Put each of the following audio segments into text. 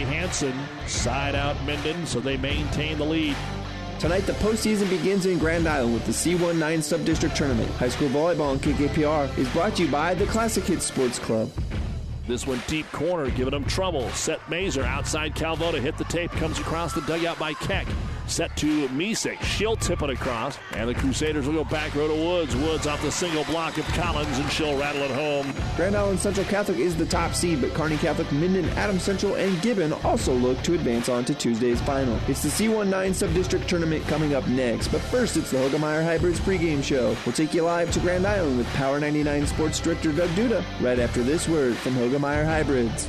Riley Hanson side out Minden, so they maintain the lead. Tonight, the postseason begins in Grand Island with the C19 Sub-District Tournament. High school volleyball on KKPR is brought to you by the Classic Hits Sports Club. This one deep corner, giving them trouble. Set Mazer outside Calvo to hit the tape, comes across the dugout by Keck. Set to Misek. She'll tip it across, and the Crusaders will go back row to Woods. Woods off the single block of Collins, and she'll rattle it home. Grand Island Central Catholic is the top seed, but Kearney Catholic, Minden, Adams Central, and Gibbon also look to advance on to Tuesday's final. It's the C19 Sub-District Tournament coming up next, but first it's the Hoegemeyer Hybrids pregame show. We'll take you live to Grand Island with Power 99 Sports Director Doug Duda right after this word from Hoegemeyer Hybrids.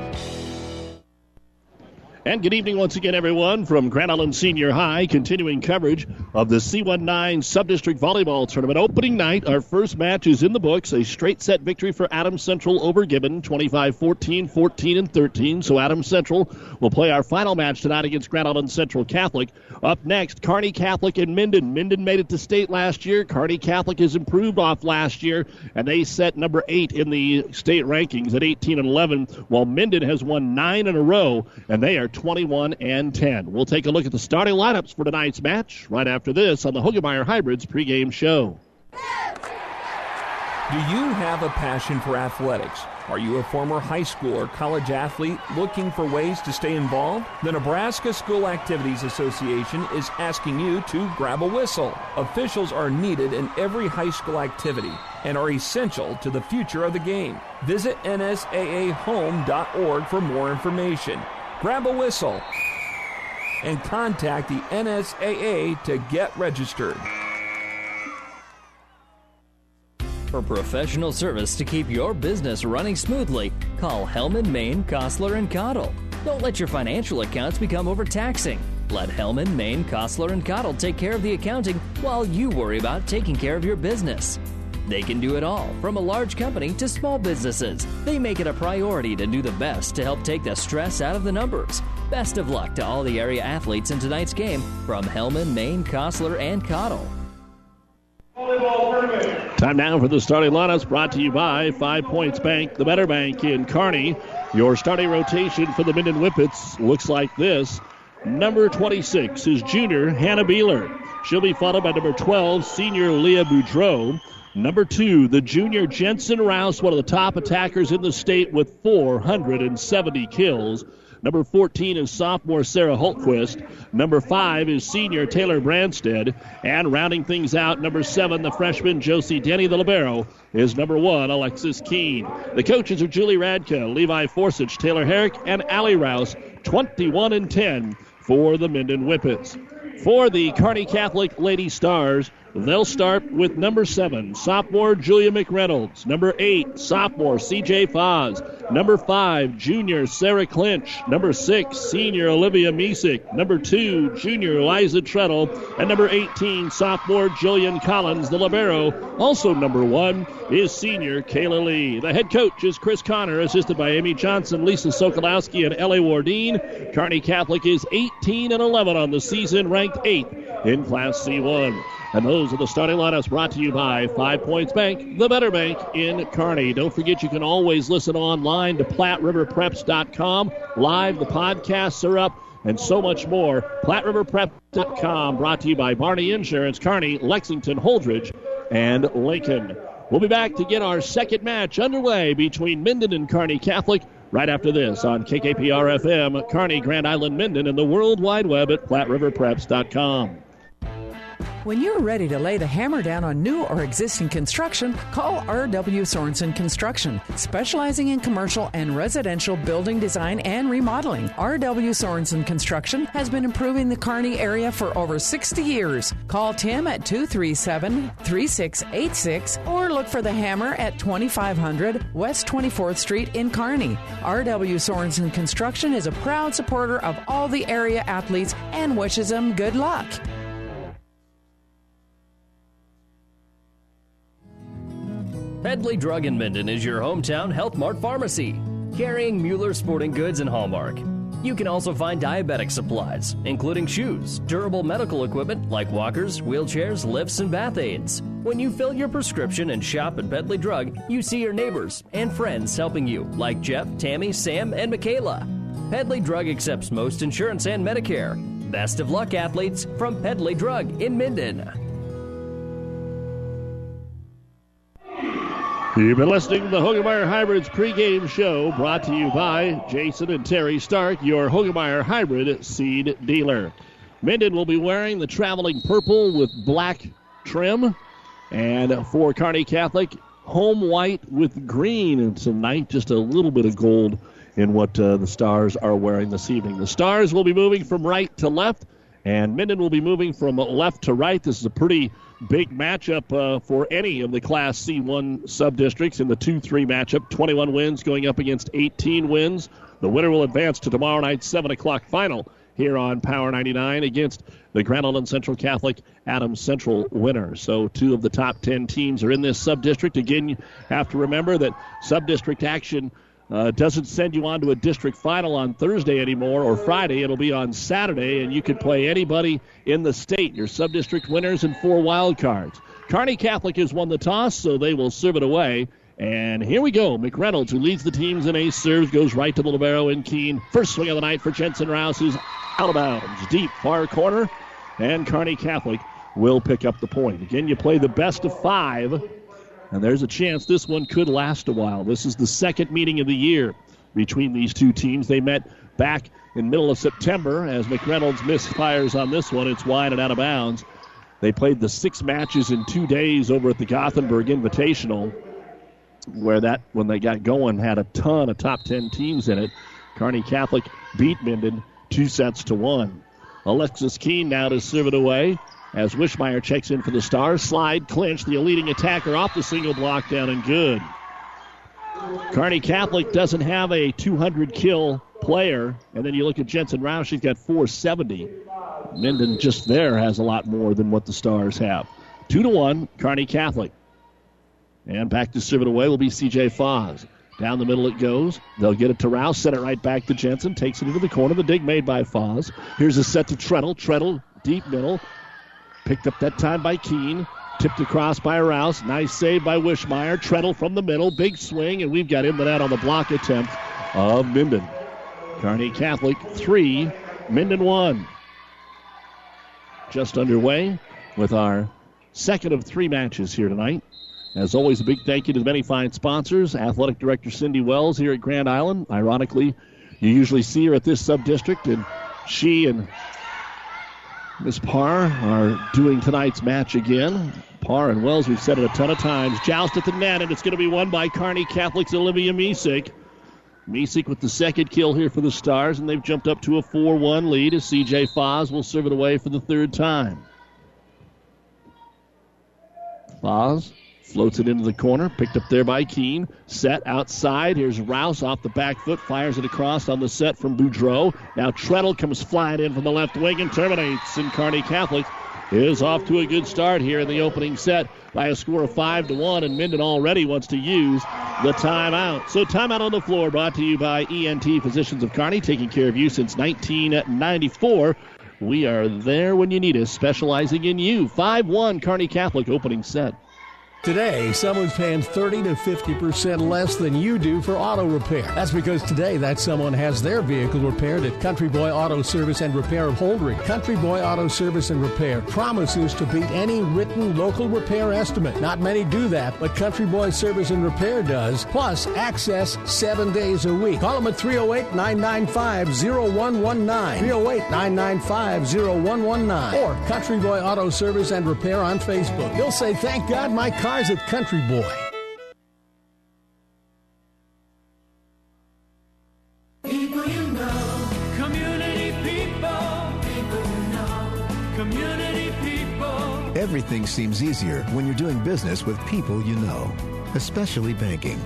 And good evening once again, everyone, from Grand Island Senior High. Continuing coverage of the C19 Subdistrict Volleyball Tournament. Opening night, our first match is in the books. A straight set victory for Adams Central over Gibbon, 25 14, 14 and 13. So Adams Central will play our final match tonight against Grand Island Central Catholic. Up next, Kearney Catholic and Minden. Minden made it to state last year. Kearney Catholic has improved off last year, and they set number eight in the state rankings at 18 and 11, while Minden has won nine in a row, and they are 21 and 10. We'll take a look at the starting lineups for tonight's match right after this on the Hoegemeyer Hybrids pregame show. Do you have a passion for athletics? Are you a former high school or college athlete looking for ways to stay involved? The Nebraska School Activities Association is asking you to grab a whistle. Officials are needed in every high school activity and are essential to the future of the game. Visit nsaahome.org for more information grab a whistle, and contact the NSAA to get registered. For professional service to keep your business running smoothly, call Hellman, Maine, Kostler, and Cottle. Don't let your financial accounts become overtaxing. Let Hellman, Maine, Kostler, and Cottle take care of the accounting while you worry about taking care of your business. They can do it all, from a large company to small businesses. They make it a priority to do the best to help take the stress out of the numbers. Best of luck to all the area athletes in tonight's game from Hellman, Maine, Kostler, and Cottle. Time now for the starting lineups brought to you by Five Points Bank, the Better Bank in Kearney. Your starting rotation for the Minden Whippets looks like this. Number 26 is junior Hannah Beeler. She'll be followed by number 12, senior Leah Boudreau. Number two, the junior Jensen Rouse, one of the top attackers in the state with 470 kills. Number 14 is sophomore Sarah Holtquist. Number 5 is senior Taylor Branstead. And rounding things out, number 7, the freshman Josie Denny, the Libero, is number 1, Alexis Keene. The coaches are Julie Radka, Levi Forsich, Taylor Herrick, and Allie Rouse, 21 and 10 for the Minden Whippets. For the Kearney Catholic Lady Stars, They'll start with number seven, sophomore Julia McReynolds. Number eight, sophomore CJ Foz. Number five, junior Sarah Clinch. Number six, senior Olivia Misek. Number two, junior Liza Treadle. And number 18, sophomore Jillian Collins, the Libero. Also number one is senior Kayla Lee. The head coach is Chris Connor, assisted by Amy Johnson, Lisa Sokolowski, and Ellie Wardine. Kearney Catholic is 18 and 11 on the season, ranked eighth in Class C1. And those are the starting lineups brought to you by Five Points Bank, the better bank in Kearney. Don't forget you can always listen online to PlatteRiverPreps.com. Live, the podcasts are up, and so much more. PlatteRiverPreps.com brought to you by Barney Insurance, Kearney, Lexington, Holdrege, and Lincoln. We'll be back to get our second match underway between Minden and Kearney Catholic right after this on KKPR FM, Kearney, Grand Island, Minden, and the World Wide Web at PlatteRiverPreps.com. When you're ready to lay the hammer down on new or existing construction, call R.W. Sorensen Construction, specializing in commercial and residential building design and remodeling. R.W. Sorensen Construction has been improving the Kearney area for over 60 years. Call Tim at 237 3686 or look for the hammer at 2500 West 24th Street in Kearney. R.W. Sorensen Construction is a proud supporter of all the area athletes and wishes them good luck. Pedley Drug in Minden is your hometown Health Mart pharmacy, carrying Mueller sporting goods and Hallmark. You can also find diabetic supplies, including shoes, durable medical equipment like walkers, wheelchairs, lifts, and bath aids. When you fill your prescription and shop at Pedley Drug, you see your neighbors and friends helping you, like Jeff, Tammy, Sam, and Michaela. Pedley Drug accepts most insurance and Medicare. Best of luck, athletes, from Pedley Drug in Minden. You've been listening to the Hoegemeyer Hybrids pregame show brought to you by Jason and Terry Stark, your Hoegemeyer Hybrid seed dealer. Minden will be wearing the traveling purple with black trim. And for Kearney Catholic, home white with green. And tonight, just a little bit of gold in what uh, the Stars are wearing this evening. The Stars will be moving from right to left, and Minden will be moving from left to right. This is a pretty big matchup uh, for any of the Class C1 subdistricts in the 2 3 matchup. 21 wins going up against 18 wins. The winner will advance to tomorrow night's 7 o'clock final here on Power 99 against the Grand Island Central Catholic Adams Central winner. So, two of the top 10 teams are in this subdistrict. Again, you have to remember that subdistrict action uh, doesn't send you on to a district final on Thursday anymore or Friday. It'll be on Saturday, and you can play anybody in the state. Your subdistrict winners and four wild cards. Kearney Catholic has won the toss, so they will serve it away. And here we go. McReynolds, who leads the teams in ace serves, goes right to the libero in Keene. First swing of the night for Jensen Rouse, who's out of bounds. Deep, far corner. And Kearney Catholic will pick up the point. Again, you play the best of five and there's a chance this one could last a while. This is the second meeting of the year between these two teams. They met back in middle of September as McReynolds misfires on this one. It's wide and out of bounds. They played the six matches in two days over at the Gothenburg Invitational, where that, when they got going, had a ton of top 10 teams in it. Kearney Catholic beat Minden two sets to one. Alexis Keene now to serve it away as Wishmeyer checks in for the Stars. Slide, clinch, the leading attacker off the single block down and good. Kearney Catholic doesn't have a 200 kill player, and then you look at Jensen Rouse, she's got 470. Minden just there has a lot more than what the Stars have. Two to one, Kearney Catholic. And back to serve it away will be CJ Foz. Down the middle it goes. They'll get it to Rouse, send it right back to Jensen. Takes it into the corner. The dig made by Foz. Here's a set to Treadle. Treadle, deep middle. Picked up that time by Keene. Tipped across by Rouse. Nice save by Wishmeyer. Treadle from the middle. Big swing, and we've got him But that on the block attempt of Minden. Kearney Catholic three, Minden one. Just underway with our second of three matches here tonight. As always, a big thank you to the many fine sponsors. Athletic Director Cindy Wells here at Grand Island. Ironically, you usually see her at this sub district, and she and Miss Parr are doing tonight's match again. Parr and Wells, we've said it a ton of times. Joust at the net, and it's going to be won by Kearney Catholic's Olivia Misek. Misek with the second kill here for the Stars, and they've jumped up to a 4 1 lead as CJ Foz will serve it away for the third time. Foz Floats it into the corner, picked up there by Keene. Set outside. Here's Rouse off the back foot, fires it across on the set from Boudreau. Now Treadle comes flying in from the left wing and terminates. And Kearney Catholic is off to a good start here in the opening set by a score of five to one, and Minden already wants to use the timeout. So timeout on the floor, brought to you by ENT Physicians of Kearney, taking care of you since 1994. We are there when you need us, specializing in you. 5 1 Kearney Catholic opening set. Today, someone's paying 30 to 50% less than you do for auto repair. That's because today that someone has their vehicle repaired at Country Boy Auto Service and Repair of Holdrege. Country Boy Auto Service and Repair promises to beat any written local repair estimate. Not many do that, but Country Boy Service and Repair does, plus access seven days a week. Call them at 308 995 0119. 308 995 0119. Or Country Boy Auto Service and Repair on Facebook. You'll say, Thank God my car Cars at Country Boy. People you know, community people, people you know, community people. Everything seems easier when you're doing business with people you know, especially banking.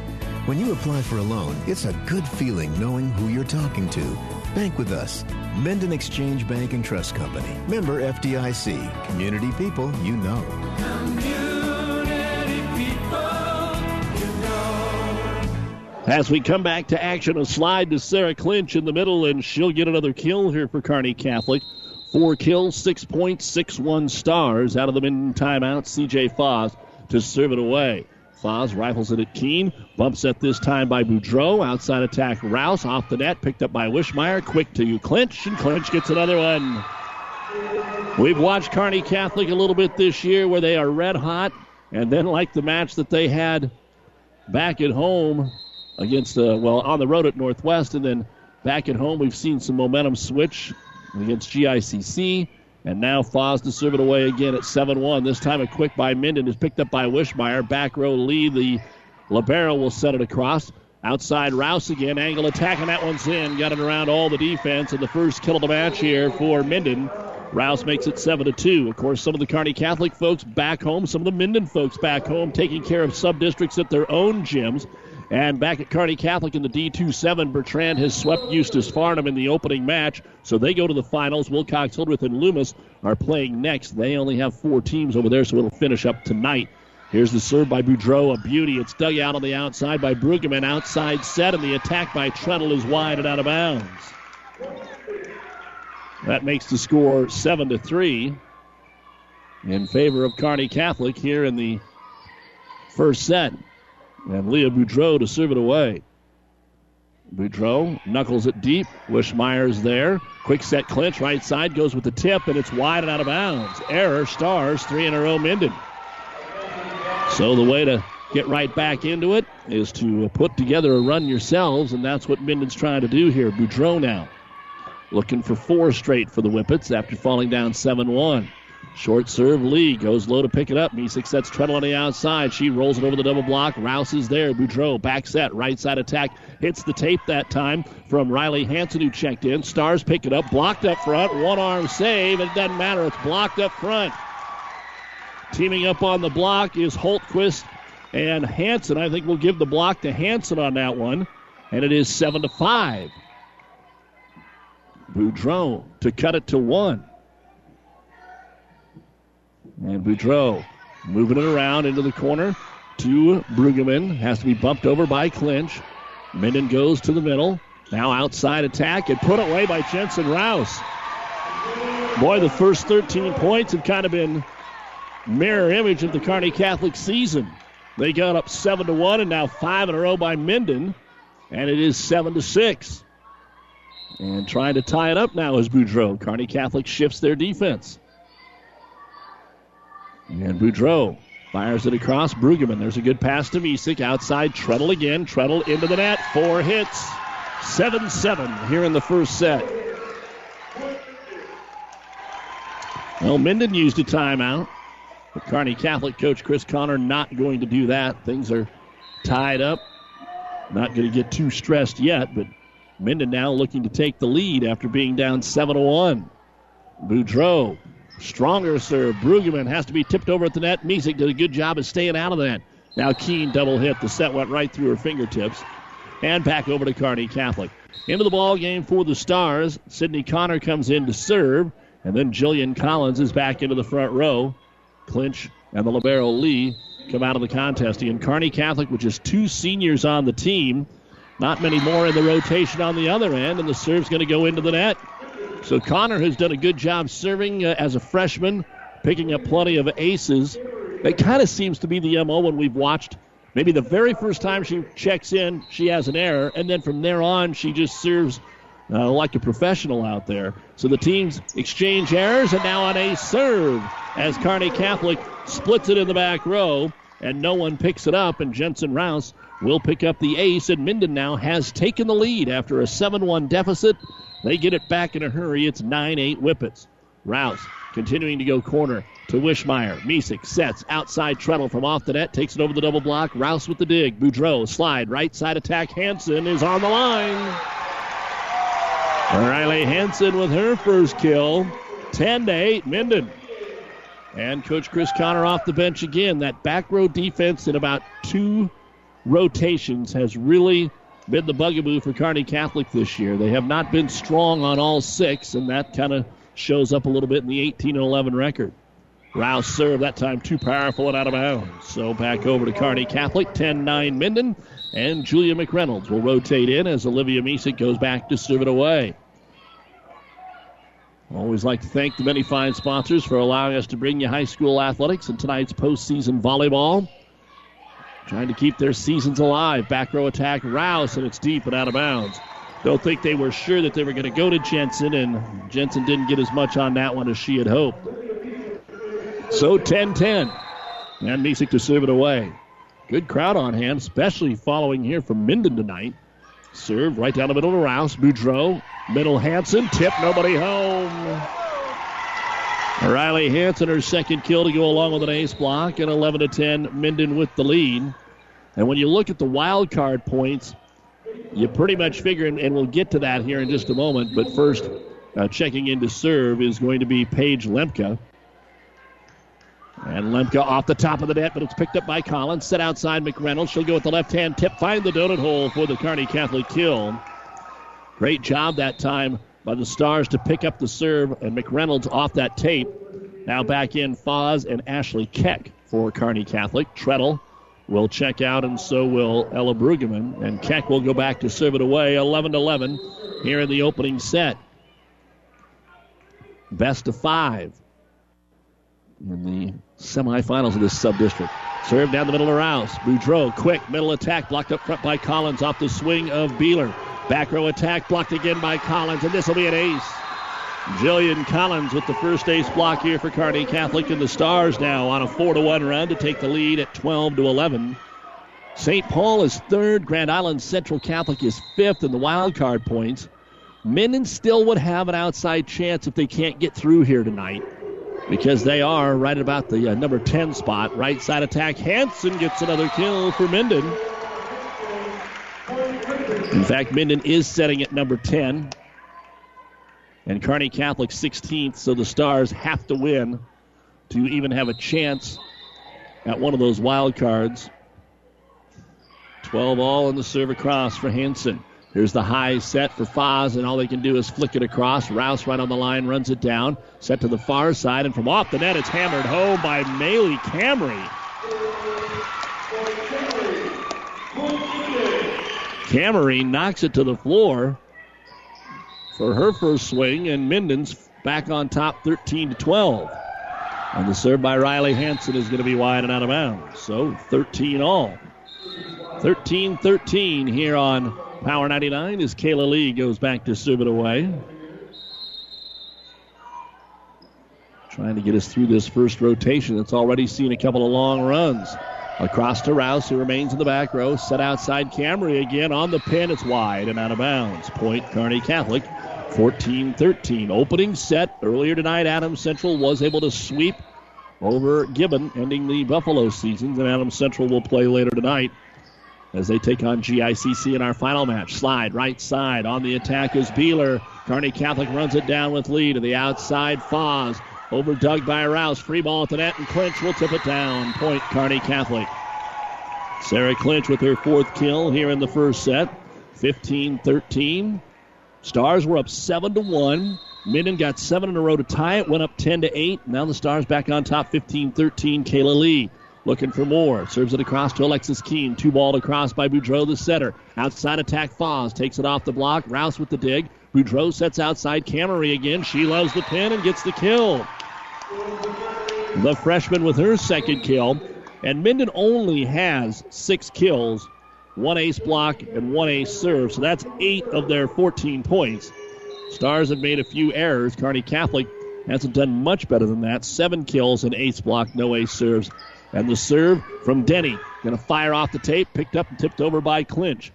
When you apply for a loan, it's a good feeling knowing who you're talking to. Bank with us. Minden Exchange Bank and Trust Company. Member FDIC. Community people you know. As we come back to action, a slide to Sarah Clinch in the middle, and she'll get another kill here for Kearney Catholic. Four kills, six points, six one stars out of the min timeout. CJ Foz to serve it away. Foz rifles it at Keene. Bumps set this time by Boudreau. Outside attack, Rouse off the net. Picked up by Wishmeyer. Quick to you Clinch, and Clinch gets another one. We've watched Kearney Catholic a little bit this year where they are red hot. And then, like the match that they had back at home against, well, on the road at Northwest, and then back at home, we've seen some momentum switch against GICC. And now Foz to serve it away again at 7 1. This time a quick by Minden is picked up by Wishmeyer. Back row lead. The Libero will set it across. Outside Rouse again. Angle attacking that one's in. Got it around all the defense. And the first kill of the match here for Minden. Rouse makes it 7 to 2. Of course, some of the Kearney Catholic folks back home, some of the Minden folks back home, taking care of sub districts at their own gyms. And back at Kearney Catholic in the D2-7, Bertrand has swept Eustis Farnham in the opening match, so they go to the finals. Wilcox, Hildreth, and Loomis are playing next. They only have four teams over there, so it'll finish up tonight. Here's the serve by Boudreau, a beauty. It's dug out on the outside by Brueggemann. Outside set, and the attack by Treadle is wide and out of bounds. That makes the score 7 to 3 in favor of Kearney Catholic here in the first set. And Leah Boudreau to serve it away. Boudreau knuckles it deep. Wishmeyer's there. Quick set clinch, right side, goes with the tip, and it's wide and out of bounds. Error, stars, three in a row, Minden. So the way to get right back into it is to put together a run yourselves, and that's what Minden's trying to do here. Boudreau now looking for four straight for the Whippets after falling down 7 1. Short serve, Lee goes low to pick it up. Misek sets Treadle on the outside. She rolls it over the double block. Rouse is there. Boudreau back set, right side attack. Hits the tape that time from Riley Hanson, who checked in. Stars pick it up. Blocked up front. One arm save. It doesn't matter. It's blocked up front. Teaming up on the block is Holtquist and Hanson. I think we'll give the block to Hanson on that one. And it is 7 to 5. Boudreau to cut it to one. And Boudreau moving it around into the corner to Brueggemann. Has to be bumped over by Clinch. Minden goes to the middle. Now outside attack and put away by Jensen Rouse. Boy, the first 13 points have kind of been mirror image of the Kearney Catholic season. They got up seven to one, and now five in a row by Minden, and it is seven to six. And trying to tie it up now is Boudreau. Kearney Catholic shifts their defense. And Boudreau fires it across Brueggemann. There's a good pass to Misek. Outside, Treadle again. Treadle into the net. Four hits. 7 7 here in the first set. Well, Minden used a timeout. But Kearney Catholic coach Chris Connor not going to do that. Things are tied up. Not going to get too stressed yet, but Minden now looking to take the lead after being down 7 1. Boudreau Stronger serve. Brueggemann has to be tipped over at the net. Misek did a good job of staying out of that. Now Keene double hit. The set went right through her fingertips. And back over to Kearney Catholic. Into the ball game for the Stars. Sydney Connor comes in to serve. And then Jillian Collins is back into the front row. Clinch and the Libero Lee come out of the contest. And Kearney Catholic, with just two seniors on the team, not many more in the rotation on the other end, and the serve's going to go into the net. So Connor has done a good job serving uh, as a freshman, picking up plenty of aces That kind of seems to be the MO when we've watched. Maybe the very first time she checks in, she has an error, and then from there on, she just serves uh, like a professional out there. So the teams exchange errors, and now on a serve as Kearney Catholic splits it in the back row, and no one picks it up, and Jensen Rouse will pick up the ace, and Minden now has taken the lead after a 7 1 deficit. They get it back in a hurry. It's 9 8 Whippets. Rouse continuing to go corner to Wishmeyer. Misek sets outside Treadle from off the net, takes it over the double block. Rouse with the dig. Boudreau slide, right side attack. Hanson is on the line. Riley Hanson with her first kill. 10 to 8 Minden. And Coach Chris Connor off the bench again. That back row defense in about two rotations has really been the bugaboo for Kearney Catholic this year. They have not been strong on all six, and that kind of shows up a little bit in the 18 and 11 record. Rouse serve that time too powerful and out of bounds. So back over to Kearney Catholic, 10-9 Minden, and Julia McReynolds will rotate in as Olivia Misek goes back to serve it away. Always like to thank the many fine sponsors for allowing us to bring you high school athletics and tonight's postseason volleyball. Trying to keep their seasons alive. Back row attack, Rouse, and it's deep and out of bounds. Don't think they were sure that they were going to go to Jensen, and Jensen didn't get as much on that one as she had hoped. So 10 10. And Misek to serve it away. Good crowd on hand, especially following here from Minden tonight. Serve right down the middle to Rouse. Boudreau. Middle Hanson. Tip. Nobody home. Riley Hanson, her second kill to go along with an ace block, and 11 to 10, Minden with the lead. And when you look at the wild card points, you pretty much figure, and, we'll get to that here in just a moment. But first, uh, checking in to serve is going to be Paige Lemke. And Lemke off the top of the net, but it's picked up by Collins. Set outside McReynolds. She'll go with the left hand tip, find the donut hole for the Kearney Catholic kill. Great job that time by the Stars to pick up the serve, and McReynolds off that tape. Now back in Foz and Ashley Keck for Kearney Catholic. Treadle will check out, and so will Ella Brueggemann. And Keck will go back to serve it away, 11 11 here in the opening set. Best of five in the semifinals of this sub-district. Serve down the middle of Rouse. Boudreau, quick middle attack, blocked up front by Collins off the swing of Beeler. Back row attack, blocked again by Collins, and this will be an ace. Jillian Collins with the first ace block here for Kearney Catholic, and the Stars now on a 4 to 1 run to take the lead at 12 to 11. St. Paul is third. Grand Island Central Catholic is fifth in the wild card points. Minden still would have an outside chance if they can't get through here tonight because they are right about the uh, number 10 spot. Right side attack. Hanson gets another kill for Minden. In fact, Minden is setting at number 10. And Kearney Catholic 16th, so the Stars have to win to even have a chance at one of those wild cards. 12 all in the serve across for Hanson. Here's the high set for Foz, and all they can do is flick it across. Rouse right on the line, runs it down. Set to the far side, and from off the net, it's hammered home by Maylee Camry. Camry knocks it to the floor for her first swing, and Minden's back on top 13 to 12. And the serve by Riley Hanson is going to be wide and out of bounds. So 13 all. 13 13 here on Power 99 as Kayla Lee goes back to serve it away. Trying to get us through this first rotation that's already seen a couple of long runs. Across to Rouse, who remains in the back row. Set outside Camry again on the pin. It's wide and out of bounds. Point Kearney Catholic 14 13. Opening set earlier tonight, Adams Central was able to sweep over Gibbon, ending the Buffalo season. And Adams Central will play later tonight as they take on GICC in our final match. Slide right side on the attack is Beeler. Kearney Catholic runs it down with lead to the outside. Foz over dug by Rouse. Free ball the net, and Clinch will tip it down. Point Kearney Catholic. Sarah Clinch with her fourth kill here in the first set. 15 13. Stars were up 7 to 1. Minden got 7 in a row to tie it, went up 10 to 8. Now the Stars back on top 15 13. Kayla Lee looking for more. Serves it across to Alexis Keene. Two ball across by Boudreau, the setter. Outside attack, Foz takes it off the block. Rouse with the dig. Boudreau sets outside Camry again. She loves the pin and gets the kill. the freshman with her second kill. And Minden only has six kills, one ace block, and one ace serve. So that's eight of their 14 points. Stars have made a few errors. Kearney Catholic hasn't done much better than that. Seven kills, an ace block, no ace serves. And the serve from Denny. Going to fire off the tape, picked up and tipped over by Clinch.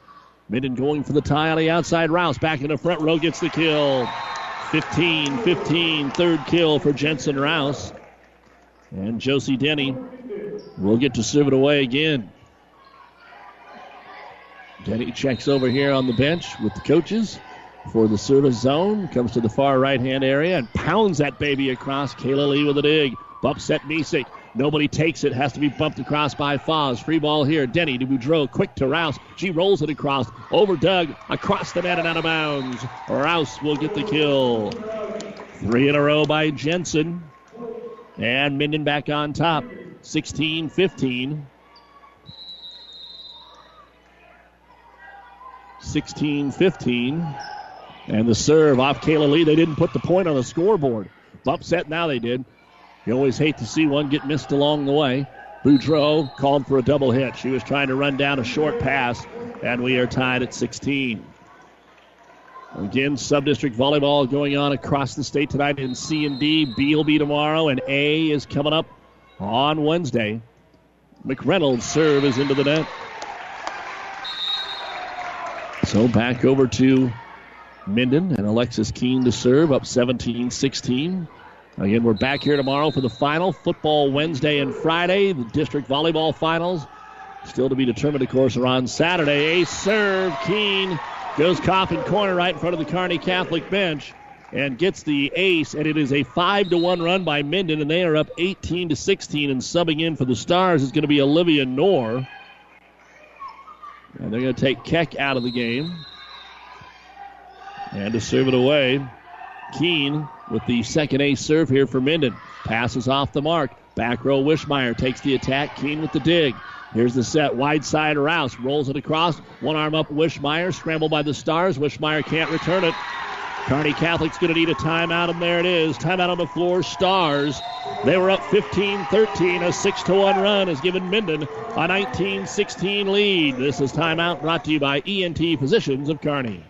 Minden going for the tie on the outside. Rouse back in the front row gets the kill. 15 15, third kill for Jensen Rouse. And Josie Denny will get to serve it away again. Denny checks over here on the bench with the coaches for the service zone. Comes to the far right hand area and pounds that baby across. Kayla Lee with a dig. Bump set Misek. Nobody takes it. Has to be bumped across by Foz. Free ball here. Denny to Boudreau. Quick to Rouse. She rolls it across. Over Doug. Across the net and out of bounds. Rouse will get the kill. Three in a row by Jensen. And Minden back on top. 16 15. 16 15. And the serve off Kayla Lee. They didn't put the point on the scoreboard. Bump set now they did. You always hate to see one get missed along the way. Boudreau called for a double hit. She was trying to run down a short pass, and we are tied at 16. Again, sub-district volleyball going on across the state tonight in C and D. B will be tomorrow, and A is coming up on Wednesday. McReynolds' serve is into the net. So back over to Minden and Alexis Keene to serve up 17 16. Again, we're back here tomorrow for the final football Wednesday and Friday. The district volleyball finals still to be determined, of course, are on Saturday. A serve, Keene goes coffin corner right in front of the Kearney Catholic bench and gets the ace, and it is a five to one run by Minden, and they are up 18 to 16. And subbing in for the Stars is going to be Olivia Knorr. And they're going to take Keck out of the game. And to serve it away, Keene with the second ace serve here for Minden. Passes off the mark. Back row Wishmeyer takes the attack. Keene with the dig. Here's the set. Wide side Rouse. Rolls it across. One arm up Wishmeyer. Scrambled by the Stars. Wishmeyer can't return it. Kearney Catholic's going to need a timeout, and there it is. Timeout on the floor. Stars. They were up 15 13. A 6 to 1 run has given Minden a 19 16 lead. This is timeout brought to you by ENT Physicians of Kearney.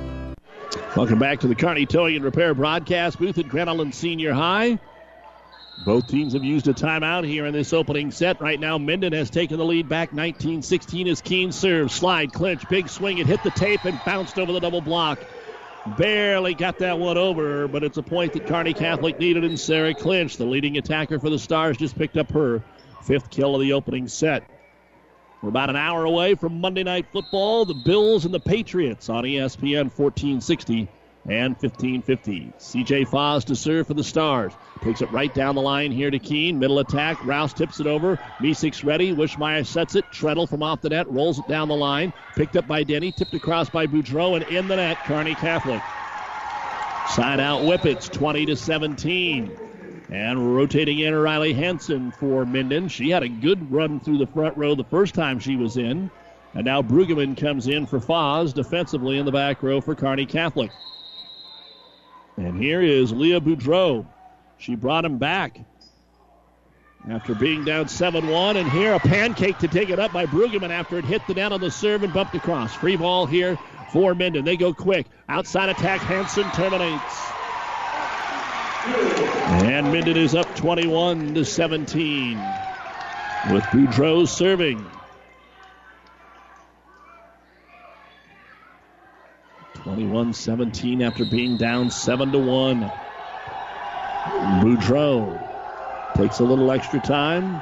Welcome back to the Kearney Towing and Repair broadcast booth at Grand Island Senior High. Both teams have used a timeout here in this opening set. Right now, Minden has taken the lead back 19 16 as Keene serves. Slide, clinch, big swing. It hit the tape and bounced over the double block. Barely got that one over, but it's a point that Kearney Catholic needed. And Sarah Clinch, the leading attacker for the Stars, just picked up her fifth kill of the opening set. We're about an hour away from Monday Night Football. The Bills and the Patriots on ESPN 1460 and 1550. CJ Foz to serve for the Stars. Takes it right down the line here to Keene. Middle attack. Rouse tips it over. Misek's ready. Wishmeyer sets it. Treadle from off the net. Rolls it down the line. Picked up by Denny. Tipped across by Boudreau and in the net. Kearney Catholic. Side out Whippets 20 to 17. And rotating in Riley Hanson for Minden. She had a good run through the front row the first time she was in. And now Brueggemann comes in for Foz defensively in the back row for Kearney Catholic. And here is Leah Boudreau. She brought him back after being down 7 1. And here a pancake to take it up by Brueggemann after it hit the net on the serve and bumped across. Free ball here for Minden. They go quick. Outside attack, Hanson terminates. And Minden is up 21 to 17. with Boudreau serving. 21-17 after being down 7 to 1. Boudreau takes a little extra time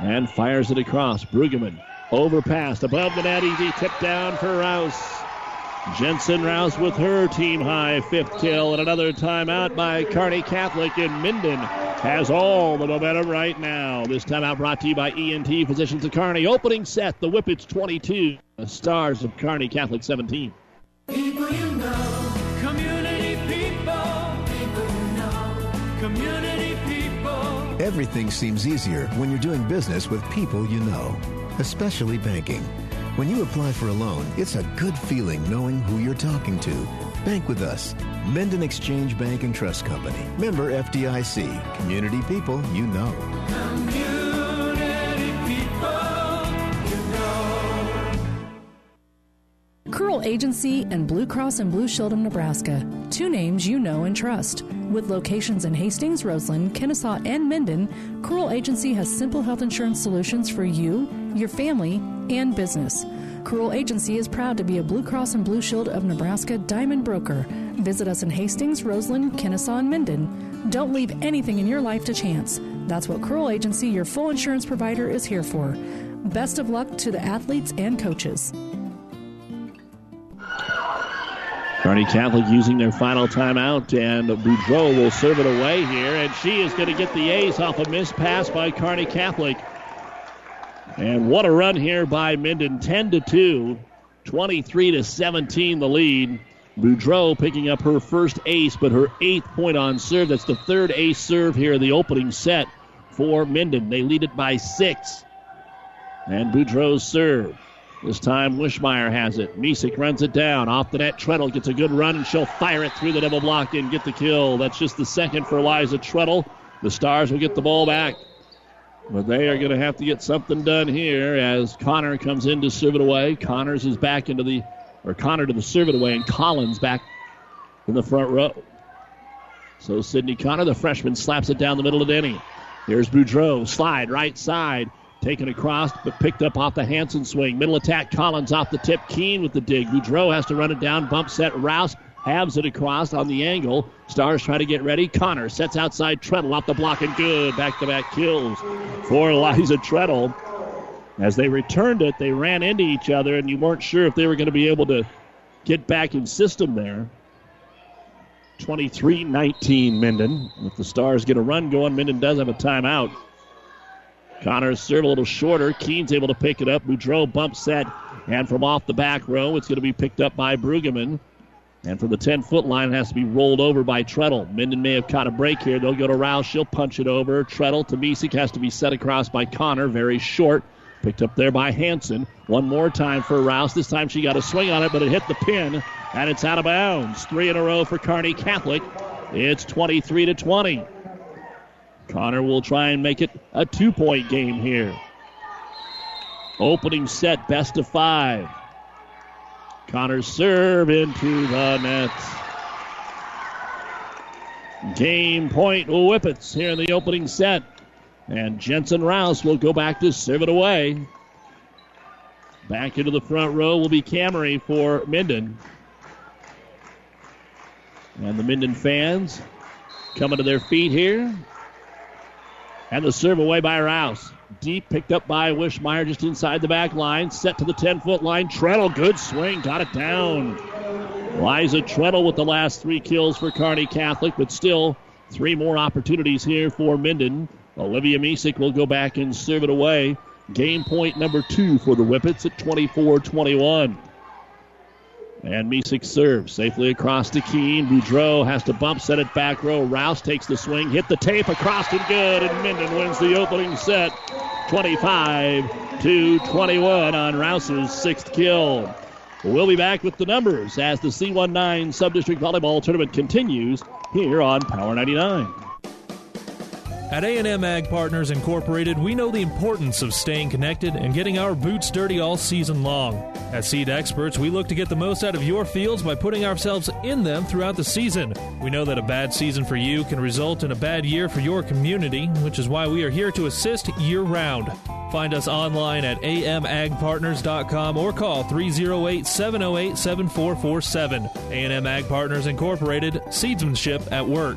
and fires it across. Brueggemann overpassed above the net, easy tip down for Rouse. Jensen Rouse with her team high fifth kill and another timeout by Kearney Catholic and Minden has all the momentum right now. This timeout brought to you by ENT Physicians of Kearney. Opening set, the Whippets 22, the Stars of Kearney Catholic 17. People you know, community people, people you know, community people. Everything seems easier when you're doing business with people you know, especially banking. When you apply for a loan, it's a good feeling knowing who you're talking to. Bank with us. Minden Exchange Bank and Trust Company. Member FDIC. Community people you know. Community people you know. Curl Agency and Blue Cross and Blue Shield of Nebraska. Two names you know and trust. With locations in Hastings, Roseland, Kenesaw, and Minden, Curl Agency has simple health insurance solutions for you, your family, and business. Curl Agency is proud to be a Blue Cross and Blue Shield of Nebraska Diamond Broker. Visit us in Hastings, Roseland, Kenesaw, and Minden. Don't leave anything in your life to chance. That's what Curl Agency, your full insurance provider, is here for. Best of luck to the athletes and coaches. Kearney Catholic using their final timeout, and Boudreau will serve it away here, and she is going to get the ace off a missed pass by Kearney Catholic. And what a run here by Minden, 10 to 2, 23 to 17 the lead. Boudreau picking up her first ace, but her eighth point on serve. That's the third ace serve here in the opening set for Minden. They lead it by six. And Boudreau's serve. This time Wishmeyer has it. Misek runs it down. Off the net, Treadle gets a good run and she'll fire it through the double block and get the kill. That's just the second for Liza Treadle. The Stars will get the ball back. But they are going to have to get something done here as Connor comes in to serve it away. Connors is back into the, or Connor to the serve it away, and Collins back in the front row. So Sydney Connor, the freshman, slaps it down the middle of Denny. Here's Boudreau, slide right side, taken across, but picked up off the Hanson swing. Middle attack, Collins off the tip, Keene with the dig. Boudreau has to run it down, bump set, Rouse halves it across on the angle. Stars try to get ready. Connor sets outside Treadle off the block and good. Back to back kills for Liza Treadle. As they returned it, they ran into each other, and you weren't sure if they were going to be able to get back in system there. 23 19 Minden. If the Stars get a run going, Minden does have a timeout. Connor's serve a little shorter. Keene's able to pick it up. Boudreau bumps set, and from off the back row, it's going to be picked up by Brueggemann. And from the 10 foot line, it has to be rolled over by Treadle. Minden may have caught a break here. They'll go to Rouse. She'll punch it over. Treadle to Misek has to be set across by Connor. Very short. Picked up there by Hanson. One more time for Rouse. This time she got a swing on it, but it hit the pin, and it's out of bounds. Three in a row for Kearney Catholic. It's 23 to 20. Connor will try and make it a two point game here. Opening set, best of five. Connor's serve into the net. Game point Whippets here in the opening set. And Jensen Rouse will go back to serve it away. Back into the front row will be Camry for Minden. And the Minden fans coming to their feet here. And the serve away by Rouse. Deep picked up by Wishmeyer just inside the back line. Set to the 10 foot line. Treadle, good swing. Got it down. Liza Treadle with the last three kills for Kearney Catholic, but still three more opportunities here for Minden. Olivia Misek will go back and serve it away. Game point number two for the Whippets at 24 21. And Misek serves safely across to Keene. Boudreau has to bump, set it back row. Rouse takes the swing, hit the tape across and good, and Minden wins the opening set 25 to 21 on Rouse's sixth kill. We'll be back with the numbers as the C19 Subdistrict Volleyball Tournament continues here on Power 99. At A&M Ag Partners Incorporated, we know the importance of staying connected and getting our boots dirty all season long. As seed experts, we look to get the most out of your fields by putting ourselves in them throughout the season. We know that a bad season for you can result in a bad year for your community, which is why we are here to assist year round. Find us online at amagpartners.com or call 308 708 7447. A&M Ag Partners Incorporated, seedsmanship at work.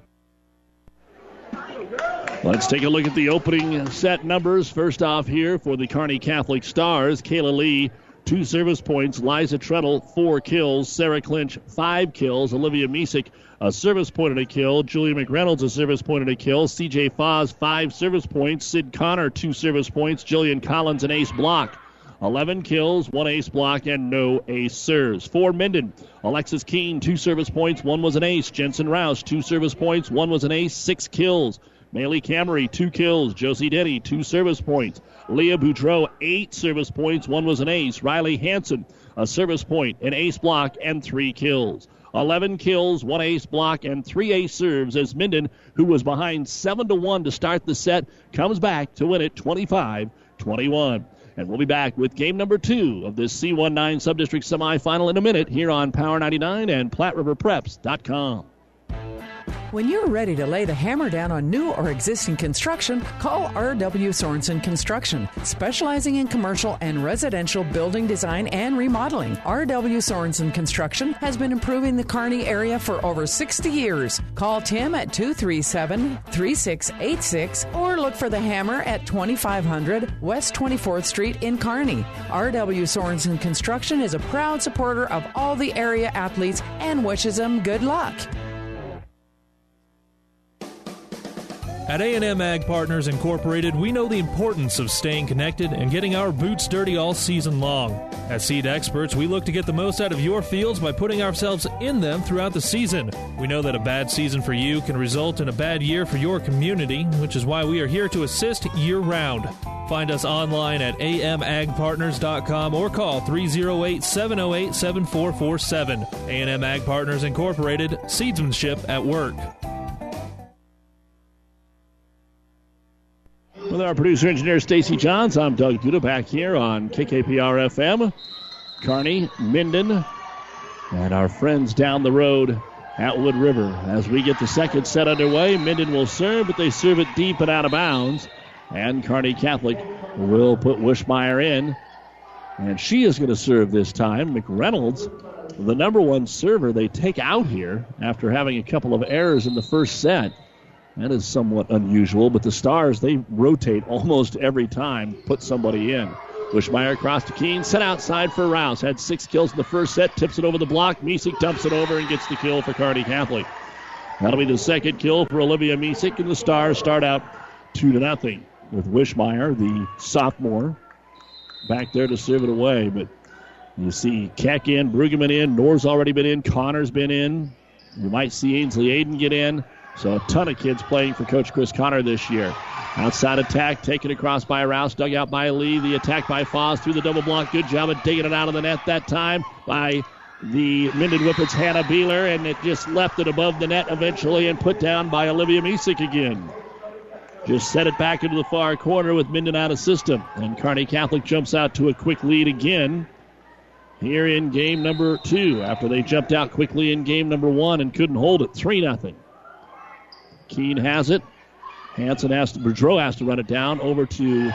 Let's take a look at the opening set numbers. First off, here for the Kearney Catholic Stars, Kayla Lee, two service points. Liza Treadle, four kills. Sarah Clinch, five kills. Olivia Misek, a service point and a kill. Julia McReynolds, a service point and a kill. CJ Foz, five service points. Sid Connor, two service points. Jillian Collins, an ace block. 11 kills, one ace block, and no ace serves. For Minden, Alexis Keene, two service points, one was an ace. Jensen Rouse, two service points, one was an ace, six kills. Maylee Camry, two kills. Josie Denny, two service points. Leah Boudreau, eight service points. One was an ace. Riley Hanson, a service point, an ace block, and three kills. 11 kills, one ace block, and three ace serves as Minden, who was behind 7 to 1 to start the set, comes back to win it 25 21. And we'll be back with game number two of this C19 Subdistrict semifinal in a minute here on Power 99 and PlatteRiverPreps.com. When you're ready to lay the hammer down on new or existing construction, call R.W. Sorensen Construction, specializing in commercial and residential building design and remodeling. R.W. Sorensen Construction has been improving the Kearney area for over 60 years. Call Tim at 237 3686 or look for the hammer at 2500 West 24th Street in Kearney. R.W. Sorensen Construction is a proud supporter of all the area athletes and wishes them good luck. At A&M Ag Partners Incorporated, we know the importance of staying connected and getting our boots dirty all season long. As seed experts, we look to get the most out of your fields by putting ourselves in them throughout the season. We know that a bad season for you can result in a bad year for your community, which is why we are here to assist year round. Find us online at amagpartners.com or call 308 708 7447. A&M Ag Partners Incorporated, seedsmanship at work. With our producer engineer Stacy Johns, I'm Doug Duda back here on KKPR FM, Kearney, Minden, and our friends down the road at Wood River. As we get the second set underway, Minden will serve, but they serve it deep and out of bounds. And Kearney Catholic will put Wishmeyer in. And she is going to serve this time. McReynolds, the number one server they take out here after having a couple of errors in the first set. That is somewhat unusual, but the Stars, they rotate almost every time, put somebody in. Wishmeyer across to Keene, set outside for Rouse. Had six kills in the first set, tips it over the block. Misek dumps it over and gets the kill for Kearney Catholic. That'll be the second kill for Olivia Misek, and the Stars start out two to nothing with Wishmeyer, the sophomore, back there to serve it away. But you see Keck in, Brueggemann in, Nor's already been in, Connor's been in. You might see Ainsley Aiden get in. So a ton of kids playing for Coach Chris Connor this year. Outside attack, taken across by Rouse, dug out by Lee. The attack by Foz through the double block. Good job of digging it out of the net that time by the Minden Whippets Hannah Beeler, and it just left it above the net eventually and put down by Olivia Misek again. Just set it back into the far corner with Minden out of system. And Kearney Catholic jumps out to a quick lead again here in game number two after they jumped out quickly in game number one and couldn't hold it. 3 0. Keene has it. Hanson has to, Boudreau has to run it down over to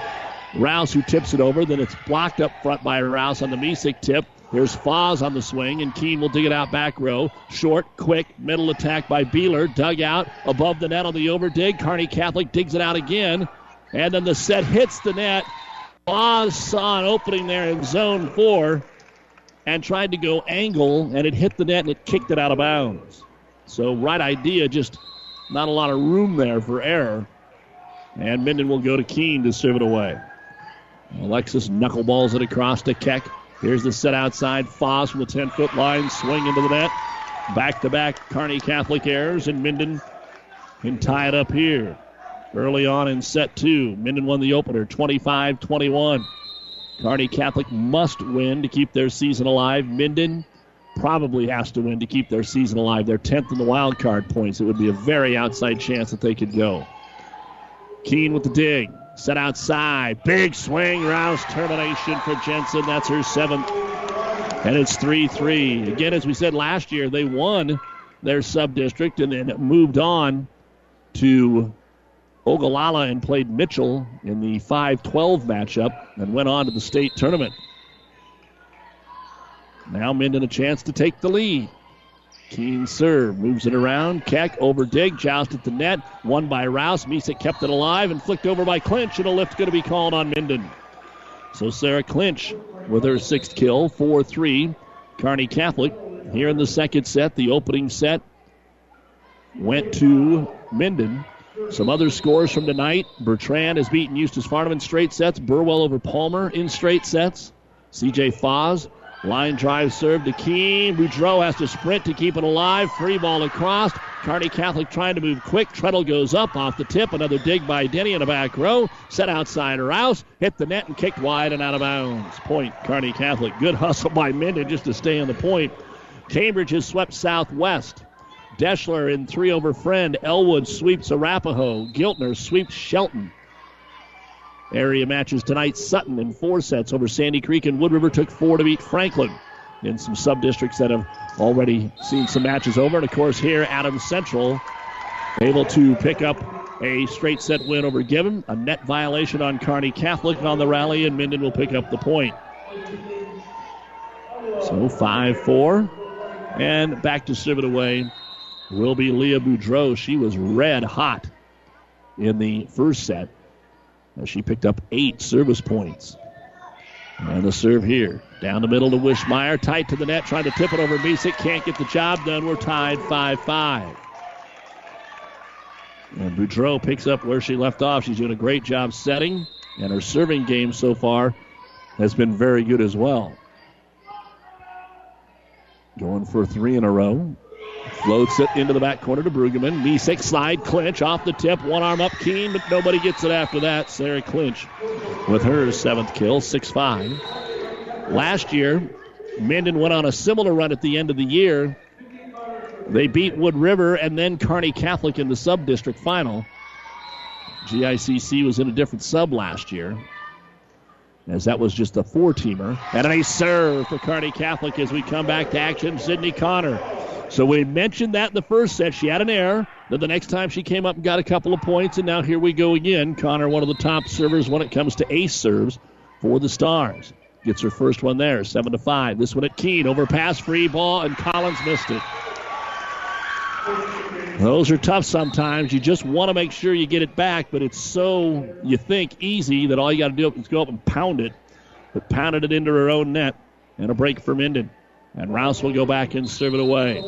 Rouse, who tips it over. Then it's blocked up front by Rouse on the Misek tip. Here's Foz on the swing, and Keene will dig it out back row. Short, quick, middle attack by Beeler. Dug out above the net on the overdig. Kearney Catholic digs it out again. And then the set hits the net. Foz saw an opening there in zone four and tried to go angle, and it hit the net and it kicked it out of bounds. So, right idea, just not a lot of room there for error. And Minden will go to Keene to serve it away. Alexis knuckleballs it across to Keck. Here's the set outside. Foz from the 10 foot line. Swing into the net. Back to back Kearney Catholic errors, and Minden can tie it up here. Early on in set two, Minden won the opener 25 21. Kearney Catholic must win to keep their season alive. Minden probably has to win to keep their season alive. They're 10th in the wild card points. It would be a very outside chance that they could go. Keene with the dig. Set outside. Big swing. Rouse termination for Jensen. That's her seventh. And it's 3 3. Again, as we said last year, they won their sub district and then moved on to Ogallala and played Mitchell in the 5 12 matchup and went on to the state tournament. Now Minden a chance to take the lead. Keene serve, moves it around. Keck over dig, joust at the net. Won by Rouse. Misek kept it alive and flicked over by Clinch, and a lift going to be called on Minden. So Sarah Clinch with her sixth kill, 4 3. Kearney Catholic here in the second set. The opening set went to Minden. Some other scores from tonight. Bertrand has beaten Eustis-Farnam in straight sets. Burwell over Palmer in straight sets. CJ Foz Line drive serve to Keene. Boudreau has to sprint to keep it alive. Free ball across. Kearney Catholic trying to move quick. Treadle goes up off the tip. Another dig by Denny in the back row. Set outside Rouse. Hit the net and kicked wide and out of bounds. Point Kearney Catholic. Good hustle by Minden just to stay on the point. Cambridge has swept Southwest. Deschler in three over Friend. Elwood sweeps Arapahoe. Giltner sweeps Shelton. Area matches tonight. Sutton in four sets over Sandy Creek, and Wood River took four to beat Franklin. In some sub districts that have already seen some matches over. And of course, here, Adams Central able to pick up a straight set win over Gibbon. A net violation on Kearney Catholic on the rally, and Minden will pick up the point. So 5 4. And back to it away will be Leah Boudreau. She was red hot in the first set as she picked up eight service points. And the serve here. Down the middle to Wishmeyer. Tight to the net, trying to tip it over Misek. Can't get the job done. We're tied 5 5. And Boudreau picks up where she left off. She's doing a great job setting, and her serving game so far has been very good as well. Going for three in a row. Floats it into the back corner to Brueggemann. Misek slide clinch off the tip. One arm up Keene, but nobody gets it after that. Sarah Clinch with her seventh kill, 6 5. Last year, Minden went on a similar run at the end of the year. They beat Wood River and then Kearney Catholic in the sub district final. GICC was in a different sub last year, as that was just a four teamer. And a serve for Kearney Catholic as we come back to action. Sydney Connor so we mentioned that in the first set. She had an error. Then the next time she came up and got a couple of points, and now here we go again. Connor, one of the top servers when it comes to ace serves for the Stars. Gets her first one there, seven to five. This one at Keene, overpass, free ball, and Collins missed it. Those are tough sometimes. You just want to make sure you get it back, but it's so, you think, easy that all you got to do is go up and pound it. But pounded it into her own net. And a break for Minden. And Rouse will go back and serve it away.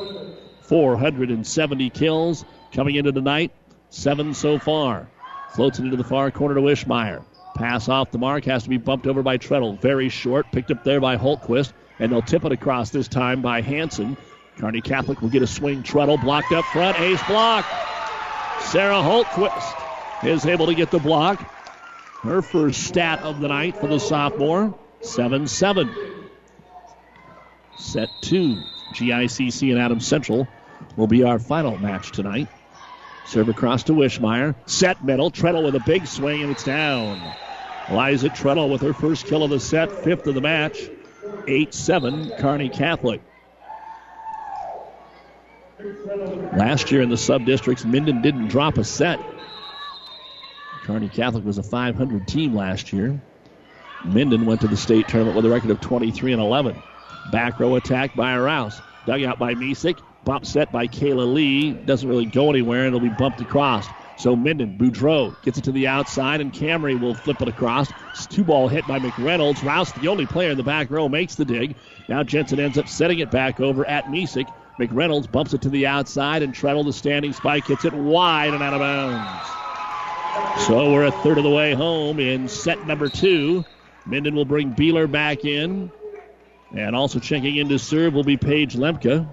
470 kills coming into tonight. Seven so far. Floats it into the far corner to Wishmeyer. Pass off the mark has to be bumped over by Treadle. Very short. Picked up there by Holtquist. And they'll tip it across this time by Hanson. Kearney Catholic will get a swing. Treadle blocked up front. Ace block. Sarah Holtquist is able to get the block. Her first stat of the night for the sophomore. 7 7. Set two. GICC and Adams Central will be our final match tonight. Serve across to Wishmeyer. Set middle. Treadle with a big swing, and it's down. Liza Treadle with her first kill of the set, fifth of the match. 8 7, Kearney Catholic. Last year in the sub districts, Minden didn't drop a set. Kearney Catholic was a 500 team last year. Minden went to the state tournament with a record of 23 and 11. Back row attack by Rouse. Dug out by Misek. Bump set by Kayla Lee. Doesn't really go anywhere, and it'll be bumped across. So Minden, Boudreau gets it to the outside, and Camry will flip it across. It's two ball hit by McReynolds. Rouse, the only player in the back row, makes the dig. Now Jensen ends up setting it back over at Misek. McReynolds bumps it to the outside, and Treadle, the standing spike, hits it wide and out of bounds. So we're a third of the way home in set number two. Minden will bring Beeler back in. And also checking in to serve will be Paige Lemke.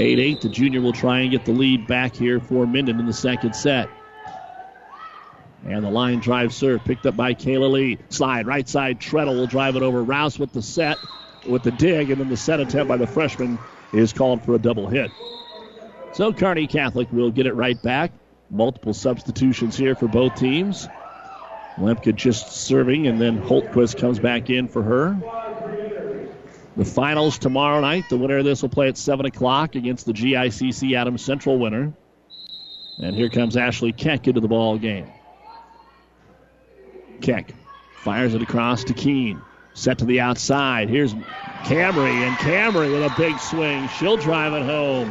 8 8. The junior will try and get the lead back here for Minden in the second set. And the line drive serve picked up by Kayla Lee. Slide right side. Treadle will drive it over. Rouse with the set, with the dig, and then the set attempt by the freshman is called for a double hit. So Kearney Catholic will get it right back. Multiple substitutions here for both teams. Lemke just serving, and then Holtquist comes back in for her. The finals tomorrow night. The winner of this will play at 7 o'clock against the GICC Adams Central winner. And here comes Ashley Keck into the ball game. Keck fires it across to Keene. Set to the outside. Here's Camry, and Camry with a big swing. She'll drive it home.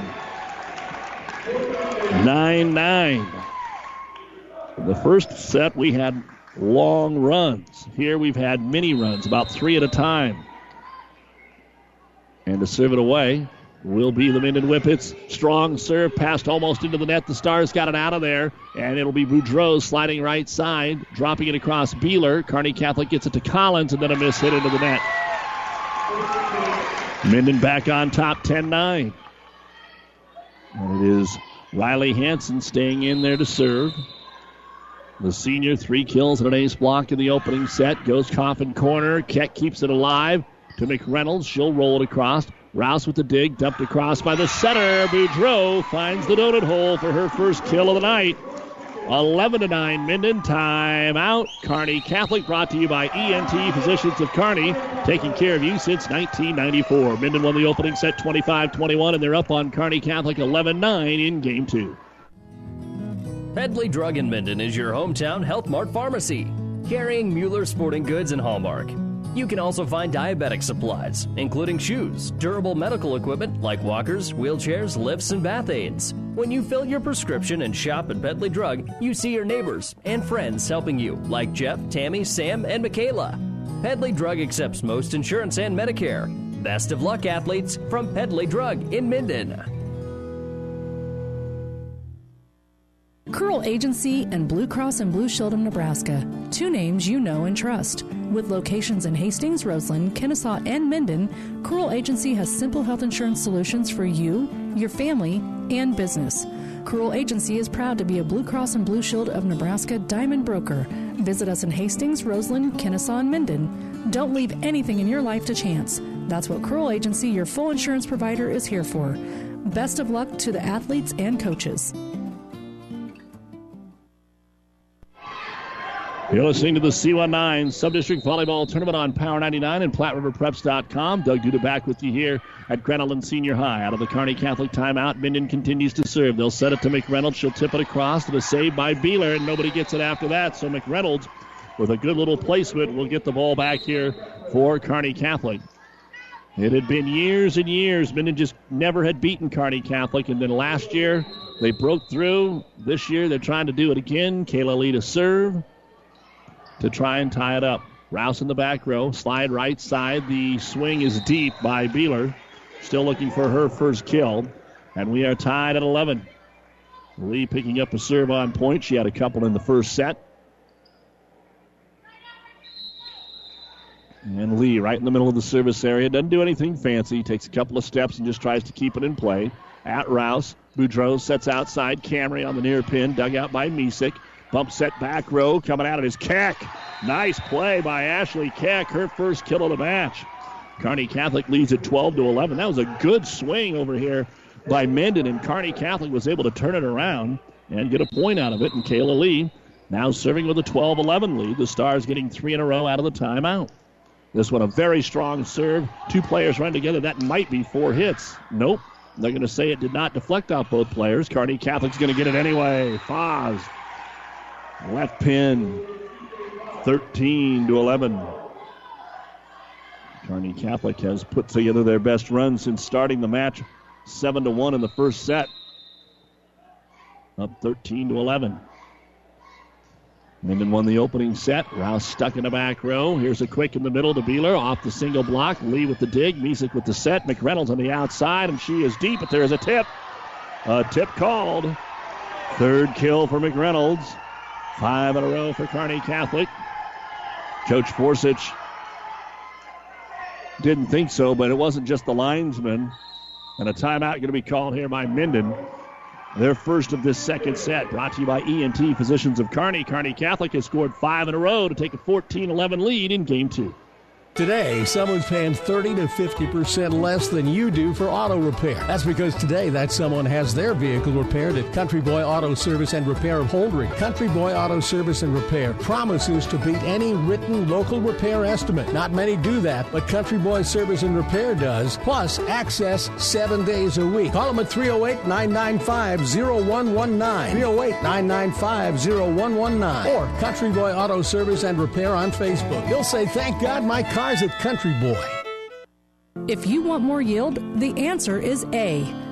9 9. The first set, we had long runs. Here we've had mini runs, about three at a time. And to serve it away will be the Minden Whippets. Strong serve, passed almost into the net. The Stars got it out of there, and it'll be Boudreau sliding right side, dropping it across Beeler. Kearney Catholic gets it to Collins, and then a miss hit into the net. Minden back on top 10 9. And it is Riley Hanson staying in there to serve. The senior, three kills and an ace block in the opening set. Goes coffin corner. Keck keeps it alive to McReynolds. She'll roll it across. Rouse with the dig, dumped across by the center. Boudreau finds the donut hole for her first kill of the night. 11 to 9 Minden timeout. Kearney Catholic brought to you by ENT Physicians of Kearney, taking care of you since 1994. Minden won the opening set 25 21, and they're up on Kearney Catholic 11 9 in game two. Pedley Drug in Minden is your hometown Health Mart pharmacy, carrying Mueller Sporting Goods and Hallmark. You can also find diabetic supplies, including shoes, durable medical equipment like walkers, wheelchairs, lifts, and bath aids. When you fill your prescription and shop at Pedley Drug, you see your neighbors and friends helping you, like Jeff, Tammy, Sam, and Michaela. Pedley Drug accepts most insurance and Medicare. Best of luck, athletes, from Pedley Drug in Minden. Curl Agency and Blue Cross and Blue Shield of Nebraska. Two names you know and trust. With locations in Hastings, Roseland, Kenesaw, and Minden, Curl Agency has simple health insurance solutions for you, your family, and business. Curl Agency is proud to be a Blue Cross and Blue Shield of Nebraska Diamond Broker. Visit us in Hastings, Roseland, Kenesaw, and Minden. Don't leave anything in your life to chance. That's what Curl Agency, your full insurance provider, is here for. Best of luck to the athletes and coaches. You're listening to the C19 Subdistrict Volleyball Tournament on Power 99 and PlatteRiverPreps.com. Doug Duda back with you here at Grand Island Senior High. Out of the Kearney Catholic timeout, Minden continues to serve. They'll set it to McReynolds. She'll tip it across to the save by Beeler, and nobody gets it after that. So McReynolds, with a good little placement, will get the ball back here for Kearney Catholic. It had been years and years. Minden just never had beaten Kearney Catholic, and then last year they broke through. This year they're trying to do it again. Kayla Lee to serve to try and tie it up. Rouse in the back row, slide right side. The swing is deep by Beeler. Still looking for her first kill. And we are tied at 11. Lee picking up a serve on point. She had a couple in the first set. And Lee, right in the middle of the service area, doesn't do anything fancy. Takes a couple of steps and just tries to keep it in play. At Rouse, Boudreau sets outside. Camry on the near pin, dug out by Misek. Bump set back row. Coming out of his Keck. Nice play by Ashley Keck. Her first kill of the match. Kearney Catholic leads at 12 to 11. That was a good swing over here by Minden, and Kearney Catholic was able to turn it around and get a point out of it. And Kayla Lee now serving with a 12 11 lead. The Stars getting three in a row out of the timeout. This one a very strong serve. Two players run together. That might be four hits. Nope. They're going to say it did not deflect off both players. Kearney Catholic's going to get it anyway. Foz. Left pin. 13 to 11. Kearney Catholic has put together their best run since starting the match. 7 to 1 in the first set. Up 13 to 11. Minden won the opening set. Rouse stuck in the back row. Here's a quick in the middle to Beeler. Off the single block. Lee with the dig. Misek with the set. McReynolds on the outside, and she is deep, but there is a tip. A tip called. Third kill for McReynolds. Five in a row for Kearney Catholic. Coach Forsich didn't think so, but it wasn't just the linesman. And a timeout going to be called here by Minden. Their first of this second set, brought to you by ENT Physicians of Kearney. Kearney Catholic has scored five in a row to take a 14 11 lead in game two. Today, someone's paying 30 to 50% less than you do for auto repair. That's because today that someone has their vehicle repaired at Country Boy Auto Service and Repair of Holdrege. Country Boy Auto Service and Repair promises to beat any written local repair estimate. Not many do that, but Country Boy Service and Repair does, plus access seven days a week. Call them at 308 995 0119. 308 995 0119. Or Country Boy Auto Service and Repair on Facebook. You'll say, Thank God my car at Country Boy. If you want more yield, the answer is A.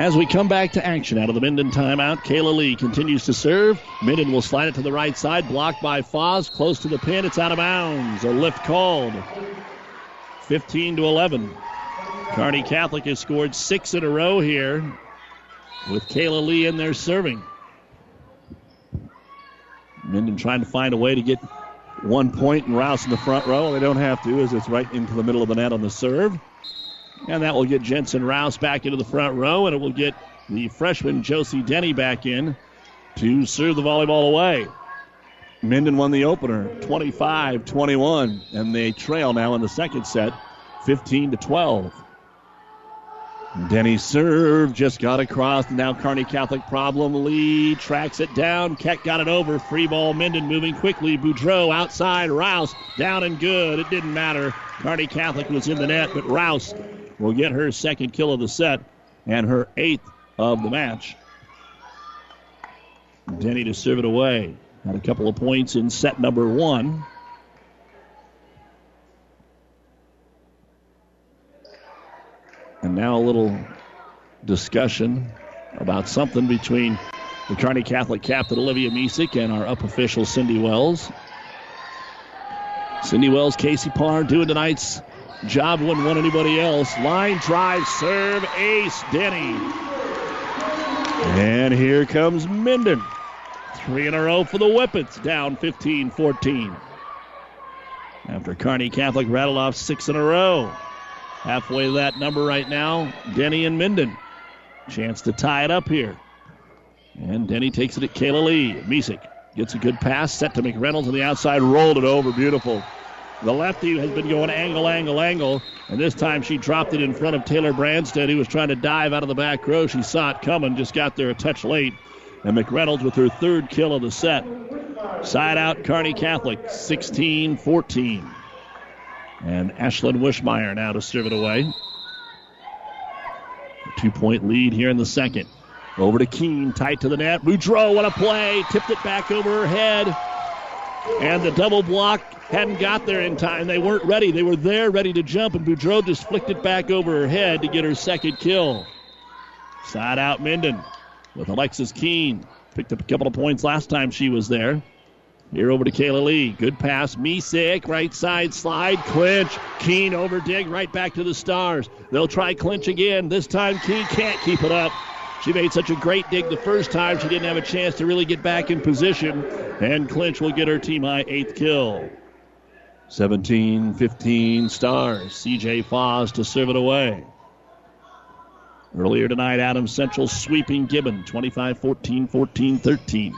As we come back to action out of the Minden timeout, Kayla Lee continues to serve. Minden will slide it to the right side, blocked by Foz, close to the pin. It's out of bounds. A lift called. 15 to 11. Kearney Catholic has scored six in a row here with Kayla Lee in there serving. Minden trying to find a way to get one point and Rouse in the front row. They don't have to, as it's right into the middle of the net on the serve. And that will get Jensen Rouse back into the front row, and it will get the freshman Josie Denny back in to serve the volleyball away. Minden won the opener 25 21, and they trail now in the second set 15 to 12. Denny serve just got across. Now Kearney Catholic problem. Lee tracks it down. Keck got it over. Free ball. Minden moving quickly. Boudreau outside. Rouse down and good. It didn't matter. Kearney Catholic was in the net, but Rouse will get her second kill of the set and her eighth of the match. Denny to serve it away. Had a couple of points in set number one. And now a little discussion about something between the Kearney Catholic captain Olivia Misek and our up official Cindy Wells. Cindy Wells, Casey Parr doing tonight's job wouldn't want anybody else. Line drive, serve, ace, Denny. And here comes Minden. Three in a row for the Whippets, down 15 14. After Kearney Catholic rattled off six in a row. Halfway that number right now, Denny and Minden. Chance to tie it up here. And Denny takes it at Kayla Lee. Misek gets a good pass, set to McReynolds on the outside, rolled it over. Beautiful. The lefty has been going angle, angle, angle, and this time she dropped it in front of Taylor Branstead, who was trying to dive out of the back row. She saw it coming, just got there a touch late. And McReynolds with her third kill of the set. Side out, Kearney Catholic, 16 14. And Ashlyn Wishmeyer now to serve it away. Two point lead here in the second. Over to Keene, tight to the net. Boudreau, what a play! Tipped it back over her head. And the double block hadn't got there in time. They weren't ready. They were there ready to jump, and Boudreau just flicked it back over her head to get her second kill. Side out Minden with Alexis Keene. Picked up a couple of points last time she was there. Here over to Kayla Lee. Good pass. Misek, right side slide. Clinch. Keene over dig. Right back to the Stars. They'll try clinch again. This time Keene can't keep it up. She made such a great dig the first time, she didn't have a chance to really get back in position. And Clinch will get her team high eighth kill. 17 15 Stars. CJ Foz to serve it away. Earlier tonight, Adams Central sweeping Gibbon 25 14, 14 13.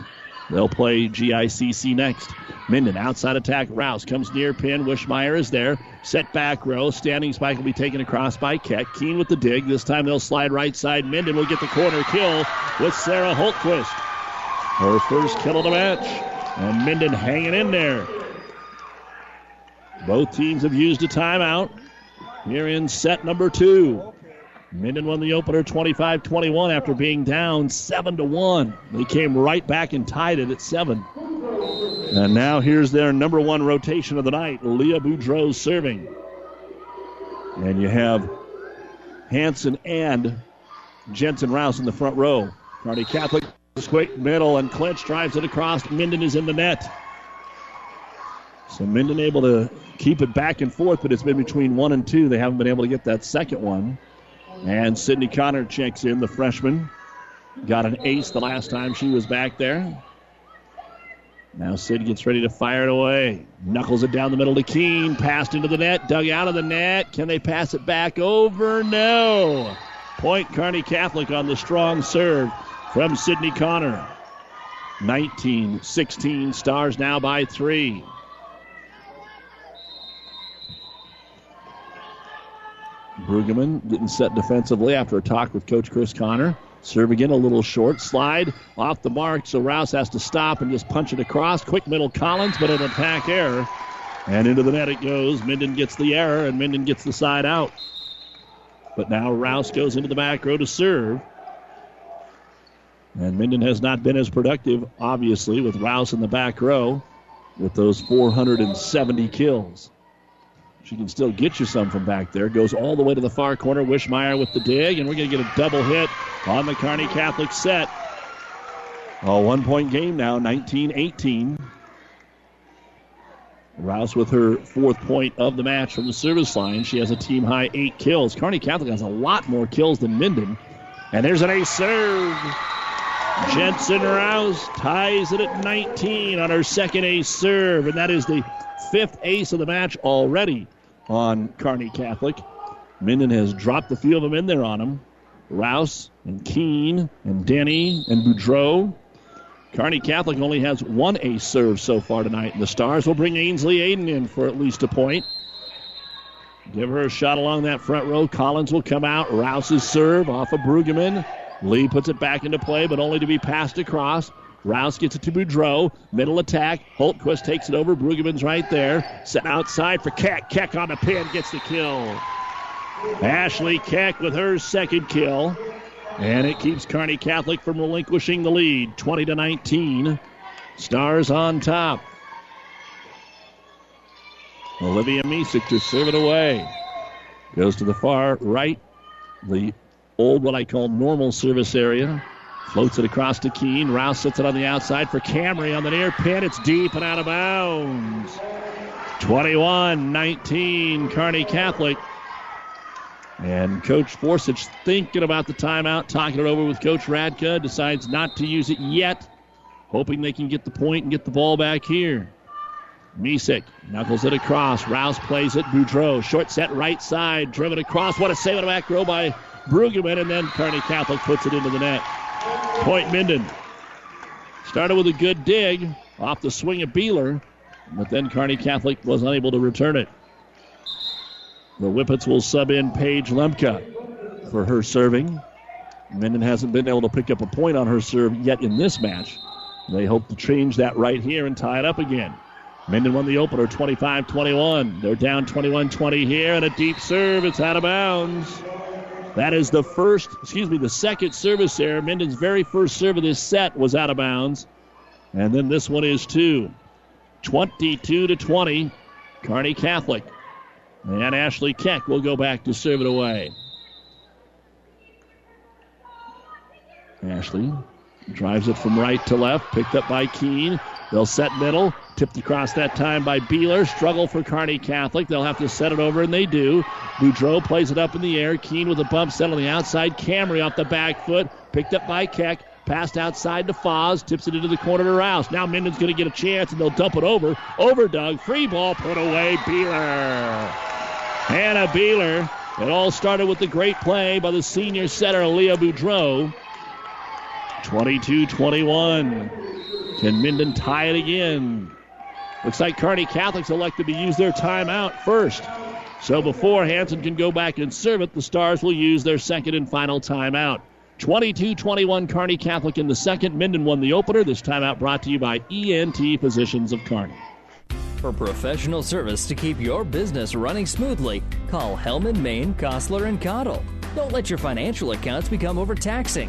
They'll play GICC next. Minden outside attack. Rouse comes near pin. Wishmeyer is there. Set back row. Standing spike will be taken across by Keck. Keene with the dig. This time they'll slide right side. Minden will get the corner kill with Sarah Holtquist. Her first kill of the match. And Minden hanging in there. Both teams have used a timeout here in set number two. Minden won the opener 25 21 after being down 7 to 1. They came right back and tied it at 7. And now here's their number one rotation of the night, Leah Boudreau serving. And you have Hanson and Jensen Rouse in the front row. Kearney Catholic quick middle and Clinch drives it across. Minden is in the net. So Minden able to keep it back and forth, but it's been between one and two. They haven't been able to get that second one. And Sydney Connor checks in, the freshman. Got an ace the last time she was back there. Now Sid gets ready to fire it away. Knuckles it down the middle to Keene. Passed into the net. Dug out of the net. Can they pass it back over? No. Point Kearney Catholic on the strong serve from Sydney Connor. 19 16. Stars now by three. Brueggemann getting set defensively after a talk with Coach Chris Connor. Serve again, a little short slide off the mark, so Rouse has to stop and just punch it across. Quick middle Collins, but an attack error. And into the net it goes. Minden gets the error, and Minden gets the side out. But now Rouse goes into the back row to serve. And Minden has not been as productive, obviously, with Rouse in the back row with those 470 kills. She can still get you some from back there. Goes all the way to the far corner. Wishmeyer with the dig, and we're going to get a double hit on the Kearney Catholic set. A one point game now, 19 18. Rouse with her fourth point of the match from the service line. She has a team high eight kills. Kearney Catholic has a lot more kills than Minden. And there's an ace serve. Jensen Rouse ties it at 19 on her second ace serve, and that is the fifth ace of the match already on Kearney Catholic. Minden has dropped a few of them in there on him. Rouse and Keene and Denny and Boudreau. Kearney Catholic only has one ace serve so far tonight, and the Stars will bring Ainsley Aiden in for at least a point. Give her a shot along that front row. Collins will come out. Rouse's serve off of Brueggemann. Lee puts it back into play, but only to be passed across. Rouse gets it to Boudreau. Middle attack. Holtquist takes it over. Brueggemann's right there. Set outside for Keck. Keck on the pin gets the kill. Ashley Keck with her second kill. And it keeps Kearney Catholic from relinquishing the lead. 20 to 19. Stars on top. Olivia Misek to serve it away. Goes to the far right. The old, what I call normal service area. Floats it across to Keene. Rouse sits it on the outside for Camry on the near pin. It's deep and out of bounds. 21 19, Kearney Catholic. And Coach Forsich thinking about the timeout, talking it over with Coach Radka, decides not to use it yet, hoping they can get the point and get the ball back here. Misek knuckles it across. Rouse plays it. Boudreau, short set right side, driven across. What a save on the back row by Brueggemann, and then Kearney Catholic puts it into the net. Point Minden. Started with a good dig off the swing of Beeler, but then Kearney Catholic was unable to return it. The Whippets will sub in Paige Lemke for her serving. Minden hasn't been able to pick up a point on her serve yet in this match. They hope to change that right here and tie it up again. Minden won the opener 25 21. They're down 21 20 here, and a deep serve. It's out of bounds. That is the first, excuse me, the second service error. Minden's very first serve of this set was out of bounds. And then this one is two. 22 to 20. Kearney Catholic. And Ashley Keck will go back to serve it away. Ashley drives it from right to left, picked up by Keene. They'll set middle, tipped across that time by Beeler. Struggle for Kearney Catholic. They'll have to set it over, and they do. Boudreau plays it up in the air. Keene with a bump set on the outside. Camry off the back foot, picked up by Keck. Passed outside to Foz, tips it into the corner to Rouse. Now Minden's going to get a chance, and they'll dump it over. Over Doug, free ball put away. Beeler. Hannah Beeler. It all started with the great play by the senior setter, Leah Boudreau. 22 21. Can Minden tie it again? Looks like Kearney Catholics elected to use their timeout first. So before Hanson can go back and serve it, the Stars will use their second and final timeout. 22 21 Kearney Catholic in the second. Minden won the opener. This timeout brought to you by ENT Physicians of Kearney. For professional service to keep your business running smoothly, call Hellman, Maine, Kostler, and Cottle. Don't let your financial accounts become overtaxing.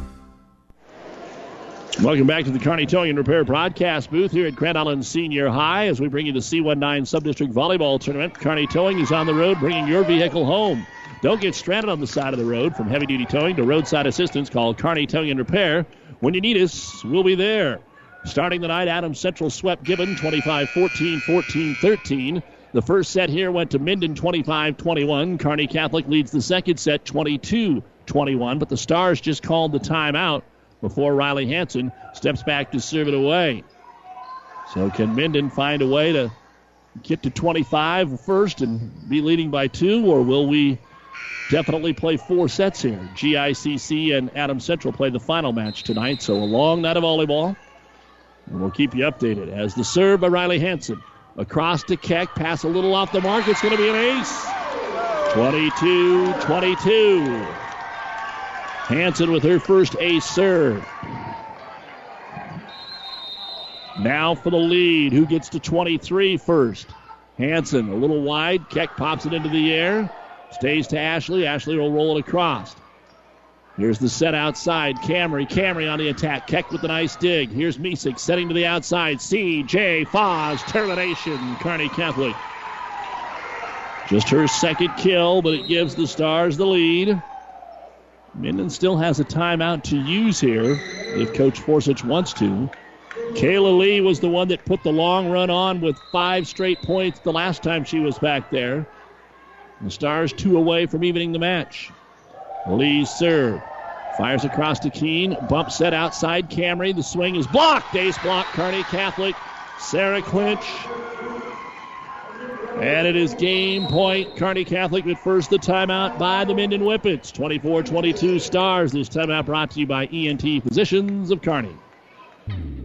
Welcome back to the Kearney Towing and Repair broadcast booth here at Grand Island Senior High as we bring you the C19 Subdistrict Volleyball Tournament. Kearney Towing is on the road bringing your vehicle home. Don't get stranded on the side of the road. From heavy duty towing to roadside assistance, call Kearney Towing and Repair. When you need us, we'll be there. Starting the night, Adams Central swept Gibbon 25 14, 14 13. The first set here went to Minden 25 21. Kearney Catholic leads the second set 22 21, but the Stars just called the timeout before Riley Hanson steps back to serve it away. So can Minden find a way to get to 25 first and be leading by two, or will we definitely play four sets here? GICC and Adam Central play the final match tonight, so a long night of volleyball. And we'll keep you updated as the serve by Riley Hanson. Across to Keck, pass a little off the mark. It's going to be an ace. 22 22. Hanson with her first ace serve. Now for the lead. Who gets to 23 first? Hanson a little wide. Keck pops it into the air. Stays to Ashley. Ashley will roll it across. Here's the set outside. Camry. Camry on the attack. Keck with a nice dig. Here's Misek setting to the outside. CJ Foz. Termination. Kearney Catholic. Just her second kill, but it gives the Stars the lead. Minden still has a timeout to use here if Coach Forsich wants to. Kayla Lee was the one that put the long run on with five straight points the last time she was back there. The Stars two away from evening the match. Lee serve. Fires across to Keene. Bump set outside Camry. The swing is blocked. Ace block. Kearney Catholic. Sarah Clinch. And it is game point. Kearney Catholic with first the timeout by the Minden Whippets. 24 22 Stars. This timeout brought to you by ENT Physicians of Kearney.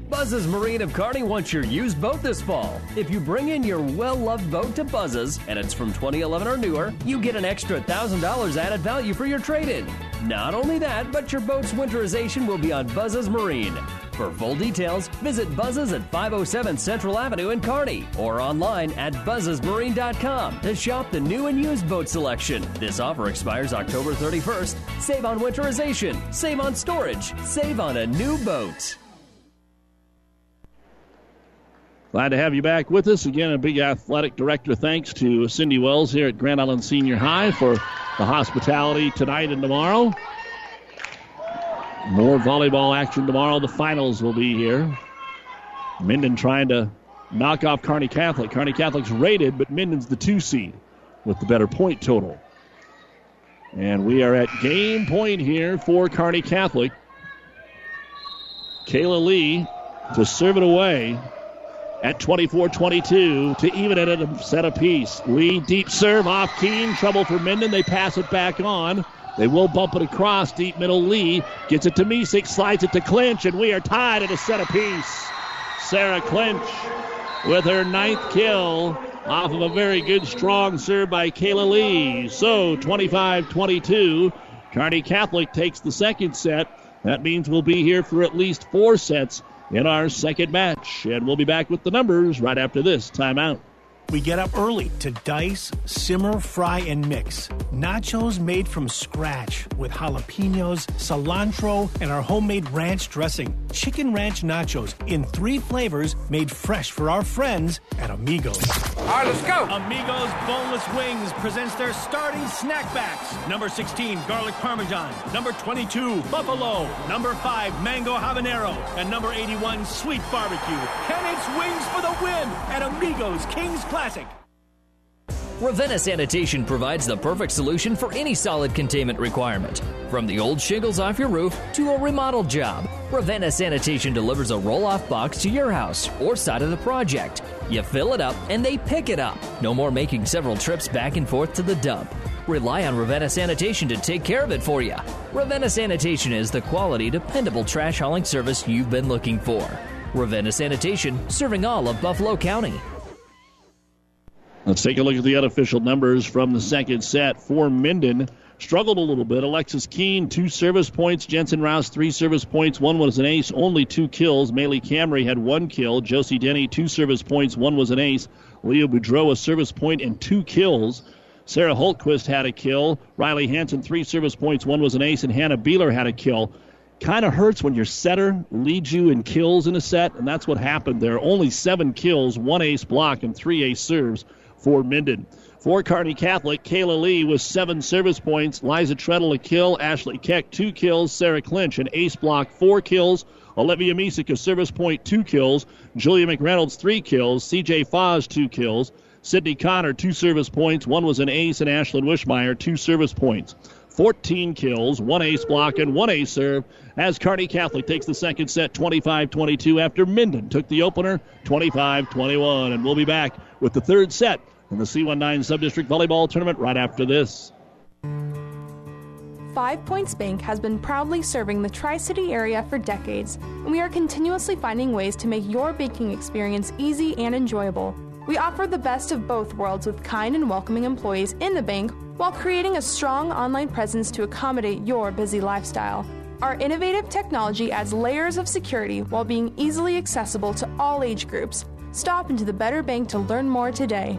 Buzz's Marine of Kearney wants your used boat this fall. If you bring in your well loved boat to Buzz's and it's from 2011 or newer, you get an extra $1,000 added value for your trade in. Not only that, but your boat's winterization will be on Buzz's Marine. For full details, visit Buzz's at 507 Central Avenue in Kearney or online at buzzesmarine.com to shop the new and used boat selection. This offer expires October 31st. Save on winterization, save on storage, save on a new boat. Glad to have you back with us. Again, a big athletic director thanks to Cindy Wells here at Grand Island Senior High for the hospitality tonight and tomorrow. More volleyball action tomorrow. The finals will be here. Minden trying to knock off Kearney Catholic. Kearney Catholic's rated, but Minden's the two seed with the better point total. And we are at game point here for Kearney Catholic. Kayla Lee to serve it away at 24 22 to even it at a set apiece. Lee deep serve off Keene. Trouble for Minden. They pass it back on. They will bump it across deep middle. Lee gets it to Misek, slides it to Clinch, and we are tied at a set apiece. Sarah Clinch with her ninth kill off of a very good strong serve by Kayla Lee. So 25 22. Kearney Catholic takes the second set. That means we'll be here for at least four sets in our second match. And we'll be back with the numbers right after this timeout. We get up early to dice, simmer, fry, and mix. Nachos made from scratch with jalapenos, cilantro, and our homemade ranch dressing. Chicken ranch nachos in three flavors made fresh for our friends at Amigos. All right, let's go. Amigos Boneless Wings presents their starting snack backs. Number 16, garlic parmesan. Number 22, buffalo. Number 5, mango habanero. And number 81, sweet barbecue. And it's wings for the win at Amigos King's Classic. Ravenna Sanitation provides the perfect solution for any solid containment requirement. From the old shingles off your roof to a remodel job, Ravenna Sanitation delivers a roll off box to your house or side of the project. You fill it up and they pick it up. No more making several trips back and forth to the dump. Rely on Ravenna Sanitation to take care of it for you. Ravenna Sanitation is the quality, dependable trash hauling service you've been looking for. Ravenna Sanitation, serving all of Buffalo County. Let's take a look at the unofficial numbers from the second set. For Minden, struggled a little bit. Alexis Keene, two service points. Jensen Rouse, three service points. One was an ace, only two kills. Maylee Camry had one kill. Josie Denny, two service points. One was an ace. Leo Boudreau, a service point and two kills. Sarah Holtquist had a kill. Riley Hanson, three service points. One was an ace. And Hannah Beeler had a kill. Kind of hurts when your setter leads you in kills in a set, and that's what happened there. Only seven kills, one ace block, and three ace serves for Minden. For Kearney Catholic, Kayla Lee with seven service points. Liza Treadle a kill. Ashley Keck two kills. Sarah Clinch an ace block, four kills. Olivia Misek a service point, two kills. Julia McReynolds three kills. CJ Foz two kills. Sydney Connor two service points. One was an ace, and Ashlyn Wishmeyer two service points. 14 kills, one ace block, and one ace serve as Kearney Catholic takes the second set 25 22 after Minden took the opener 25 21. And we'll be back with the third set in the C19 Subdistrict Volleyball Tournament right after this. Five Points Bank has been proudly serving the Tri City area for decades, and we are continuously finding ways to make your banking experience easy and enjoyable. We offer the best of both worlds with kind and welcoming employees in the bank while creating a strong online presence to accommodate your busy lifestyle. Our innovative technology adds layers of security while being easily accessible to all age groups. Stop into the Better Bank to learn more today.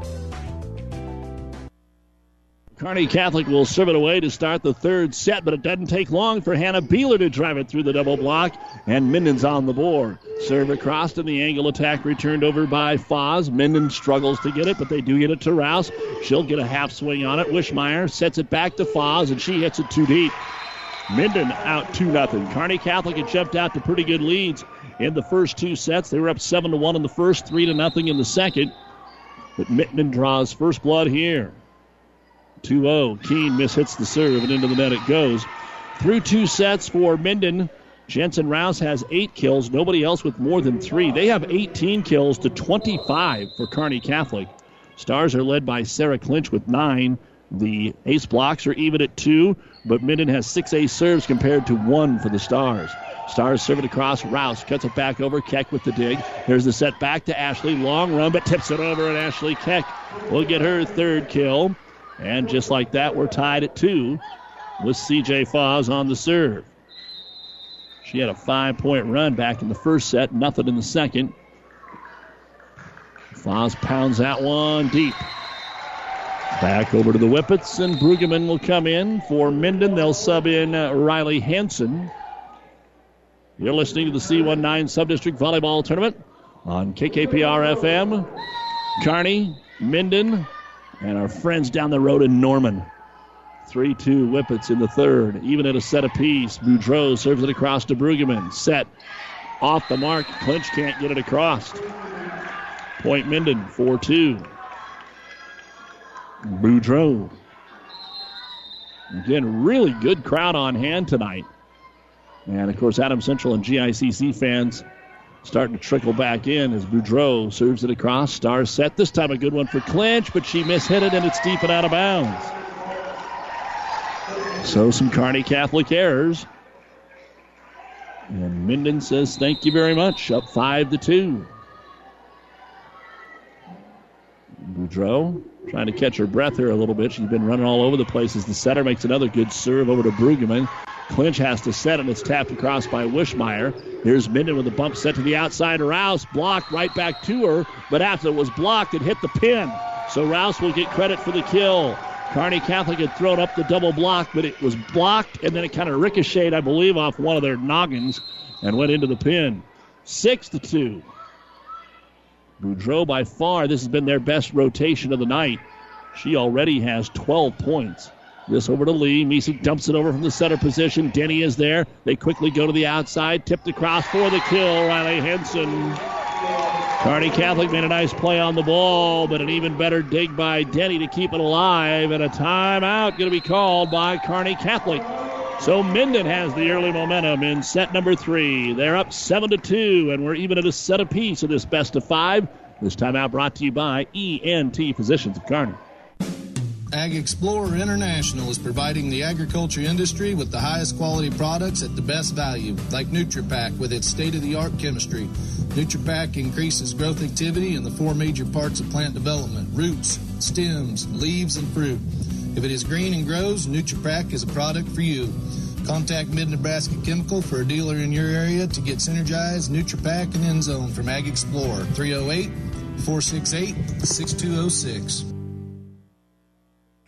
Kearney Catholic will serve it away to start the third set, but it doesn't take long for Hannah Beeler to drive it through the double block, and Minden's on the board. Serve across, and the angle attack returned over by Foz. Minden struggles to get it, but they do get it to Rouse. She'll get a half swing on it. Wishmeyer sets it back to Foz, and she hits it too deep. Minden out 2 0. Kearney Catholic had jumped out to pretty good leads in the first two sets. They were up 7 to 1 in the first, 3 to nothing in the second. But Minden draws first blood here. 2 0. Keene mishits the serve, and into the net it goes. Through two sets for Minden. Jensen Rouse has eight kills. Nobody else with more than three. They have 18 kills to 25 for Kearney Catholic. Stars are led by Sarah Clinch with nine. The ace blocks are even at two, but Minden has six ace serves compared to one for the Stars. Stars serve it across. Rouse cuts it back over. Keck with the dig. Here's the set back to Ashley. Long run, but tips it over, and Ashley Keck will get her third kill. And just like that, we're tied at two with CJ Foz on the serve. She had a five point run back in the first set, nothing in the second. Foz pounds that one deep. Back over to the Whippets, and Brueggemann will come in for Minden. They'll sub in uh, Riley Hanson. You're listening to the C19 Subdistrict Volleyball Tournament on KKPR FM. Kearney, Minden, and our friends down the road in Norman. 3 2 Whippets in the third, even at a set apiece. Boudreau serves it across to Brueggemann. Set off the mark. Clinch can't get it across. Point Minden 4 2. Boudreau. Again, really good crowd on hand tonight. And of course, Adam Central and GICC fans starting to trickle back in as Boudreau serves it across. Star set. This time a good one for Clinch, but she mishit it and it's deep and out of bounds. So some Kearney Catholic errors. And Minden says thank you very much. Up five to two. Boudreau trying to catch her breath here a little bit. She's been running all over the place as the setter makes another good serve over to Brueggemann. Clinch has to set it. It's tapped across by Wishmeyer. Here's Minden with a bump set to the outside. Rouse blocked right back to her, but after it was blocked, it hit the pin. So Rouse will get credit for the kill. Kearney Catholic had thrown up the double block, but it was blocked, and then it kind of ricocheted, I believe, off one of their noggins and went into the pin. Six to two. Boudreau, by far, this has been their best rotation of the night. She already has 12 points. This over to Lee. Misek dumps it over from the center position. Denny is there. They quickly go to the outside. Tipped across for the kill. Riley Hanson. Kearney Catholic made a nice play on the ball, but an even better dig by Denny to keep it alive, and a timeout going to be called by Kearney Catholic. So Minden has the early momentum in set number three. They're up seven to two, and we're even at a set apiece of this best of five. This timeout brought to you by ENT Physicians of Kearney. AgXplore International is providing the agriculture industry with the highest quality products at the best value, like NutriPack with its state-of-the-art chemistry. NutriPack increases growth activity in the four major parts of plant development: roots, stems, leaves, and fruit. If it is green and grows, NutriPack is a product for you. Contact Mid-Nebraska Chemical for a dealer in your area to get synergized NutriPack and Enzone from AgXplore 308 468 6206.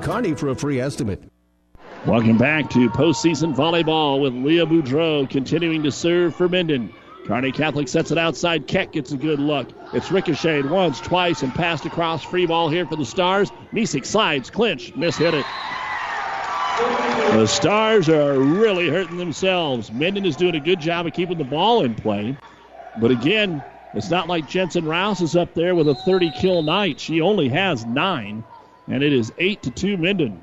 Kearney for a free estimate. Welcome back to postseason volleyball with Leah Boudreau continuing to serve for Minden. Kearney Catholic sets it outside. Keck gets a good look. It's ricocheted once, twice, and passed across. Free ball here for the Stars. Misek slides, Clinch, miss hit it. The Stars are really hurting themselves. Minden is doing a good job of keeping the ball in play. But again, it's not like Jensen Rouse is up there with a 30 kill night. She only has nine and it is 8 to 2 Minden.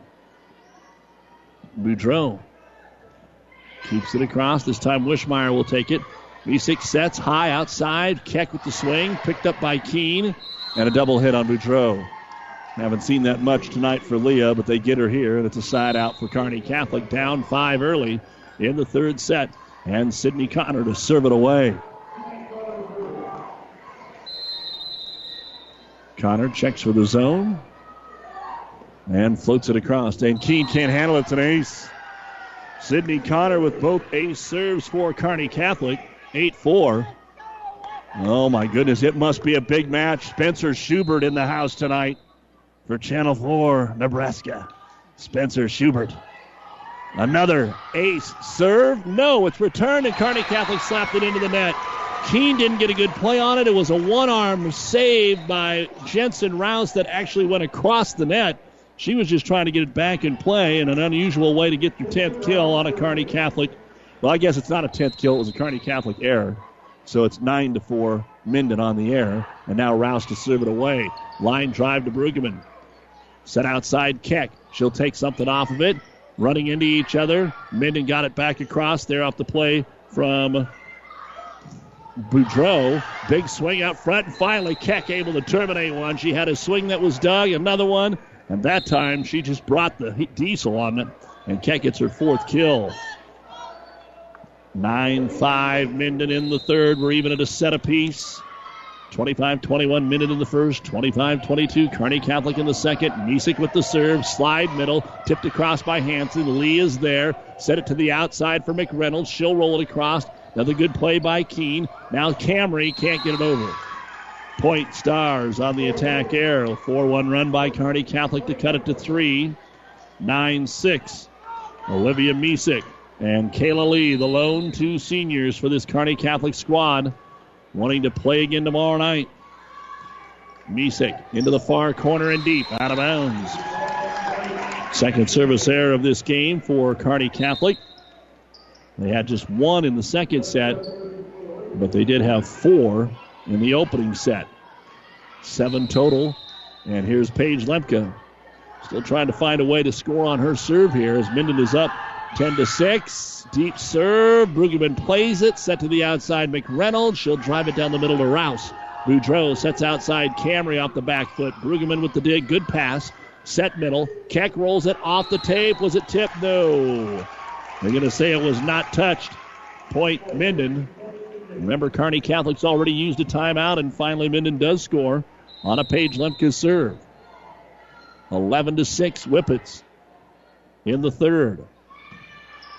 Boudreau keeps it across. This time Wishmeyer will take it. V6 sets high outside. Keck with the swing, picked up by Keene, and a double hit on Boudreau. Haven't seen that much tonight for Leah, but they get her here, and it's a side out for Kearney Catholic. Down five early in the third set, and Sydney Connor to serve it away. Connor checks for the zone, and floats it across. And Keene can't handle it. It's an ace. Sydney Connor with both ace serves for Kearney Catholic. 8 4. Oh my goodness, it must be a big match. Spencer Schubert in the house tonight for Channel 4, Nebraska. Spencer Schubert. Another ace serve. No, it's returned, and Kearney Catholic slapped it into the net. Keene didn't get a good play on it. It was a one arm save by Jensen Rouse that actually went across the net. She was just trying to get it back in play in an unusual way to get your 10th kill on a Kearney Catholic. Well, I guess it's not a 10th kill. It was a Kearney Catholic error. So it's 9 to 4 Minden on the air. And now Rouse to serve it away. Line drive to Brueggemann. Set outside Keck. She'll take something off of it. Running into each other. Minden got it back across there off the play from Boudreau. Big swing out front. And finally, Keck able to terminate one. She had a swing that was dug. Another one. And that time she just brought the diesel on it, and Keck gets her fourth kill. 9 5 Minden in the third. We're even at a set apiece. 25 21 Minden in the first, 25 22. Kearney Catholic in the second. Misek with the serve, slide middle, tipped across by Hanson. Lee is there, set it to the outside for McReynolds. She'll roll it across. Another good play by Keene. Now Camry can't get it over. Point Stars on the attack air. 4 1 run by Kearney Catholic to cut it to 3. 9 6. Olivia Misek and Kayla Lee, the lone two seniors for this Kearney Catholic squad, wanting to play again tomorrow night. Misek into the far corner and deep, out of bounds. Second service error of this game for Kearney Catholic. They had just one in the second set, but they did have four in the opening set. Seven total. And here's Paige Lemke. Still trying to find a way to score on her serve here as Minden is up 10 to 6. Deep serve. Brueggemann plays it. Set to the outside. McReynolds. She'll drive it down the middle to Rouse. Boudreau sets outside Camry off the back foot. Brueggemann with the dig. Good pass. Set middle. Keck rolls it off the tape. Was it tipped? No. They're going to say it was not touched. Point Minden. Remember, Kearney Catholic's already used a timeout, and finally Minden does score on a Paige Lemke serve. 11 to 6 Whippets in the third.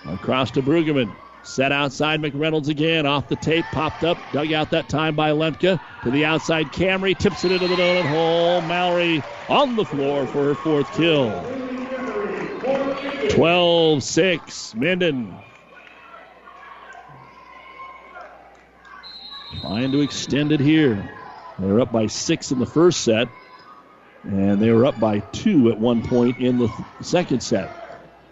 Across to Brueggemann. Set outside McReynolds again. Off the tape, popped up, dug out that time by Lemke. To the outside, Camry tips it into the donut hole. Mallory on the floor for her fourth kill. 12 6. Minden trying to extend it here. They were up by six in the first set, and they were up by two at one point in the th- second set.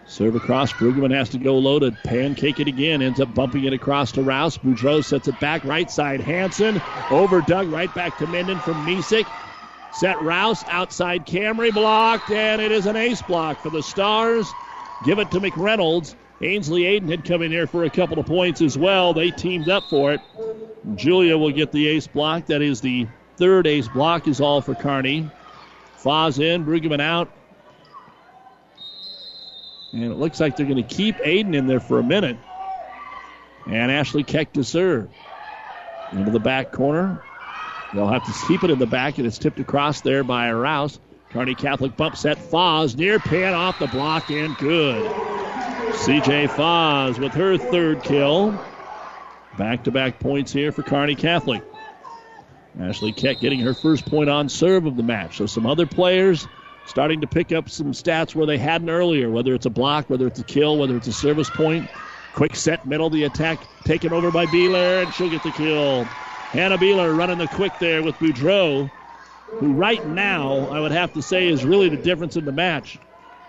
Serve across. Brueggemann has to go low to Pancake it again. Ends up bumping it across to Rouse. Boudreau sets it back right side. Hanson over Doug right back to Minden from Misek. Set Rouse outside Camry blocked, and it is an ace block for the Stars. Give it to McReynolds. Ainsley Aiden had come in here for a couple of points as well. They teamed up for it. Julia will get the ace block. That is the third ace block, is all for Kearney. Foz in, Brueggemann out. And it looks like they're going to keep Aiden in there for a minute. And Ashley Keck to serve. Into the back corner. They'll have to keep it in the back, and it's tipped across there by Rouse. Kearney Catholic bump set. Foz near pin off the block and good. CJ Foz with her third kill. Back to back points here for Kearney Catholic. Ashley Keck getting her first point on serve of the match. So some other players starting to pick up some stats where they hadn't earlier, whether it's a block, whether it's a kill, whether it's a service point. Quick set middle, the attack taken over by Beeler, and she'll get the kill. Hannah Beeler running the quick there with Boudreau, who right now I would have to say is really the difference in the match.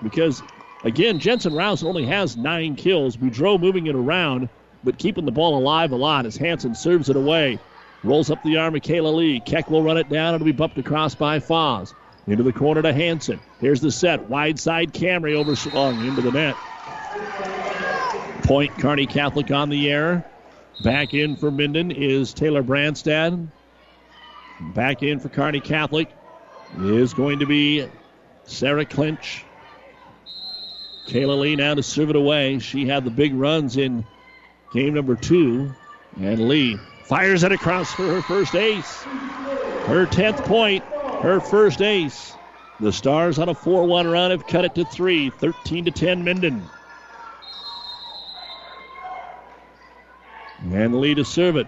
Because, again, Jensen Rouse only has nine kills. Boudreau moving it around, but keeping the ball alive a lot as Hanson serves it away. Rolls up the arm, Michaela Lee. Keck will run it down. It'll be bumped across by Foz. Into the corner to Hanson. Here's the set. Wide side Camry overslung into the net. Point Kearney Catholic on the air. Back in for Minden is Taylor Brandstad. Back in for Kearney Catholic is going to be Sarah Clinch. Kayla Lee now to serve it away. She had the big runs in game number two. And Lee fires it across for her first ace. Her 10th point, her first ace. The Stars on a 4 1 run have cut it to three, 13 to 10 Minden. And Lee to serve it.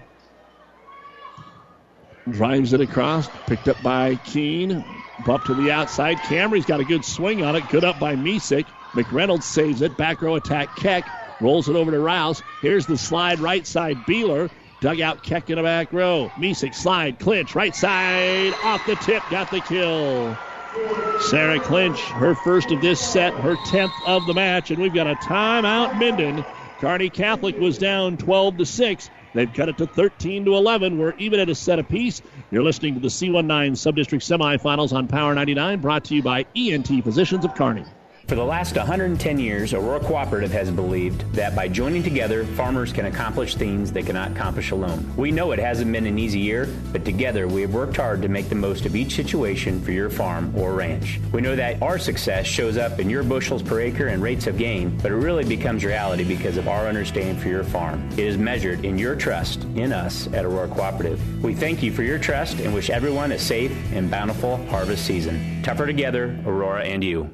Drives it across, picked up by Keene. Bump to the outside. Camry's got a good swing on it. Good up by Misek. McReynolds saves it. Back row attack. Keck rolls it over to Rouse. Here's the slide right side. Beeler. dug out Keck in the back row. Misek slide. Clinch right side. Off the tip. Got the kill. Sarah Clinch, her first of this set, her 10th of the match, and we've got a timeout Minden. Kearney Catholic was down 12 to 6. They've cut it to 13 to 11. We're even at a set apiece. You're listening to the C19 Subdistrict Semifinals on Power 99, brought to you by ENT Physicians of Kearney. For the last 110 years, Aurora Cooperative has believed that by joining together, farmers can accomplish things they cannot accomplish alone. We know it hasn't been an easy year, but together we have worked hard to make the most of each situation for your farm or ranch. We know that our success shows up in your bushels per acre and rates of gain, but it really becomes reality because of our understanding for your farm. It is measured in your trust in us at Aurora Cooperative. We thank you for your trust and wish everyone a safe and bountiful harvest season. Tougher together, Aurora and you.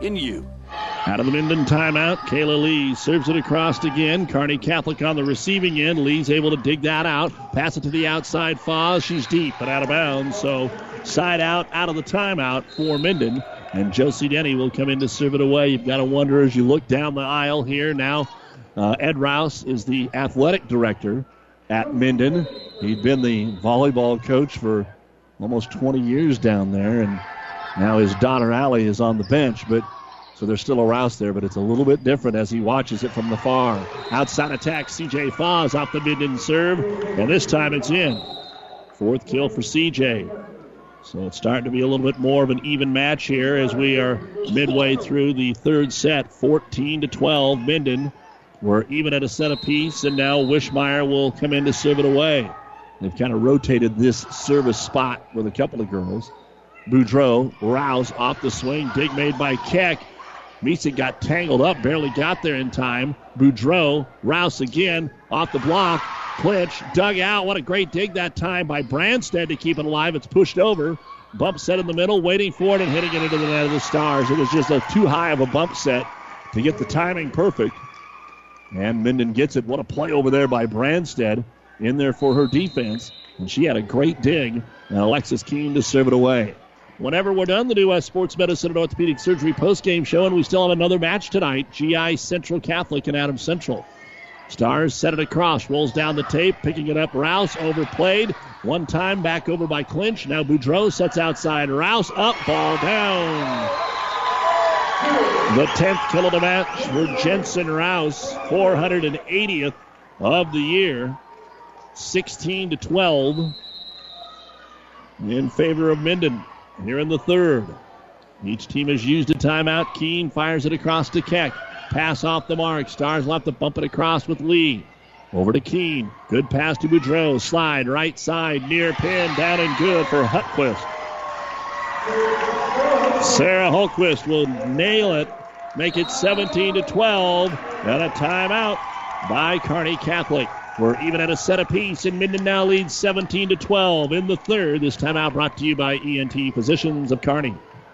in you. Out of the Minden timeout, Kayla Lee serves it across again. Kearney Catholic on the receiving end. Lee's able to dig that out. Pass it to the outside. Foz. She's deep, but out of bounds. So side out, out of the timeout for Minden. And Josie Denny will come in to serve it away. You've got to wonder as you look down the aisle here. Now, uh, Ed Rouse is the athletic director at Minden. He'd been the volleyball coach for almost 20 years down there, and now his daughter Allie is on the bench, but so there's still a Rouse there, but it's a little bit different as he watches it from the far. Outside attack, CJ Foz off the Minden serve, and this time it's in. Fourth kill for CJ. So it's starting to be a little bit more of an even match here as we are midway through the third set, 14 to 12. Minden We're even at a set apiece, and now Wishmeyer will come in to serve it away. They've kind of rotated this service spot with a couple of girls. Boudreau, Rouse off the swing, dig made by Keck. Misa got tangled up, barely got there in time. Boudreau, Rouse again, off the block. Clinch, dug out. What a great dig that time by Branstead to keep it alive. It's pushed over. Bump set in the middle, waiting for it and hitting it into the net of the Stars. It was just a too high of a bump set to get the timing perfect. And Minden gets it. What a play over there by Branstead in there for her defense. And she had a great dig. And Alexis Keene to serve it away. Whenever we're done, the New West Sports Medicine and Orthopedic Surgery postgame show, and we still have another match tonight GI Central Catholic and Adams Central. Stars set it across, rolls down the tape, picking it up. Rouse overplayed. One time back over by Clinch. Now Boudreau sets outside. Rouse up, ball down. The 10th kill of the match for Jensen Rouse, 480th of the year. 16 to 12 in favor of Minden here in the third. Each team has used a timeout. Keene fires it across to Keck. Pass off the mark. Stars will have to bump it across with Lee. Over to Keene. Good pass to Boudreau. Slide right side. Near pin. Down and good for Hultquist. Sarah Hultquist will nail it. Make it 17 to 12. And a timeout by Kearney Catholic. We're even at a set apiece, and Minden now leads 17 to 12 in the third. This timeout brought to you by ENT Physicians of Kearney.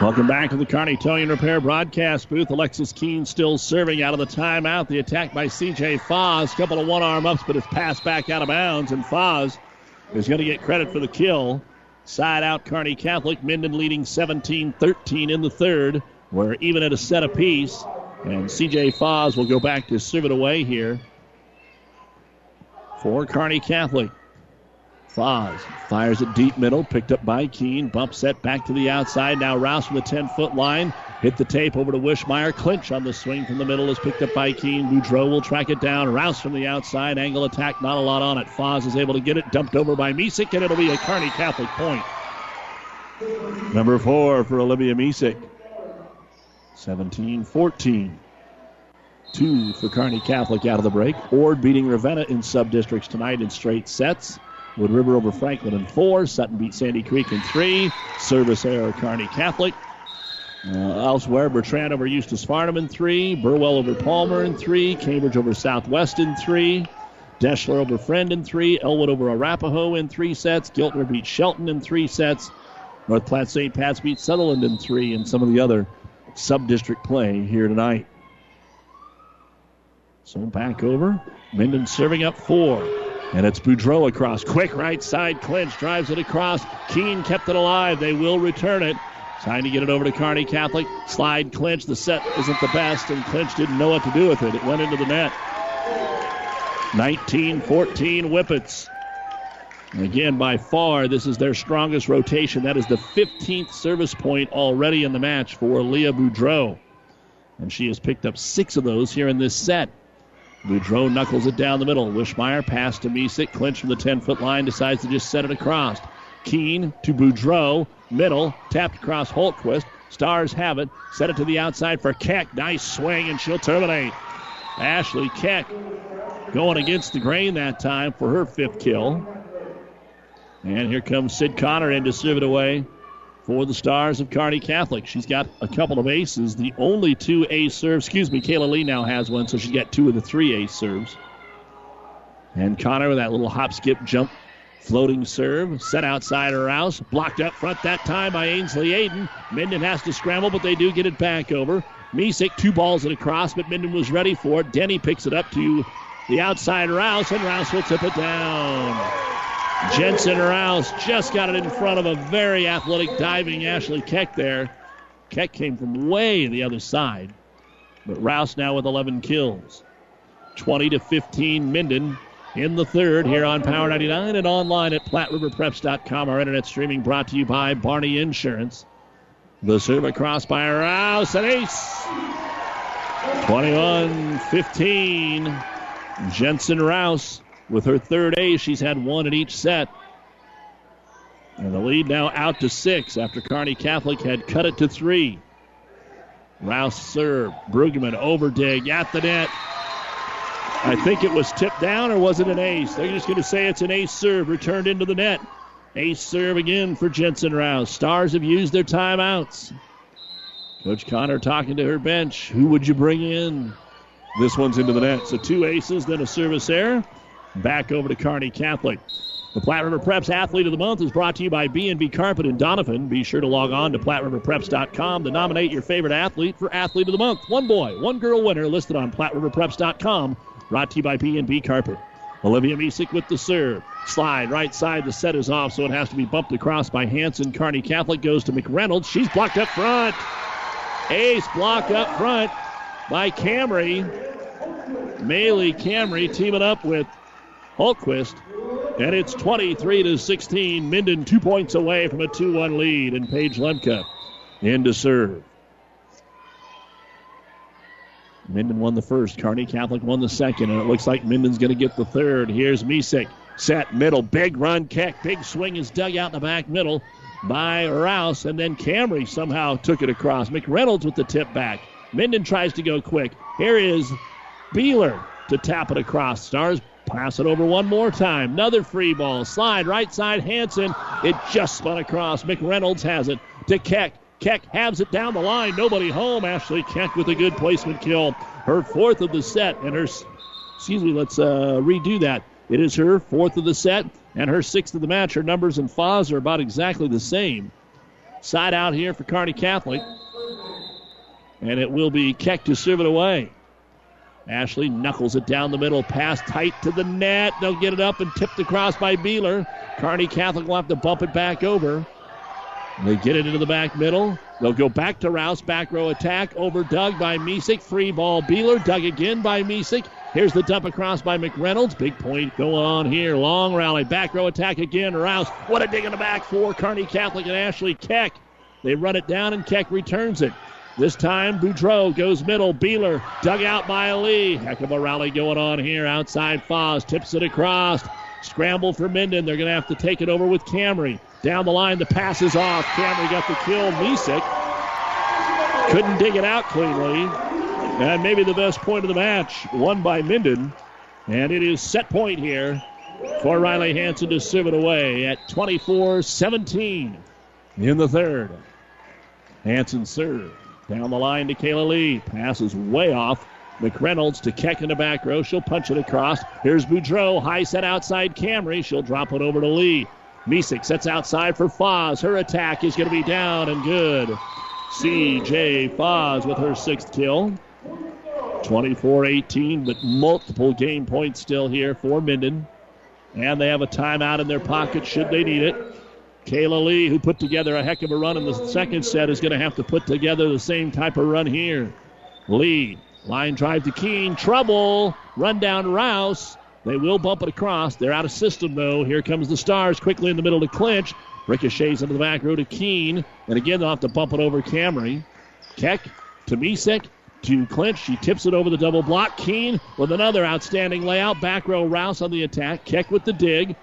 Welcome back to the Kearney Towing Repair broadcast booth. Alexis Keene still serving out of the timeout. The attack by CJ Foz. Couple of one arm ups, but it's passed back out of bounds, and Foz is going to get credit for the kill. Side out Kearney Catholic. Minden leading 17 13 in the third. We're even at a set apiece. And CJ Foz will go back to serve it away here for Kearney Catholic. Foz fires it deep middle, picked up by Keene. Bump set back to the outside. Now Rouse from the 10 foot line. Hit the tape over to Wishmeyer. Clinch on the swing from the middle is picked up by Keene. Boudreau will track it down. Rouse from the outside. Angle attack, not a lot on it. Foz is able to get it dumped over by Misek, and it'll be a Kearney Catholic point. Number four for Olivia Misek. 17 14. Two for Kearney Catholic out of the break. Ord beating Ravenna in sub districts tonight in straight sets. Wood River over Franklin in four. Sutton beat Sandy Creek in three. Service error Kearney Catholic. Uh, elsewhere, Bertrand over Eustis Farnam in three. Burwell over Palmer in three. Cambridge over Southwest in three. Deshler over Friend in three. Elwood over Arapahoe in three sets. Giltner beat Shelton in three sets. North Platte St. Pat's beat Sutherland in three, and some of the other sub district play here tonight. So back over. Minden serving up four. And it's Boudreau across. Quick right side. Clinch drives it across. Keene kept it alive. They will return it. Trying to get it over to Kearney Catholic. Slide Clinch. The set isn't the best, and Clinch didn't know what to do with it. It went into the net. 19 14 Whippets. Again, by far, this is their strongest rotation. That is the 15th service point already in the match for Leah Boudreau. And she has picked up six of those here in this set. Boudreau knuckles it down the middle. Wishmeyer pass to Misek. Clinch from the 10 foot line decides to just set it across. Keene to Boudreau. Middle. Tapped across Holtquist. Stars have it. Set it to the outside for Keck. Nice swing, and she'll terminate. Ashley Keck going against the grain that time for her fifth kill. And here comes Sid Connor in to serve it away for the Stars of Kearney Catholic. She's got a couple of aces. The only two ace serves, excuse me, Kayla Lee now has one, so she's got two of the three ace serves. And Connor with that little hop, skip, jump, floating serve, set outside her house, blocked up front that time by Ainsley Aiden. Minden has to scramble, but they do get it back over. Misek, two balls and a cross, but Minden was ready for it. Denny picks it up to the outside Rouse, and Rouse will tip it down. Jensen Rouse just got it in front of a very athletic diving Ashley Keck there. Keck came from way the other side, but Rouse now with 11 kills. 20 to 15 Minden in the third here on Power 99 and online at PlatteRiverPreps.com. Our internet streaming brought to you by Barney Insurance. The serve across by Rouse, an ace. 21 15. Jensen Rouse with her third ace. She's had one in each set. And the lead now out to six after Kearney Catholic had cut it to three. Rouse serve. Brueggemann over dig at the net. I think it was tipped down or was it an ace? They're just going to say it's an ace serve returned into the net. Ace serve again for Jensen Rouse. Stars have used their timeouts. Coach Connor talking to her bench. Who would you bring in? This one's into the net. So two aces, then a service error. Back over to Kearney Catholic. The Platte River Preps Athlete of the Month is brought to you by B&B Carpet in Donovan. Be sure to log on to PlatteRiverPreps.com to nominate your favorite athlete for Athlete of the Month. One boy, one girl winner listed on PlatteRiverPreps.com. Brought to you by B&B Carpet. Olivia Misek with the serve. Slide right side. The set is off, so it has to be bumped across by Hanson. Kearney Catholic goes to McReynolds. She's blocked up front. Ace block up front by Camry. Maylee Camry teaming up with Holtquist. And it's 23 to 16. Minden two points away from a 2 1 lead. And Paige Lemke in to serve. Minden won the first. Kearney Catholic won the second. And it looks like Minden's going to get the third. Here's Misek. Set middle. Big run kick. Big swing is dug out in the back middle by Rouse. And then Camry somehow took it across. McReynolds with the tip back. Minden tries to go quick. Here is Beeler to tap it across. Stars pass it over one more time. Another free ball. Slide right side. Hanson. It just spun across. McReynolds has it to Keck. Keck has it down the line. Nobody home. Ashley Keck with a good placement kill. Her fourth of the set. And her, excuse me, let's uh, redo that. It is her fourth of the set and her sixth of the match. Her numbers and FAs are about exactly the same. Side out here for Kearney Catholic. And it will be Keck to serve it away. Ashley knuckles it down the middle, pass tight to the net. They'll get it up and tipped across by Beeler. Kearney Catholic will have to bump it back over. They get it into the back middle. They'll go back to Rouse. Back row attack. Over dug by Misek. Free ball. Beeler. Dug again by Misek. Here's the dump across by McReynolds. Big point going on here. Long rally. Back row attack again. Rouse. What a dig in the back for Kearney Catholic and Ashley Keck. They run it down and Keck returns it. This time, Boudreau goes middle. Beeler dug out by Lee. Heck of a rally going on here. Outside Foz tips it across. Scramble for Minden. They're going to have to take it over with Camry. Down the line, the pass is off. Camry got the kill. Misek couldn't dig it out cleanly. And maybe the best point of the match, won by Minden. And it is set point here for Riley Hanson to serve it away at 24 17 in the third. Hanson serve. Down the line to Kayla Lee. Passes way off. McReynolds to Keck in the back row. She'll punch it across. Here's Boudreau. High set outside Camry. She'll drop it over to Lee. Misek sets outside for Foz. Her attack is going to be down and good. CJ Foz with her sixth kill. 24 18, but multiple game points still here for Minden. And they have a timeout in their pocket should they need it. Kayla Lee, who put together a heck of a run in the second set, is going to have to put together the same type of run here. Lee, line drive to Keene, trouble, run down Rouse. They will bump it across. They're out of system, though. Here comes the Stars quickly in the middle to Clinch. Ricochets into the back row to Keene. And again, they'll have to bump it over Camry. Keck to Misek to Clinch. She tips it over the double block. Keene with another outstanding layout. Back row Rouse on the attack. Keck with the dig.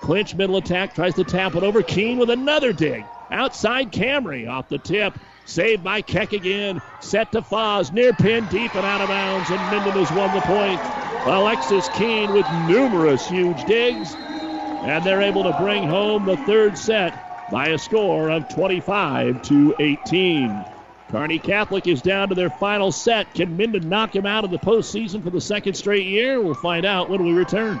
Clinch middle attack tries to tap it over. Keene with another dig. Outside Camry off the tip. Saved by Keck again. Set to Foz. Near pin, deep and out of bounds. And Minden has won the point. Alexis Keene with numerous huge digs. And they're able to bring home the third set by a score of 25 to 18. Kearney Catholic is down to their final set. Can Minden knock him out of the postseason for the second straight year? We'll find out when we return.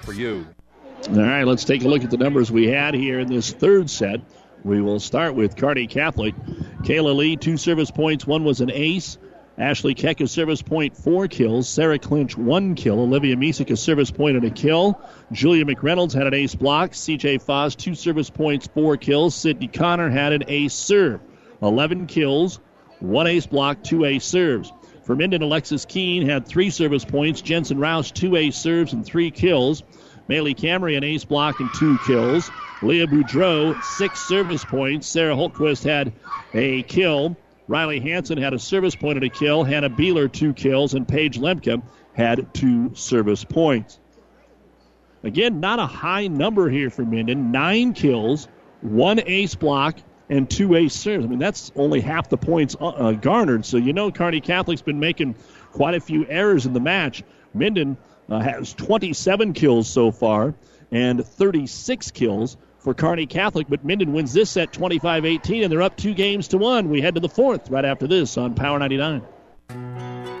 for you. All right, let's take a look at the numbers we had here in this third set. We will start with Kearney Catholic. Kayla Lee, two service points. One was an ace. Ashley Keck, a service point, four kills. Sarah Clinch, one kill. Olivia Misek, a service point and a kill. Julia McReynolds had an ace block. CJ Foz, two service points, four kills. Sydney Connor had an ace serve. 11 kills, one ace block, two ace serves. For Minden, Alexis Keene had three service points. Jensen Rouse, two ace serves and three kills. Bailey Camry, an ace block and two kills. Leah Boudreau, six service points. Sarah Holtquist had a kill. Riley Hanson had a service point and a kill. Hannah Beeler, two kills. And Paige Lemke had two service points. Again, not a high number here for Minden. Nine kills, one ace block, and two ace serves. I mean, that's only half the points uh, uh, garnered. So you know Kearney Catholic's been making quite a few errors in the match. Minden uh, has 27 kills so far and 36 kills for Kearney Catholic, but Minden wins this set 25 18, and they're up two games to one. We head to the fourth right after this on Power 99.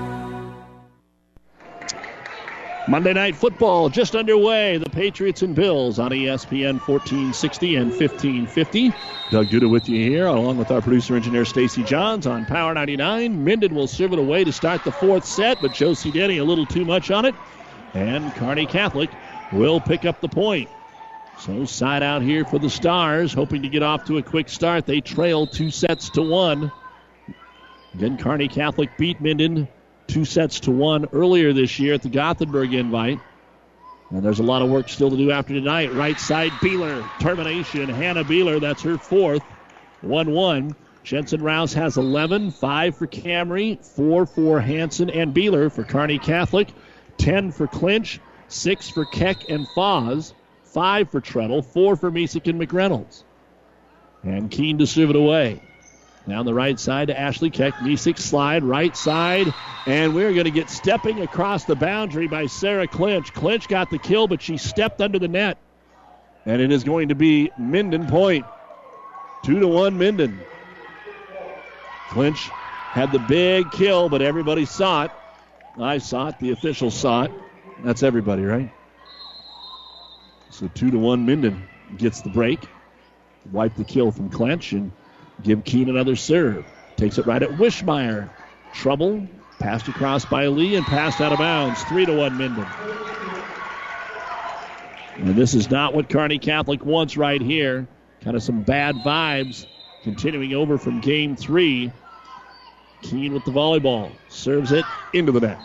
Monday Night Football just underway. The Patriots and Bills on ESPN 1460 and 1550. Doug Duda with you here, along with our producer engineer Stacy Johns on Power 99. Minden will serve it away to start the fourth set, but Josie Denny a little too much on it. And Kearney Catholic will pick up the point. So side out here for the Stars, hoping to get off to a quick start. They trail two sets to one. Again, Kearney Catholic beat Minden two sets to one earlier this year at the Gothenburg invite. And there's a lot of work still to do after tonight. Right side, Beeler. Termination. Hannah Beeler, that's her fourth. 1 1. Jensen Rouse has 11, 5 for Camry, 4 for Hanson and Beeler for Kearney Catholic, 10 for Clinch, 6 for Keck and Foz, 5 for Treadle, 4 for Misek and McReynolds. And Keene to serve it away. Down the right side to Ashley Keck. Misek slide right side. And we're going to get stepping across the boundary by Sarah Clinch. Clinch got the kill, but she stepped under the net. And it is going to be Minden point. Two to one Minden. Clinch had the big kill, but everybody saw it. I saw it. The officials saw it. That's everybody, right? So two to one Minden gets the break. Wipe the kill from Clinch and give Keene another serve. Takes it right at Wishmeyer. Trouble. Passed across by Lee and passed out of bounds. Three to one Minden. And this is not what Kearney Catholic wants right here. Kind of some bad vibes continuing over from game three. Keene with the volleyball. Serves it into the net.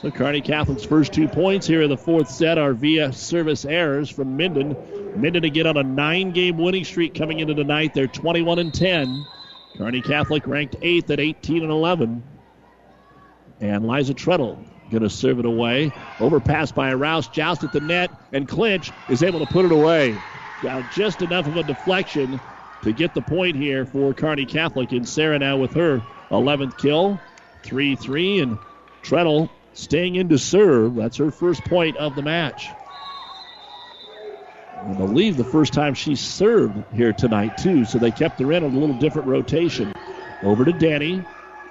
So Kearney Catholic's first two points here in the fourth set are via service errors from Minden. Minden again on a nine-game winning streak coming into tonight. They're 21 and 10. Kearney Catholic ranked eighth at 18 and 11. And Liza Treadle going to serve it away. Overpass by Rouse, joust at the net, and Clinch is able to put it away. got just enough of a deflection to get the point here for Kearney Catholic. And Sarah now with her 11th kill, 3 3. And Treadle staying in to serve. That's her first point of the match. I believe the first time she served here tonight, too. So they kept her in a little different rotation. Over to Danny.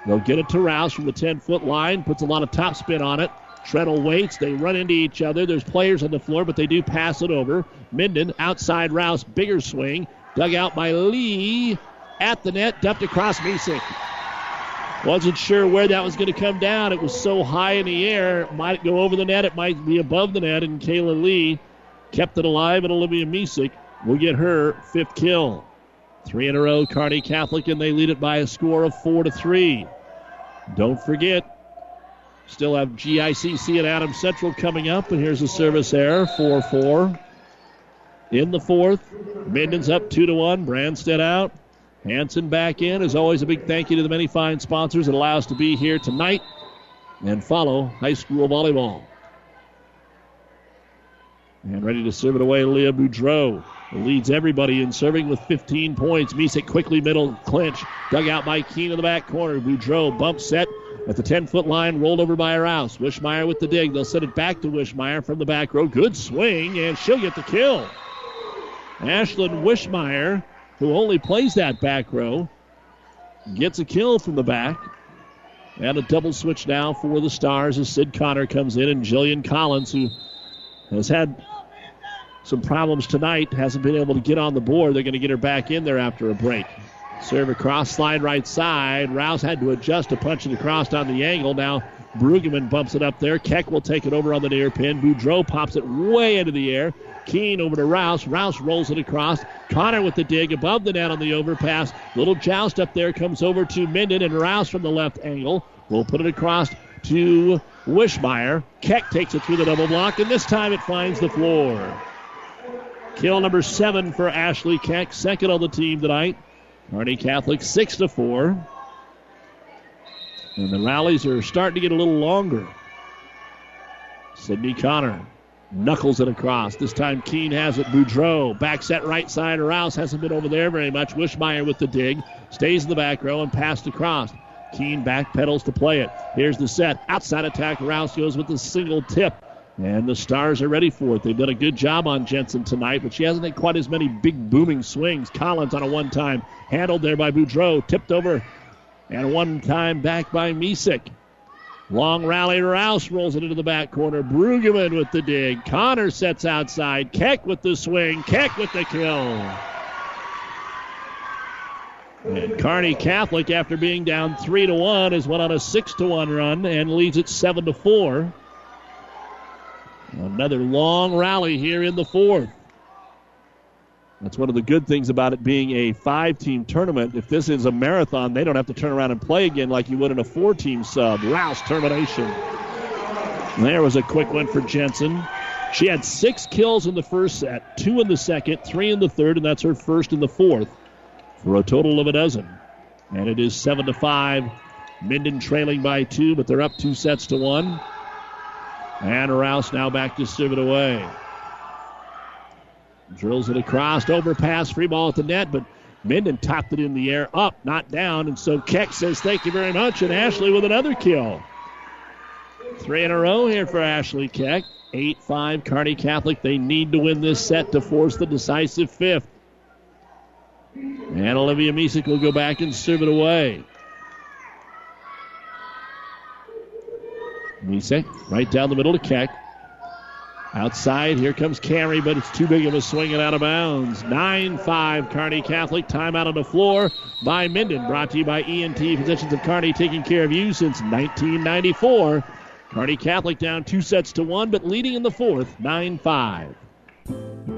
They'll get it to Rouse from the 10 foot line. Puts a lot of topspin on it. Treadle waits. They run into each other. There's players on the floor, but they do pass it over. Minden outside Rouse. Bigger swing. Dug out by Lee. At the net. Dumped across Misek. Wasn't sure where that was going to come down. It was so high in the air. Might go over the net. It might be above the net. And Kayla Lee kept it alive, and Olivia Misek will get her fifth kill. Three in a row, Kearney Catholic, and they lead it by a score of four to three. Don't forget, still have GICC and Adam Central coming up, and here's a service error, 4 4. In the fourth, Minden's up 2 to 1, Branstead out. Hanson back in. As always, a big thank you to the many fine sponsors that allow us to be here tonight and follow high school volleyball. And ready to serve it away, Leah Boudreau. Leads everybody in serving with 15 points. Misek quickly middle Clinch. Dug out by Keene in the back corner. Boudreau bump set at the 10 foot line, rolled over by Rouse. Wishmeyer with the dig. They'll send it back to Wishmeyer from the back row. Good swing, and she'll get the kill. Ashlyn Wishmeyer, who only plays that back row, gets a kill from the back. And a double switch now for the Stars as Sid Connor comes in and Jillian Collins, who has had some problems tonight, hasn't been able to get on the board. They're going to get her back in there after a break. Serve across, slide right side. Rouse had to adjust to punch it across on the angle. Now Brueggemann bumps it up there. Keck will take it over on the near pin. Boudreau pops it way into the air. Keene over to Rouse. Rouse rolls it across. Connor with the dig above the net on the overpass. Little joust up there comes over to Minden and Rouse from the left angle. We'll put it across to Wishmeyer. Keck takes it through the double block, and this time it finds the floor. Kill number seven for Ashley Keck, second on the team tonight. Kearney Catholic six to four. And the rallies are starting to get a little longer. Sydney Connor knuckles it across. This time Keene has it. Boudreau back set right side. Rouse hasn't been over there very much. Wishmeyer with the dig. Stays in the back row and passed across. Keene back pedals to play it. Here's the set. Outside attack. Rouse goes with the single tip. And the Stars are ready for it. They've done a good job on Jensen tonight, but she hasn't had quite as many big booming swings. Collins on a one time. Handled there by Boudreau. Tipped over. And one time back by Misek. Long rally. Rouse rolls it into the back corner. Brueggemann with the dig. Connor sets outside. Keck with the swing. Keck with the kill. And Kearney Catholic, after being down three to one, has went on a six to one run and leads it seven to four. Another long rally here in the fourth. That's one of the good things about it being a five team tournament. If this is a marathon, they don't have to turn around and play again like you would in a four team sub. Rouse termination. There was a quick one for Jensen. She had six kills in the first set, two in the second, three in the third, and that's her first in the fourth for a total of a dozen. And it is seven to five. Minden trailing by two, but they're up two sets to one. And Rouse now back to serve it away. Drills it across, overpass, free ball at the net, but Minden topped it in the air, up, not down. And so Keck says, Thank you very much. And Ashley with another kill. Three in a row here for Ashley Keck. 8 5 Kearney Catholic. They need to win this set to force the decisive fifth. And Olivia Misek will go back and serve it away. Misek right down the middle to Keck. Outside, here comes Carey, but it's too big of a swing and out of bounds. 9 5 Kearney Catholic. Timeout on the floor by Minden. Brought to you by ENT Physicians of Kearney, taking care of you since 1994. Kearney Catholic down two sets to one, but leading in the fourth, 9 5.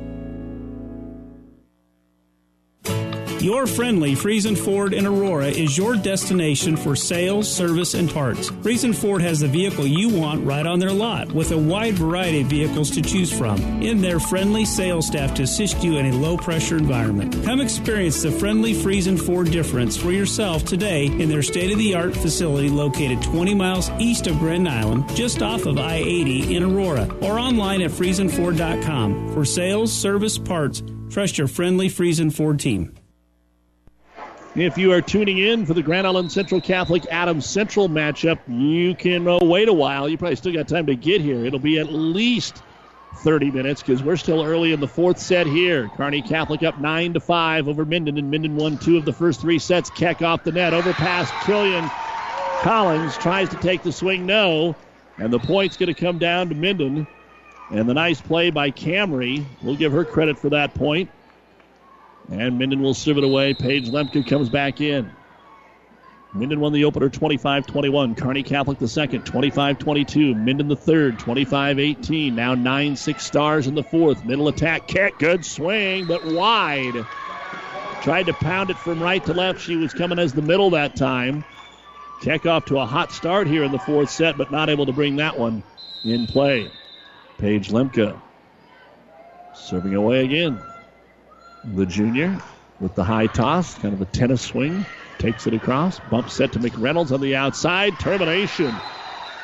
Your friendly Friesen Ford in Aurora is your destination for sales, service, and parts. Friesen Ford has the vehicle you want right on their lot with a wide variety of vehicles to choose from in their friendly sales staff to assist you in a low pressure environment. Come experience the friendly Friesen Ford difference for yourself today in their state of the art facility located 20 miles east of Grand Island, just off of I 80 in Aurora, or online at FriesenFord.com. For sales, service, parts, trust your friendly Friesen Ford team. If you are tuning in for the Grand Island Central Catholic Adams Central matchup, you can uh, wait a while. You probably still got time to get here. It'll be at least 30 minutes because we're still early in the fourth set here. Kearney Catholic up 9 to 5 over Minden, and Minden won two of the first three sets. Keck off the net, overpass Jillian Collins tries to take the swing, no, and the point's going to come down to Minden. And the nice play by Camry. We'll give her credit for that point. And Minden will serve it away. Paige Lemke comes back in. Minden won the opener 25 21. Kearney Catholic the second, 25 22. Minden the third, 25 18. Now 9 6 stars in the fourth. Middle attack. Keck, good swing, but wide. Tried to pound it from right to left. She was coming as the middle that time. Keck off to a hot start here in the fourth set, but not able to bring that one in play. Paige Lemke serving away again. The junior with the high toss, kind of a tennis swing, takes it across, bump set to McReynolds on the outside, termination.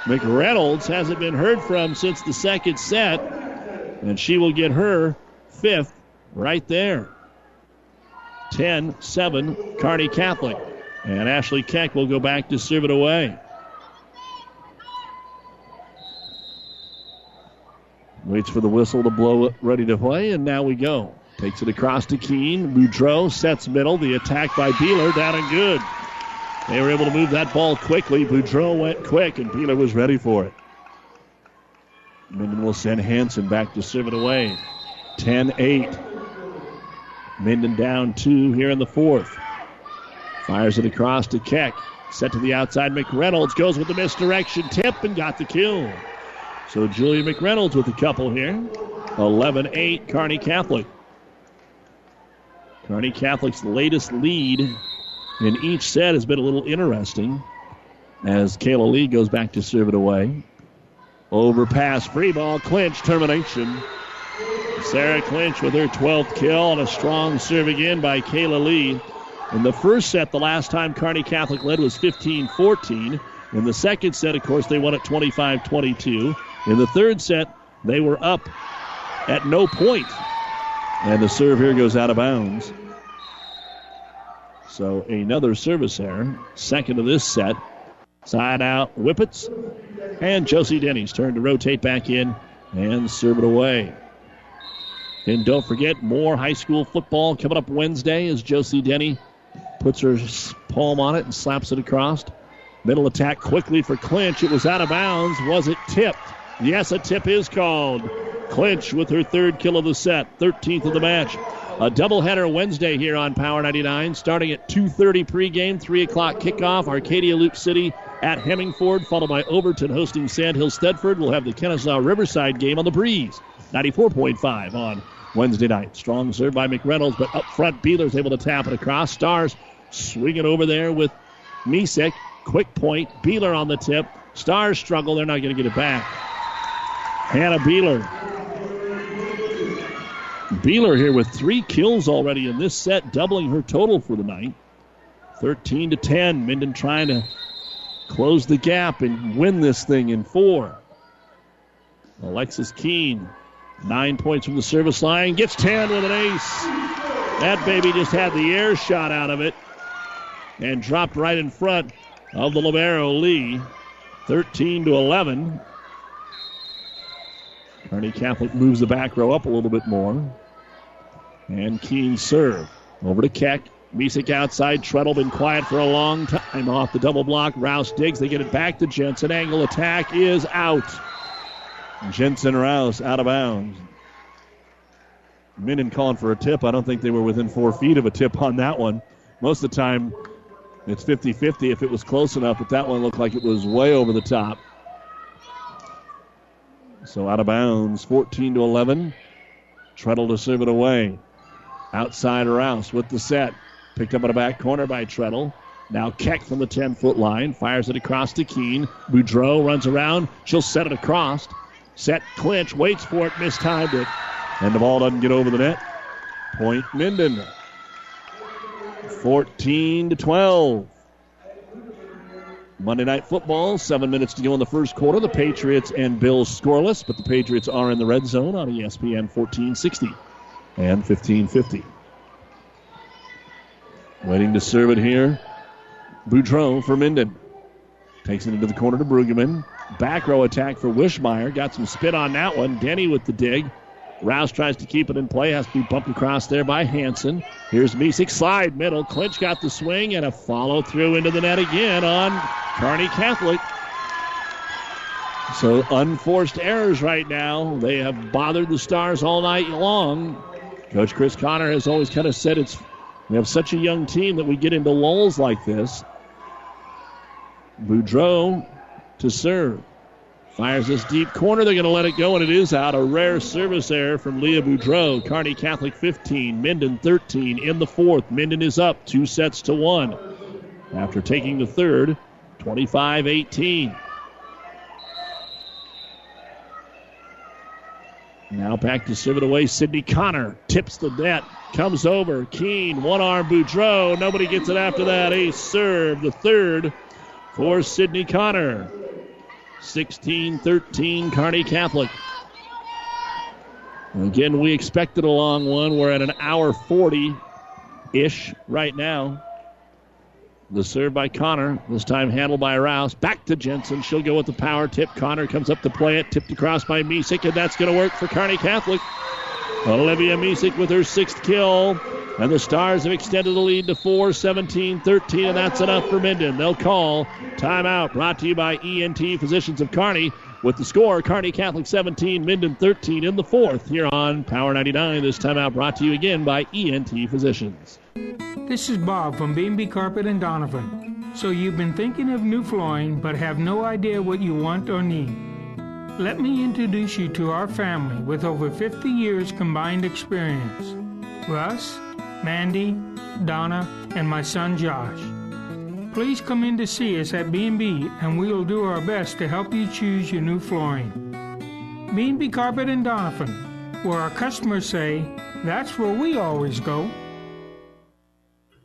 McReynolds hasn't been heard from since the second set, and she will get her fifth right there. 10 7, Kearney Catholic. And Ashley Keck will go back to serve it away. Waits for the whistle to blow ready to play, and now we go. Takes it across to Keene. Boudreau sets middle. The attack by Beeler down and good. They were able to move that ball quickly. Boudreau went quick, and Beeler was ready for it. Minden will send Hanson back to serve it away. 10 8. Minden down two here in the fourth. Fires it across to Keck. Set to the outside. McReynolds goes with the misdirection tip and got the kill. So Julia McReynolds with a couple here. 11 8, Kearney Catholic. Kearney Catholic's latest lead in each set has been a little interesting as Kayla Lee goes back to serve it away. Overpass, free ball, clinch, termination. Sarah Clinch with her 12th kill and a strong serve again by Kayla Lee. In the first set, the last time Kearney Catholic led was 15 14. In the second set, of course, they won at 25 22. In the third set, they were up at no point. And the serve here goes out of bounds. So another service error. Second of this set. Side out, Whippets. And Josie Denny's turn to rotate back in and serve it away. And don't forget, more high school football coming up Wednesday as Josie Denny puts her palm on it and slaps it across. Middle attack quickly for Clinch. It was out of bounds. Was it tipped? Yes, a tip is called. Clinch with her third kill of the set, 13th of the match. A doubleheader Wednesday here on Power 99, starting at 2:30 pregame, 3 o'clock kickoff. Arcadia Loop City at Hemingford, followed by Overton hosting Sandhills Thedford. We'll have the Kenesaw Riverside game on the breeze, 94.5 on Wednesday night. Strong serve by McReynolds, but up front, Beeler's able to tap it across. Stars swing it over there with Misek. Quick point. Beeler on the tip. Stars struggle. They're not going to get it back. Hannah Beeler. Beeler here with three kills already in this set, doubling her total for the night. 13 to 10. Minden trying to close the gap and win this thing in four. Alexis Keene, nine points from the service line, gets 10 with an ace. That baby just had the air shot out of it and dropped right in front of the Libero Lee. 13 to 11. Kearney Catholic moves the back row up a little bit more. And Keene serve. Over to Keck. Misek outside. Treadle been quiet for a long time off the double block. Rouse digs. They get it back to Jensen. Angle attack is out. Jensen Rouse out of bounds. Minden calling for a tip. I don't think they were within four feet of a tip on that one. Most of the time, it's 50 50 if it was close enough, but that one looked like it was way over the top. So out of bounds, 14 to 11. Treadle to serve it away. Outside Rouse with the set. Picked up on a back corner by Treadle. Now Keck from the 10 foot line. Fires it across to Keene. Boudreau runs around. She'll set it across. Set clinch. Waits for it. Mistimed it. And the ball doesn't get over the net. Point Minden. 14 to 12. Monday Night Football, seven minutes to go in the first quarter. The Patriots and Bills scoreless, but the Patriots are in the red zone on ESPN 1460 and 1550. Waiting to serve it here. Boudreau for Minden. Takes it into the corner to Brueggemann. Back row attack for Wishmeyer. Got some spit on that one. Denny with the dig. Rouse tries to keep it in play. Has to be bumped across there by Hanson. Here's Misek. Slide middle. Clinch got the swing and a follow through into the net again on Kearney Catholic. So unforced errors right now. They have bothered the Stars all night long. Coach Chris Connor has always kind of said it's we have such a young team that we get into lulls like this. Boudreau to serve. Fires this deep corner. They're going to let it go, and it is out. A rare service error from Leah Boudreau. Kearney Catholic 15, Minden 13 in the fourth. Minden is up two sets to one. After taking the third, 25 18. Now back to serve it away. Sydney Connor tips the net, comes over. Keene, one arm Boudreau. Nobody gets it after that. A serve, the third for Sydney Connor. 16 13, Kearney Catholic. Again, we expected a long one. We're at an hour 40 ish right now. The serve by Connor, this time handled by Rouse. Back to Jensen. She'll go with the power tip. Connor comes up to play it, tipped across by Misek, and that's going to work for Kearney Catholic. Olivia Misek with her sixth kill. And the Stars have extended the lead to 4, 17, 13, and that's enough for Minden. They'll call timeout brought to you by ENT Physicians of Kearney. With the score, Kearney Catholic 17, Minden 13 in the fourth here on Power 99. This timeout brought to you again by ENT Physicians. This is Bob from B&B Carpet and Donovan. So you've been thinking of new flooring but have no idea what you want or need. Let me introduce you to our family with over 50 years combined experience. Russ, Mandy, Donna, and my son Josh. Please come in to see us at B&B and we will do our best to help you choose your new flooring. B&B Carpet and Donovan, where our customers say, that's where we always go.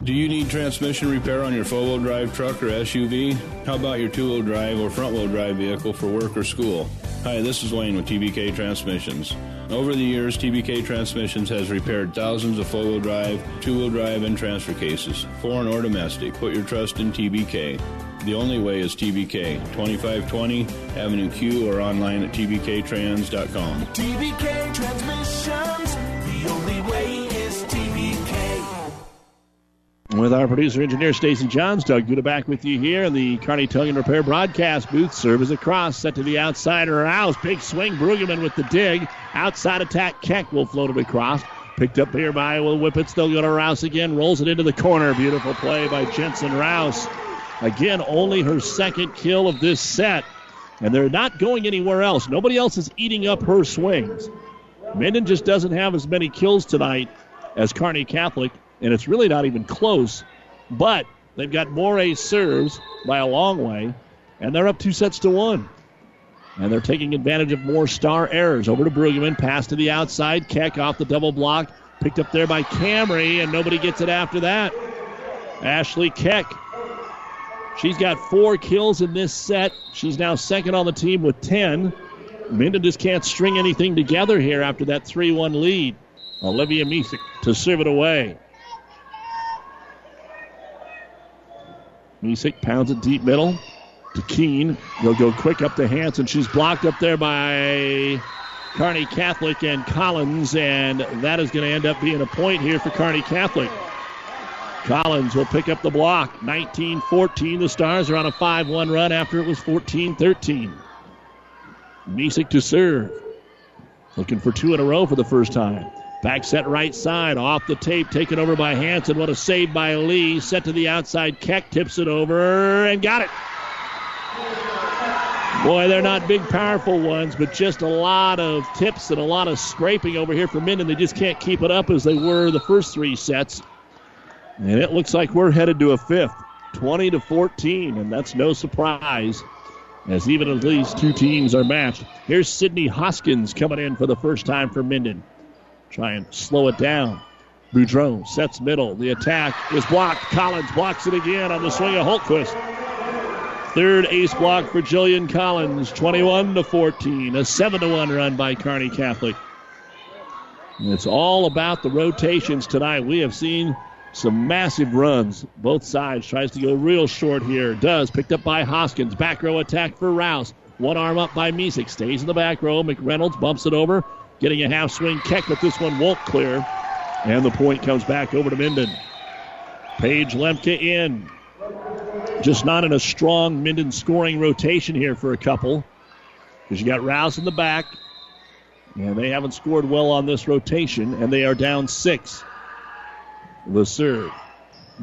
Do you need transmission repair on your four-wheel drive truck or SUV? How about your two-wheel drive or front-wheel drive vehicle for work or school? Hi, this is Wayne with TBK Transmissions. Over the years, TBK Transmissions has repaired thousands of four-wheel drive, two-wheel drive, and transfer cases, foreign or domestic. Put your trust in TBK. The only way is TBK, 2520 Avenue Q or online at tbktrans.com. TBK Transmissions, the only way. With our producer engineer Stacy Johns, Doug Duda back with you here in the Kearney Towing Repair broadcast booth. Serve is across, set to the outside. of Rouse, big swing. Brueggemann with the dig. Outside attack. Keck will float it across. Picked up here by Will Whippets. They'll go to Rouse again. Rolls it into the corner. Beautiful play by Jensen Rouse. Again, only her second kill of this set. And they're not going anywhere else. Nobody else is eating up her swings. Minden just doesn't have as many kills tonight as Kearney Catholic, and it's really not even close. But they've got more serves by a long way, and they're up two sets to one. And they're taking advantage of more star errors. Over to Brueggemann, pass to the outside. Keck off the double block, picked up there by Camry, and nobody gets it after that. Ashley Keck. She's got four kills in this set. She's now second on the team with 10. Minden just can't string anything together here after that 3 1 lead. Olivia Misek to serve it away. Misek pounds it deep middle to Keene. He'll go quick up to Hanson. She's blocked up there by Kearney Catholic and Collins, and that is going to end up being a point here for Kearney Catholic. Collins will pick up the block. 19 14. The Stars are on a 5 1 run after it was 14 13. Misek to serve. Looking for two in a row for the first time. Back set right side, off the tape, taken over by Hanson. What a save by Lee. Set to the outside. Keck tips it over and got it. Boy, they're not big, powerful ones, but just a lot of tips and a lot of scraping over here for Minden. They just can't keep it up as they were the first three sets. And it looks like we're headed to a fifth, 20 to 14, and that's no surprise as even at least two teams are matched. Here's Sydney Hoskins coming in for the first time for Minden. Try and slow it down. Boudreau sets middle. The attack is blocked. Collins blocks it again on the swing of Hultquist. Third ace block for Jillian Collins, 21 to 14. A 7 to 1 run by Kearney Catholic. And it's all about the rotations tonight. We have seen some massive runs. Both sides tries to go real short here. Does picked up by Hoskins. Back row attack for Rouse. One arm up by Misek. Stays in the back row. McReynolds bumps it over. Getting a half swing kick, but this one won't clear. And the point comes back over to Minden. Paige Lemke in. Just not in a strong Minden scoring rotation here for a couple. Because you got Rouse in the back. And they haven't scored well on this rotation, and they are down six. The serve.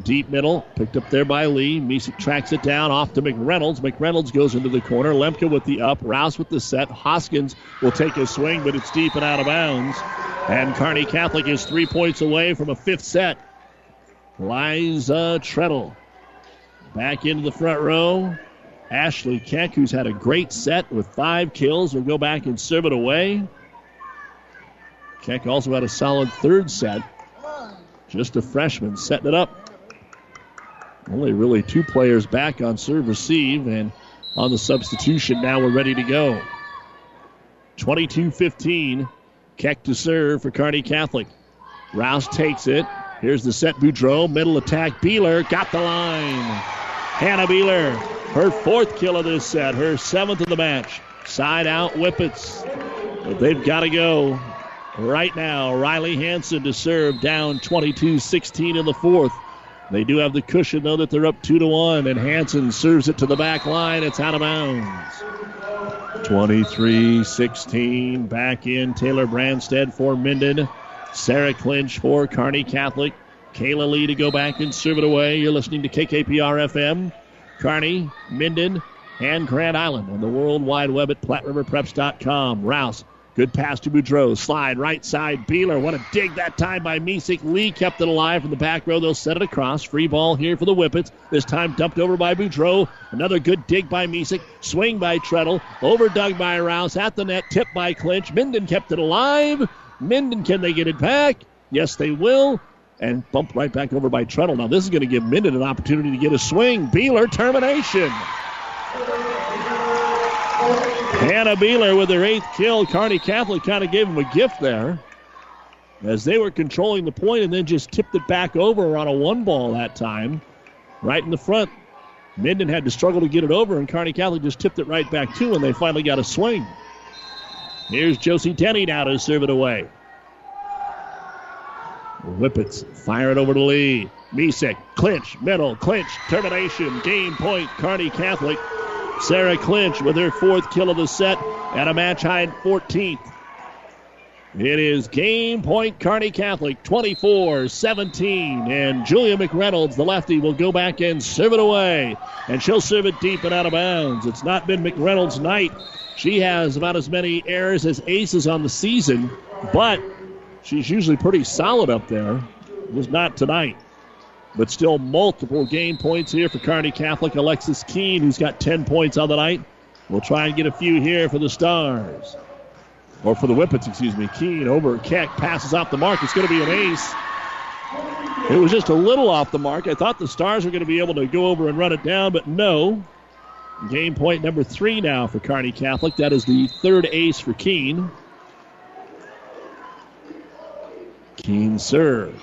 Deep middle, picked up there by Lee. Misek tracks it down off to McReynolds. McReynolds goes into the corner. Lemke with the up. Rouse with the set. Hoskins will take a swing, but it's deep and out of bounds. And Kearney Catholic is three points away from a fifth set. Liza Treadle back into the front row. Ashley Keck, who's had a great set with five kills, will go back and serve it away. Keck also had a solid third set. Just a freshman setting it up. Only really two players back on serve receive, and on the substitution now we're ready to go. 22 15. Keck to serve for Kearney Catholic. Rouse takes it. Here's the set Boudreau. Middle attack. Beeler got the line. Hannah Beeler, her fourth kill of this set, her seventh of the match. Side out Whippets. But they've got to go right now. Riley Hanson to serve down 22 16 in the fourth. They do have the cushion, though, that they're up 2 to 1, and Hanson serves it to the back line. It's out of bounds. 23 16. Back in Taylor Branstead for Minden. Sarah Clinch for Kearney Catholic. Kayla Lee to go back and serve it away. You're listening to KKPR FM. Kearney, Minden, and Grand Island on the World Wide Web at PlatteRiverPreps.com. Rouse Good pass to Boudreau. Slide right side. Beeler. What a dig that time by Misek. Lee kept it alive from the back row. They'll set it across. Free ball here for the Whippets. This time dumped over by Boudreau. Another good dig by Misek. Swing by Treadle. Overdug by Rouse. At the net. Tip by Clinch. Minden kept it alive. Minden, can they get it back? Yes, they will. And bumped right back over by Treadle. Now, this is going to give Minden an opportunity to get a swing. Beeler, termination. Hannah Beeler with her eighth kill. Kearney Catholic kind of gave them a gift there as they were controlling the point and then just tipped it back over on a one ball that time. Right in the front. Minden had to struggle to get it over, and Kearney Catholic just tipped it right back to and they finally got a swing. Here's Josie Denny now to serve it away. Whippets fire it over to Lee. Misek, clinch, middle, clinch, termination, game point, Kearney Catholic. Sarah Clinch with her fourth kill of the set and a match high 14th. It is game point Kearney Catholic 24 17. And Julia McReynolds, the lefty, will go back and serve it away. And she'll serve it deep and out of bounds. It's not been McReynolds' night. She has about as many errors as aces on the season, but she's usually pretty solid up there. Was not tonight. But still multiple game points here for Kearney Catholic. Alexis Keene, who's got 10 points on the night. We'll try and get a few here for the Stars. Or for the Whippets, excuse me. Keene over Keck passes off the mark. It's going to be an ace. It was just a little off the mark. I thought the Stars were going to be able to go over and run it down, but no. Game point number three now for Kearney Catholic. That is the third ace for Keene. Keene serve.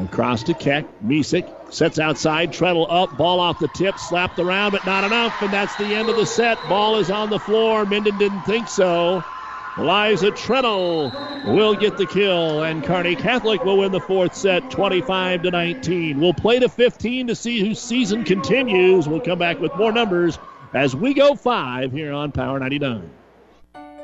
Across to Keck. Misek sets outside. Treadle up. Ball off the tip. Slapped around, but not enough. And that's the end of the set. Ball is on the floor. Minden didn't think so. Liza Treadle will get the kill, and Kearney Catholic will win the fourth set 25 to 19. We'll play to 15 to see whose season continues. We'll come back with more numbers as we go five here on Power 99.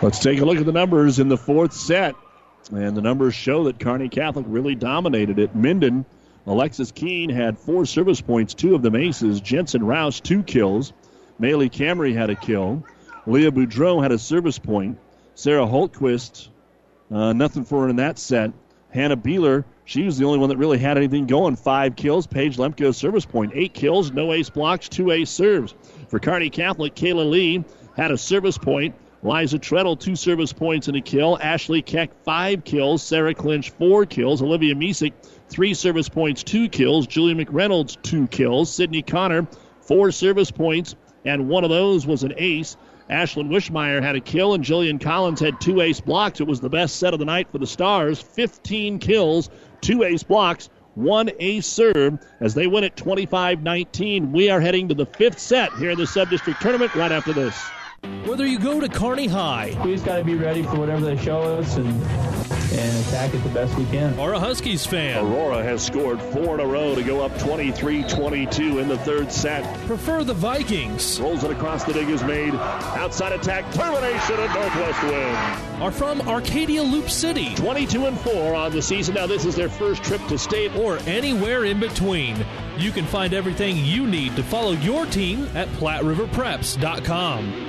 Let's take a look at the numbers in the fourth set. And the numbers show that Kearney Catholic really dominated it. Minden, Alexis Keene had four service points, two of them aces. Jensen Rouse, two kills. Maylee Camry had a kill. Leah Boudreau had a service point. Sarah Hultquist, uh, nothing for her in that set. Hannah Beeler, she was the only one that really had anything going. Five kills. Paige Lemke, service point. Eight kills, no ace blocks, two ace serves. For Kearney Catholic, Kayla Lee had a service point. Liza Treadle, two service points and a kill. Ashley Keck, five kills. Sarah Clinch, four kills. Olivia Misek, three service points, two kills. Julie McReynolds, two kills. Sydney Connor, four service points, and one of those was an ace. Ashlyn Wishmeyer had a kill, and Jillian Collins had two ace blocks. It was the best set of the night for the Stars. 15 kills, two ace blocks, one ace serve as they win it 25 19. We are heading to the fifth set here in the sub district tournament right after this. Whether you go to Kearney High, we just got to be ready for whatever they show us and and attack it the best we can. Or a Huskies fan. Aurora has scored four in a row to go up 23-22 in the third set. Prefer the Vikings. Rolls it across the dig is made. Outside attack termination and Northwest win. Are from Arcadia Loop City. 22 and 4 on the season. Now this is their first trip to state or anywhere in between. You can find everything you need to follow your team at PlatteRiverPreps.com.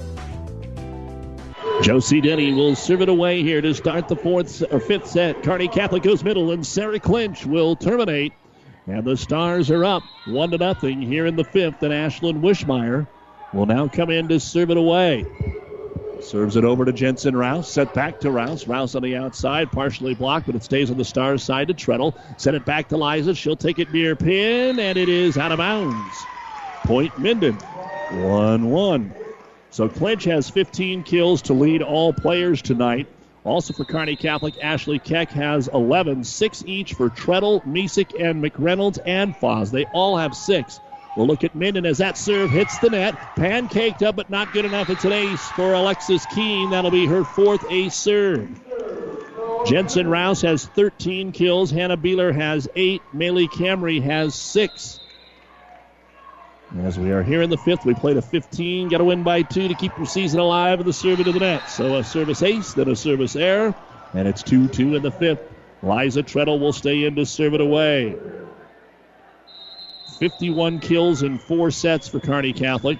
Josie Denny will serve it away here to start the fourth or fifth set. Kearney Catholic goes middle, and Sarah Clinch will terminate. And the Stars are up one to nothing here in the fifth. And Ashlyn Wishmeyer will now come in to serve it away. Serves it over to Jensen Rouse. Set back to Rouse. Rouse on the outside, partially blocked, but it stays on the Stars side to Treadle. Set it back to Liza. She'll take it near pin, and it is out of bounds. Point Minden. 1 1. So Clinch has 15 kills to lead all players tonight. Also for Kearney Catholic, Ashley Keck has 11, six each for Treadle, Misek, and McReynolds and Foz. They all have six. We'll look at Minden as that serve hits the net. Pancaked up, but not good enough. It's an ace for Alexis Keene. That'll be her fourth ace serve. Jensen Rouse has 13 kills. Hannah Beeler has eight. Maylee Camry has six. As we are here in the fifth, we played a 15, got to win by two to keep your season alive and the serve into the net. So a service ace, then a service error, and it's 2 2 in the fifth. Liza Treadle will stay in to serve it away. 51 kills in four sets for Kearney Catholic.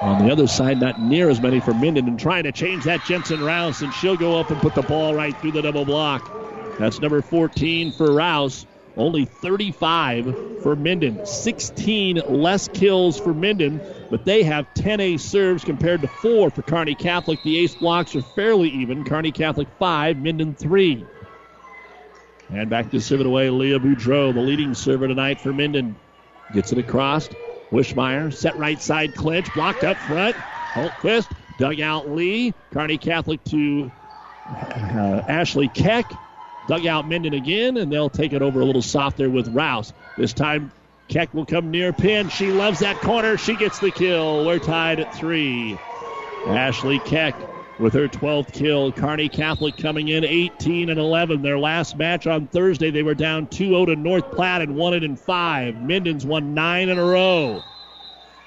On the other side, not near as many for Minden, and trying to change that Jensen Rouse, and she'll go up and put the ball right through the double block. That's number 14 for Rouse. Only 35 for Minden. 16 less kills for Minden, but they have 10 ace serves compared to 4 for Kearney Catholic. The ace blocks are fairly even. Kearney Catholic 5, Minden 3. And back to serve it away, Leah Boudreau, the leading server tonight for Minden. Gets it across. Wishmeyer, set right side clinch, blocked up front. Hultquist, dug out Lee. Kearney Catholic to uh, Ashley Keck. Dug out Minden again, and they'll take it over a little soft there with Rouse. This time Keck will come near pin. She loves that corner. She gets the kill. We're tied at three. Ashley Keck with her 12th kill. Kearney Catholic coming in 18 and 11. Their last match on Thursday, they were down 2-0 to North Platte and won it in five. Minden's won nine in a row.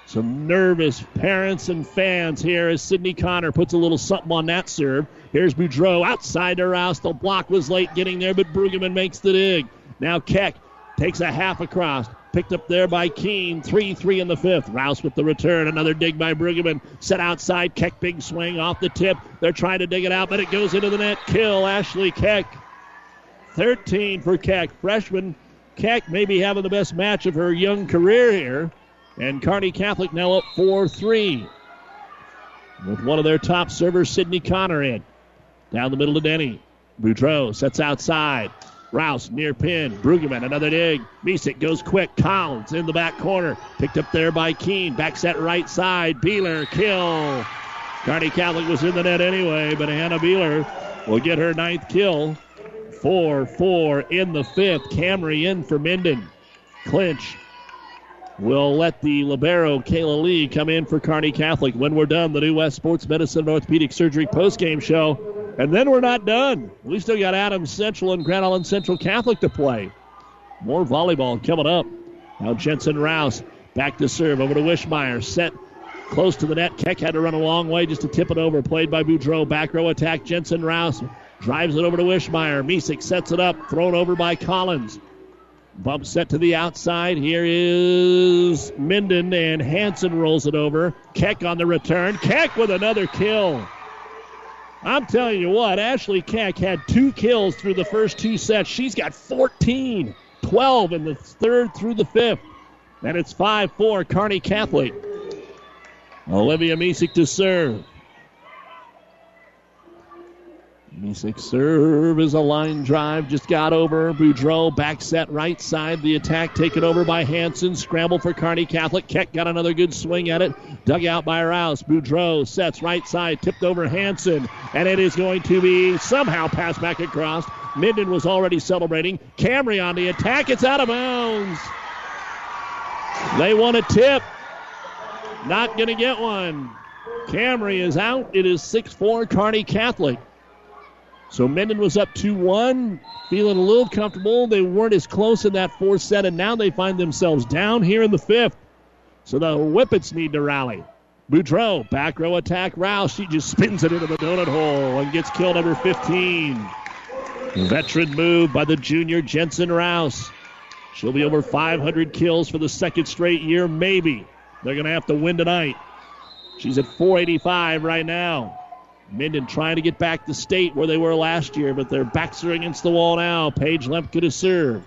Some nervous parents and fans here as Sydney Connor puts a little something on that serve. Here's Boudreau outside to Rouse. The block was late getting there, but Brueggemann makes the dig. Now Keck takes a half across. Picked up there by Keene. 3 3 in the fifth. Rouse with the return. Another dig by Brueggemann. Set outside. Keck big swing off the tip. They're trying to dig it out, but it goes into the net. Kill Ashley Keck. 13 for Keck. Freshman Keck maybe having the best match of her young career here. And Kearney Catholic now up 4 3. With one of their top servers, Sydney Connor, in. Down the middle to Denny. Boudreau sets outside. Rouse near pin. Brueggemann, another dig. Misek goes quick. Collins in the back corner. Picked up there by Keene. Back set right side. Beeler, kill. Kearney Catholic was in the net anyway, but Hannah Beeler will get her ninth kill. 4 4 in the fifth. Camry in for Minden. Clinch will let the Libero, Kayla Lee, come in for Kearney Catholic. When we're done, the New West Sports Medicine and Orthopedic Surgery postgame show. And then we're not done. We still got Adams Central and Grand Island Central Catholic to play. More volleyball coming up. Now Jensen Rouse back to serve over to Wishmeyer. Set close to the net. Keck had to run a long way just to tip it over. Played by Boudreau. Back row attack. Jensen Rouse drives it over to Wishmeyer. Misek sets it up. Thrown over by Collins. Bump set to the outside. Here is Minden, and Hanson rolls it over. Keck on the return. Keck with another kill. I'm telling you what, Ashley Keck had two kills through the first two sets. She's got 14, 12 in the third through the fifth. And it's 5 4 Kearney Catholic. Olivia Misek to serve. Misek serve is a line drive. Just got over. Boudreau back set right side. The attack taken over by Hanson. Scramble for Kearney Catholic. Keck got another good swing at it. Dug out by Rouse. Boudreau sets right side. Tipped over Hanson. And it is going to be somehow passed back across. Minden was already celebrating. Camry on the attack. It's out of bounds. They want a tip. Not going to get one. Camry is out. It is 6 4 Kearney Catholic. So Minden was up 2 1, feeling a little comfortable. They weren't as close in that fourth set, and now they find themselves down here in the fifth. So the Whippets need to rally. Boudreau, back row attack. Rouse, she just spins it into the donut hole and gets kill number 15. Veteran move by the junior Jensen Rouse. She'll be over 500 kills for the second straight year, maybe. They're going to have to win tonight. She's at 485 right now. Minden trying to get back to state where they were last year, but their backs are against the wall now. Paige Lemke to serve.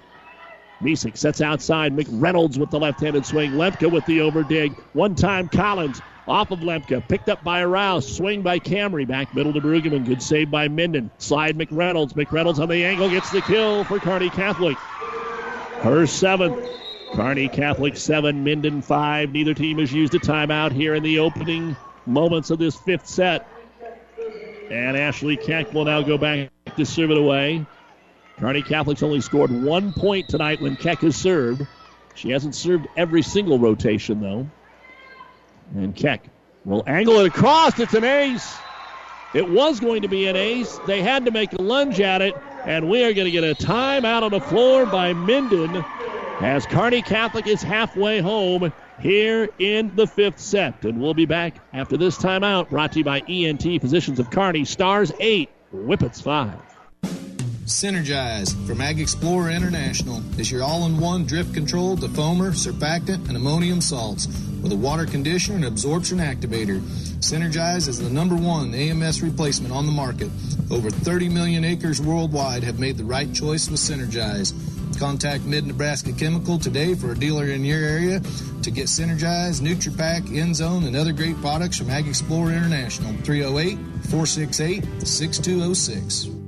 Misek sets outside. McReynolds with the left-handed swing. Lemke with the overdig. One time Collins off of Lemke. Picked up by Rouse. Swing by Camry. Back middle to Brueggemann. Good save by Minden. Slide McReynolds. McReynolds on the angle gets the kill for Kearney Catholic. Her seventh. Kearney Catholic seven. Minden five. Neither team has used a timeout here in the opening moments of this fifth set. And Ashley Keck will now go back to serve it away. Kearney Catholic's only scored one point tonight when Keck has served. She hasn't served every single rotation, though. And Keck will angle it across. It's an ace. It was going to be an ace. They had to make a lunge at it, and we are going to get a timeout on the floor by Minden as Kearney Catholic is halfway home here in the fifth set. And we'll be back after this timeout brought to you by ENT Physicians of Kearney. Stars 8, Whippets 5. Synergize from AgXplore International is your all-in-one drip control, defoamer, surfactant, and ammonium salts with a water conditioner and absorption activator. Synergize is the number one AMS replacement on the market. Over 30 million acres worldwide have made the right choice with Synergize. Contact Mid Nebraska Chemical today for a dealer in your area to get Synergize, NutriPack, Endzone, and other great products from AgXplore International. 308 468 6206.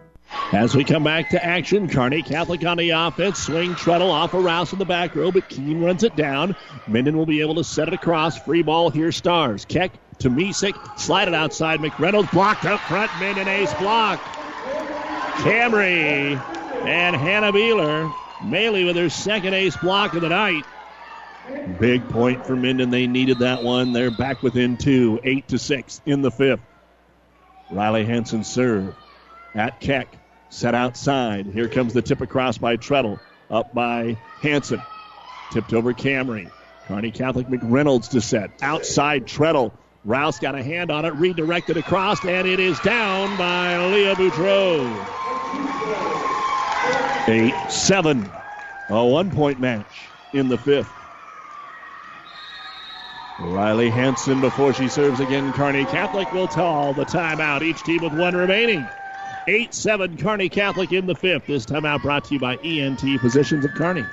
As we come back to action, Kearney Catholic on the offense. Swing Treadle off a Rouse in the back row, but Keene runs it down. Minden will be able to set it across. Free ball here, Stars. Keck to Misek. Slide it outside. McReynolds blocked up front. Minden ace block. Camry and Hannah Beeler. Maylee with her second ace block of the night. Big point for Minden. They needed that one. They're back within two. Eight to six in the fifth. Riley Hanson serve at Keck. Set outside. Here comes the tip across by Treadle. Up by Hanson. Tipped over Camry. Kearney Catholic McReynolds to set. Outside Treadle. Rouse got a hand on it, redirected across, and it is down by Leah Boudreau. 8 7. A one point match in the fifth. Riley Hanson, before she serves again, Kearney Catholic will call the timeout. Each team with one remaining. 8 7 Kearney Catholic in the fifth. This time timeout brought to you by ENT Physicians of Kearney.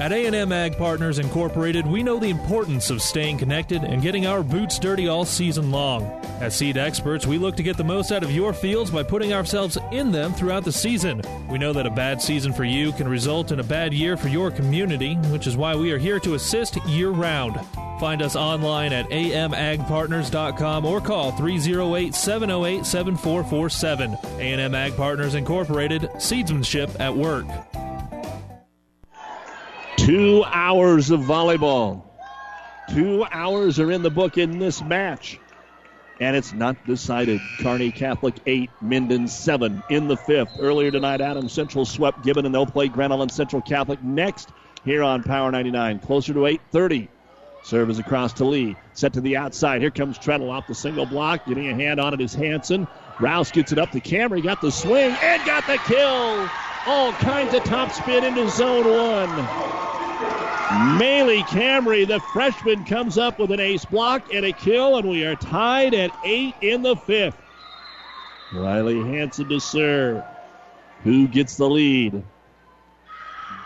At A&M Ag Partners Incorporated, we know the importance of staying connected and getting our boots dirty all season long. As seed experts, we look to get the most out of your fields by putting ourselves in them throughout the season. We know that a bad season for you can result in a bad year for your community, which is why we are here to assist year round. Find us online at amagpartners.com or call 308-708-7447. A&M Ag Partners Incorporated, seedsmanship at work. Two hours of volleyball. Two hours are in the book in this match. And it's not decided. Kearney Catholic 8, Minden 7 in the fifth. Earlier tonight, Adam Central swept Gibbon, and they'll play Grand Island Central Catholic next here on Power 99. Closer to 8.30. Serve is across to Lee. Set to the outside. Here comes Treadle off the single block. Getting a hand on it is Hanson. Rouse gets it up to Camry. Got the swing and got the kill. All kinds of top spin into zone one. Maylee Camry, the freshman, comes up with an ace block and a kill, and we are tied at eight in the fifth. Riley Hanson to serve. Who gets the lead?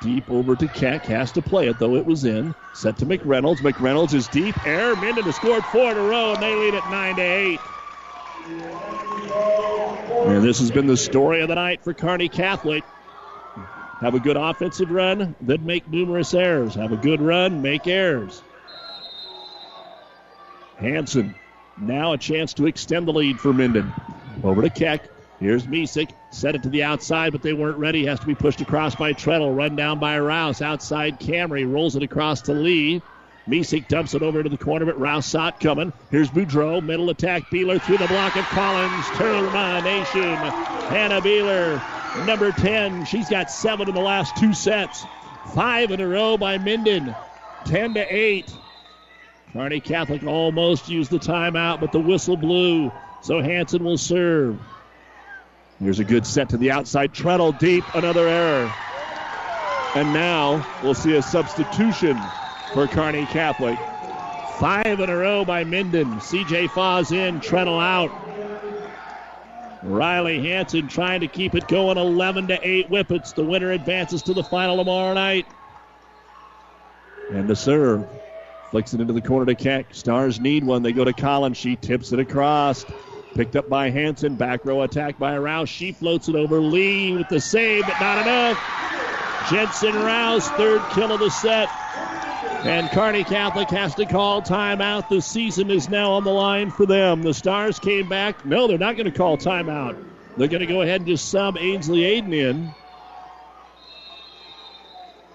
Deep over to Keck. Has to play it, though it was in. Set to McReynolds. McReynolds is deep. Air. Minden has scored four in a row, and they lead at 9 to 8. And this has been the story of the night for Kearney Catholic. Have a good offensive run, then make numerous errors. Have a good run, make errors. Hanson, now a chance to extend the lead for Minden. Over to Keck. Here's Misek. Set it to the outside, but they weren't ready. Has to be pushed across by Treadle. Run down by Rouse. Outside Camry. Rolls it across to Lee. Misek dumps it over to the corner, but Rouse saw it coming. Here's Boudreau. Middle attack. Beeler through the block of Collins. Termination. Hannah Beeler, number 10. She's got seven in the last two sets. Five in a row by Minden. 10 to 8. Kearney Catholic almost used the timeout, but the whistle blew. So Hanson will serve. Here's a good set to the outside. Treadle deep, another error. And now we'll see a substitution for Kearney Catholic. Five in a row by Minden. CJ Foz in, Treadle out. Riley Hanson trying to keep it going 11 to 8 Whippets. The winner advances to the final tomorrow night. And the serve. Flicks it into the corner to Keck. Stars need one. They go to Collins. She tips it across. Picked up by Hanson. Back row attack by Rouse. She floats it over Lee with the save, but not enough. Jensen Rouse, third kill of the set. And Kearney Catholic has to call timeout. The season is now on the line for them. The Stars came back. No, they're not going to call timeout. They're going to go ahead and just sub Ainsley Aiden in.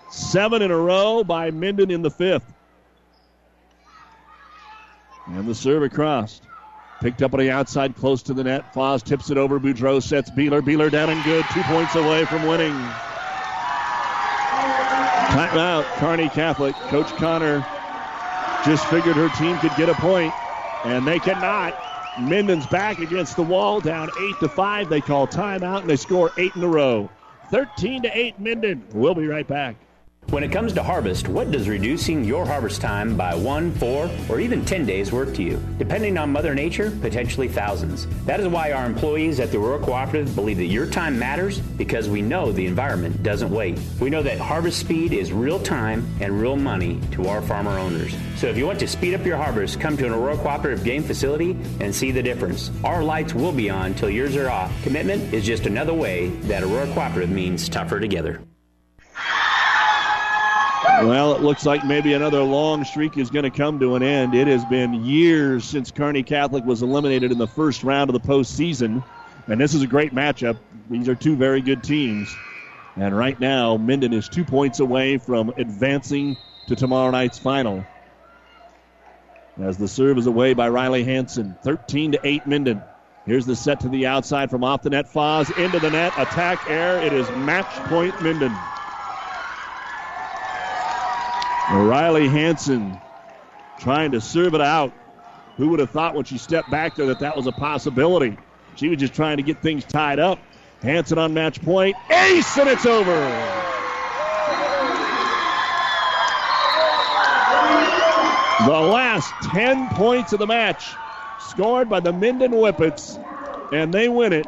Seven in a row by Minden in the fifth. And the serve across. Picked up on the outside, close to the net. Foz tips it over. Boudreau sets Beeler. Beeler down and good. Two points away from winning. Timeout, Kearney Catholic. Coach Connor just figured her team could get a point, and they cannot. Minden's back against the wall, down 8 to 5. They call timeout and they score 8 in a row. 13 to 8 Minden. We'll be right back. When it comes to harvest, what does reducing your harvest time by one, four, or even 10 days work to you? Depending on Mother Nature, potentially thousands. That is why our employees at the Aurora Cooperative believe that your time matters because we know the environment doesn't wait. We know that harvest speed is real time and real money to our farmer owners. So if you want to speed up your harvest, come to an Aurora Cooperative game facility and see the difference. Our lights will be on till yours are off. Commitment is just another way that Aurora Cooperative means tougher together. Well, it looks like maybe another long streak is going to come to an end. It has been years since Kearney Catholic was eliminated in the first round of the postseason. And this is a great matchup. These are two very good teams. And right now, Minden is two points away from advancing to tomorrow night's final. As the serve is away by Riley Hanson. 13 to 8 Minden. Here's the set to the outside from off the net. Foz into the net. Attack air. It is match point Minden. Riley Hanson trying to serve it out. Who would have thought when she stepped back there that that was a possibility? She was just trying to get things tied up. Hanson on match point. Ace, and it's over. The last 10 points of the match scored by the Minden Whippets, and they win it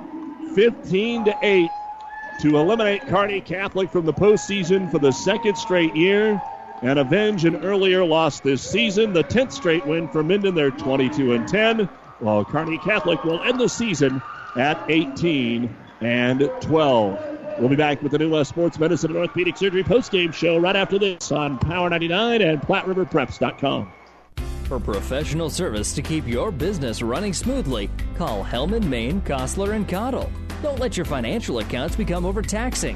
15 to 8 to eliminate Kearney Catholic from the postseason for the second straight year and avenge an earlier loss this season. The 10th straight win for Minden. They're 22 and 10, while Kearney Catholic will end the season at 18 and 12. We'll be back with the New West Sports Medicine and Orthopedic Surgery postgame show right after this on Power 99 and PlatteRiverPreps.com. For professional service to keep your business running smoothly, call Hellman, Maine, Kostler, and Cottle. Don't let your financial accounts become overtaxing.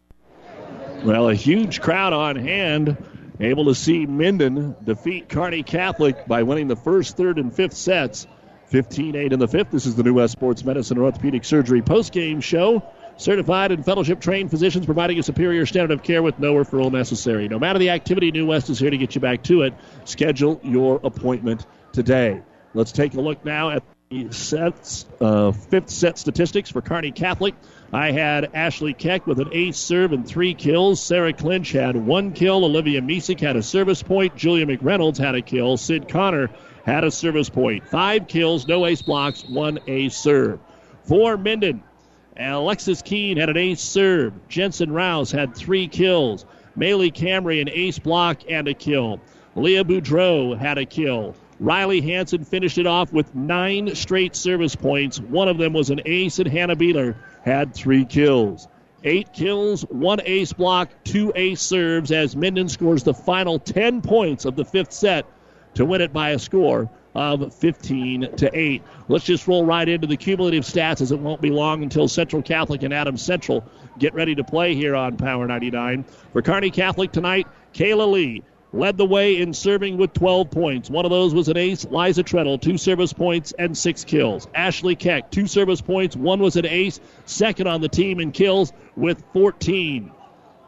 Well, a huge crowd on hand, able to see Minden defeat Kearney Catholic by winning the first, third, and fifth sets. 15 8 in the fifth. This is the New West Sports Medicine and Orthopedic Surgery postgame show. Certified and fellowship trained physicians providing a superior standard of care with no referral necessary. No matter the activity, New West is here to get you back to it. Schedule your appointment today. Let's take a look now at the sets, uh, fifth set statistics for Kearney Catholic. I had Ashley Keck with an ace serve and three kills. Sarah Clinch had one kill. Olivia Misek had a service point. Julia McReynolds had a kill. Sid Connor had a service point. Five kills, no ace blocks, one ace serve. For Minden, Alexis Keene had an ace serve. Jensen Rouse had three kills. Maylee Camry an ace block and a kill. Leah Boudreau had a kill. Riley Hanson finished it off with nine straight service points. One of them was an ace, and Hannah Beeler had three kills. Eight kills, one ace block, two ace serves as Minden scores the final 10 points of the fifth set to win it by a score of 15 to 8. Let's just roll right into the cumulative stats as it won't be long until Central Catholic and Adams Central get ready to play here on Power 99. For Kearney Catholic tonight, Kayla Lee led the way in serving with 12 points. One of those was an ace. Liza Treadle, two service points and six kills. Ashley Keck, two service points. One was an ace. Second on the team in kills with 14.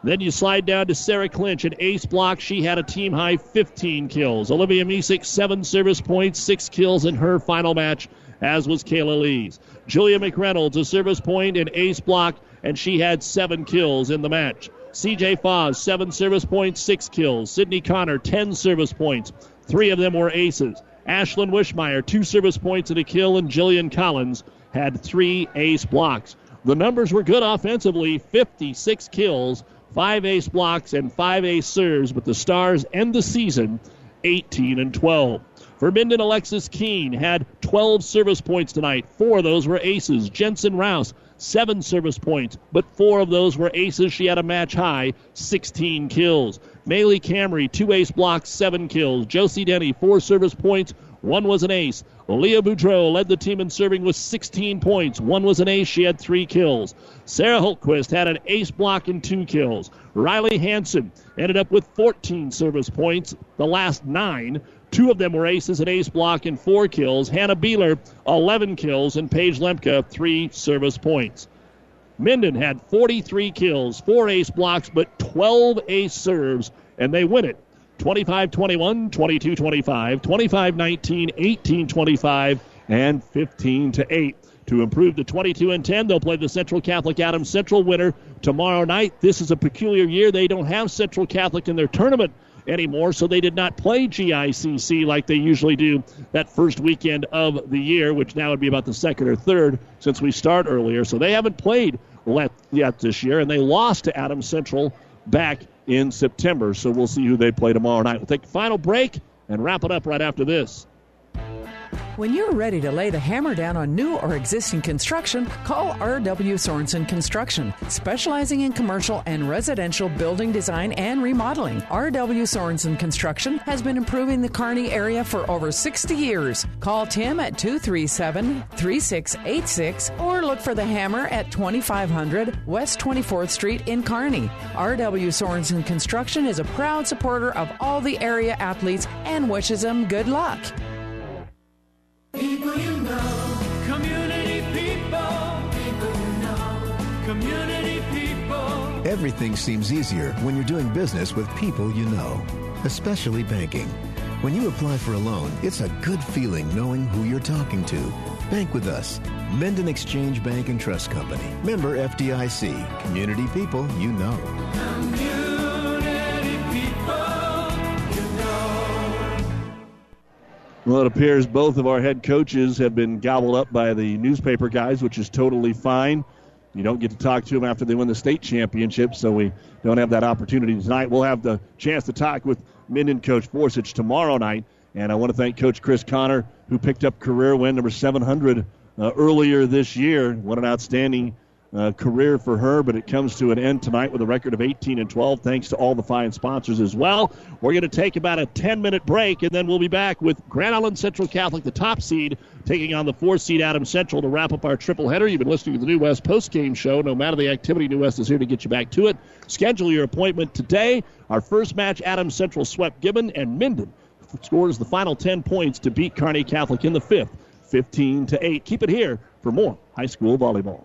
Then you slide down to Sarah Clinch, an ace block. She had a team high 15 kills. Olivia Misek, seven service points, six kills in her final match, as was Kayla Lees. Julia McReynolds, a service point, an ace block, and she had seven kills in the match. CJ Foz, seven service points, six kills. Sydney Connor, 10 service points. Three of them were aces. Ashlyn Wishmeyer, two service points and a kill, and Jillian Collins had three ace blocks. The numbers were good offensively 56 kills, five ace blocks, and five ace serves, but the Stars end the season 18 and 12. For Minden, Alexis Keene had 12 service points tonight. Four of those were aces. Jensen Rouse, seven service points, but four of those were aces. She had a match high, 16 kills. Maylee Camry, two ace blocks, seven kills. Josie Denny, four service points, one was an ace. Leah Boudreau led the team in serving with 16 points. One was an ace. She had three kills. Sarah Hultquist had an ace block and two kills. Riley Hanson ended up with 14 service points. The last nine. Two of them were aces, an ace block, and four kills. Hannah Beeler, 11 kills, and Paige Lemke, three service points. Minden had 43 kills, four ace blocks, but 12 ace serves, and they win it 25 21, 22 25, 25 19, 18 25, and 15 to 8. To improve to 22 and 10, they'll play the Central Catholic Adams Central winner tomorrow night. This is a peculiar year. They don't have Central Catholic in their tournament anymore, so they did not play GICC like they usually do that first weekend of the year, which now would be about the second or third since we start earlier. So they haven't played yet this year, and they lost to Adams Central back in September. So we'll see who they play tomorrow night. We'll take a final break and wrap it up right after this. When you're ready to lay the hammer down on new or existing construction, call R.W. Sorensen Construction, specializing in commercial and residential building design and remodeling. R.W. Sorensen Construction has been improving the Kearney area for over 60 years. Call Tim at 237 3686 or look for the hammer at 2500 West 24th Street in Kearney. R.W. Sorensen Construction is a proud supporter of all the area athletes and wishes them good luck. People you know, community people, people you know, community people. Everything seems easier when you're doing business with people you know, especially banking. When you apply for a loan, it's a good feeling knowing who you're talking to. Bank with us. Minden Exchange Bank and Trust Company. Member FDIC. Community people you know. Well, it appears both of our head coaches have been gobbled up by the newspaper guys, which is totally fine. You don't get to talk to them after they win the state championship, so we don't have that opportunity tonight. We'll have the chance to talk with Minden coach Forsage tomorrow night. And I want to thank Coach Chris Connor, who picked up career win number 700 uh, earlier this year. What an outstanding uh, career for her, but it comes to an end tonight with a record of 18 and 12, thanks to all the fine sponsors as well. We're going to take about a 10 minute break, and then we'll be back with Grand Island Central Catholic, the top seed, taking on the four seed Adams Central to wrap up our triple header. You've been listening to the New West post game show. No matter the activity, New West is here to get you back to it. Schedule your appointment today. Our first match, Adams Central swept Gibbon and Minden scores the final 10 points to beat Kearney Catholic in the fifth, 15 to 8. Keep it here for more high school volleyball.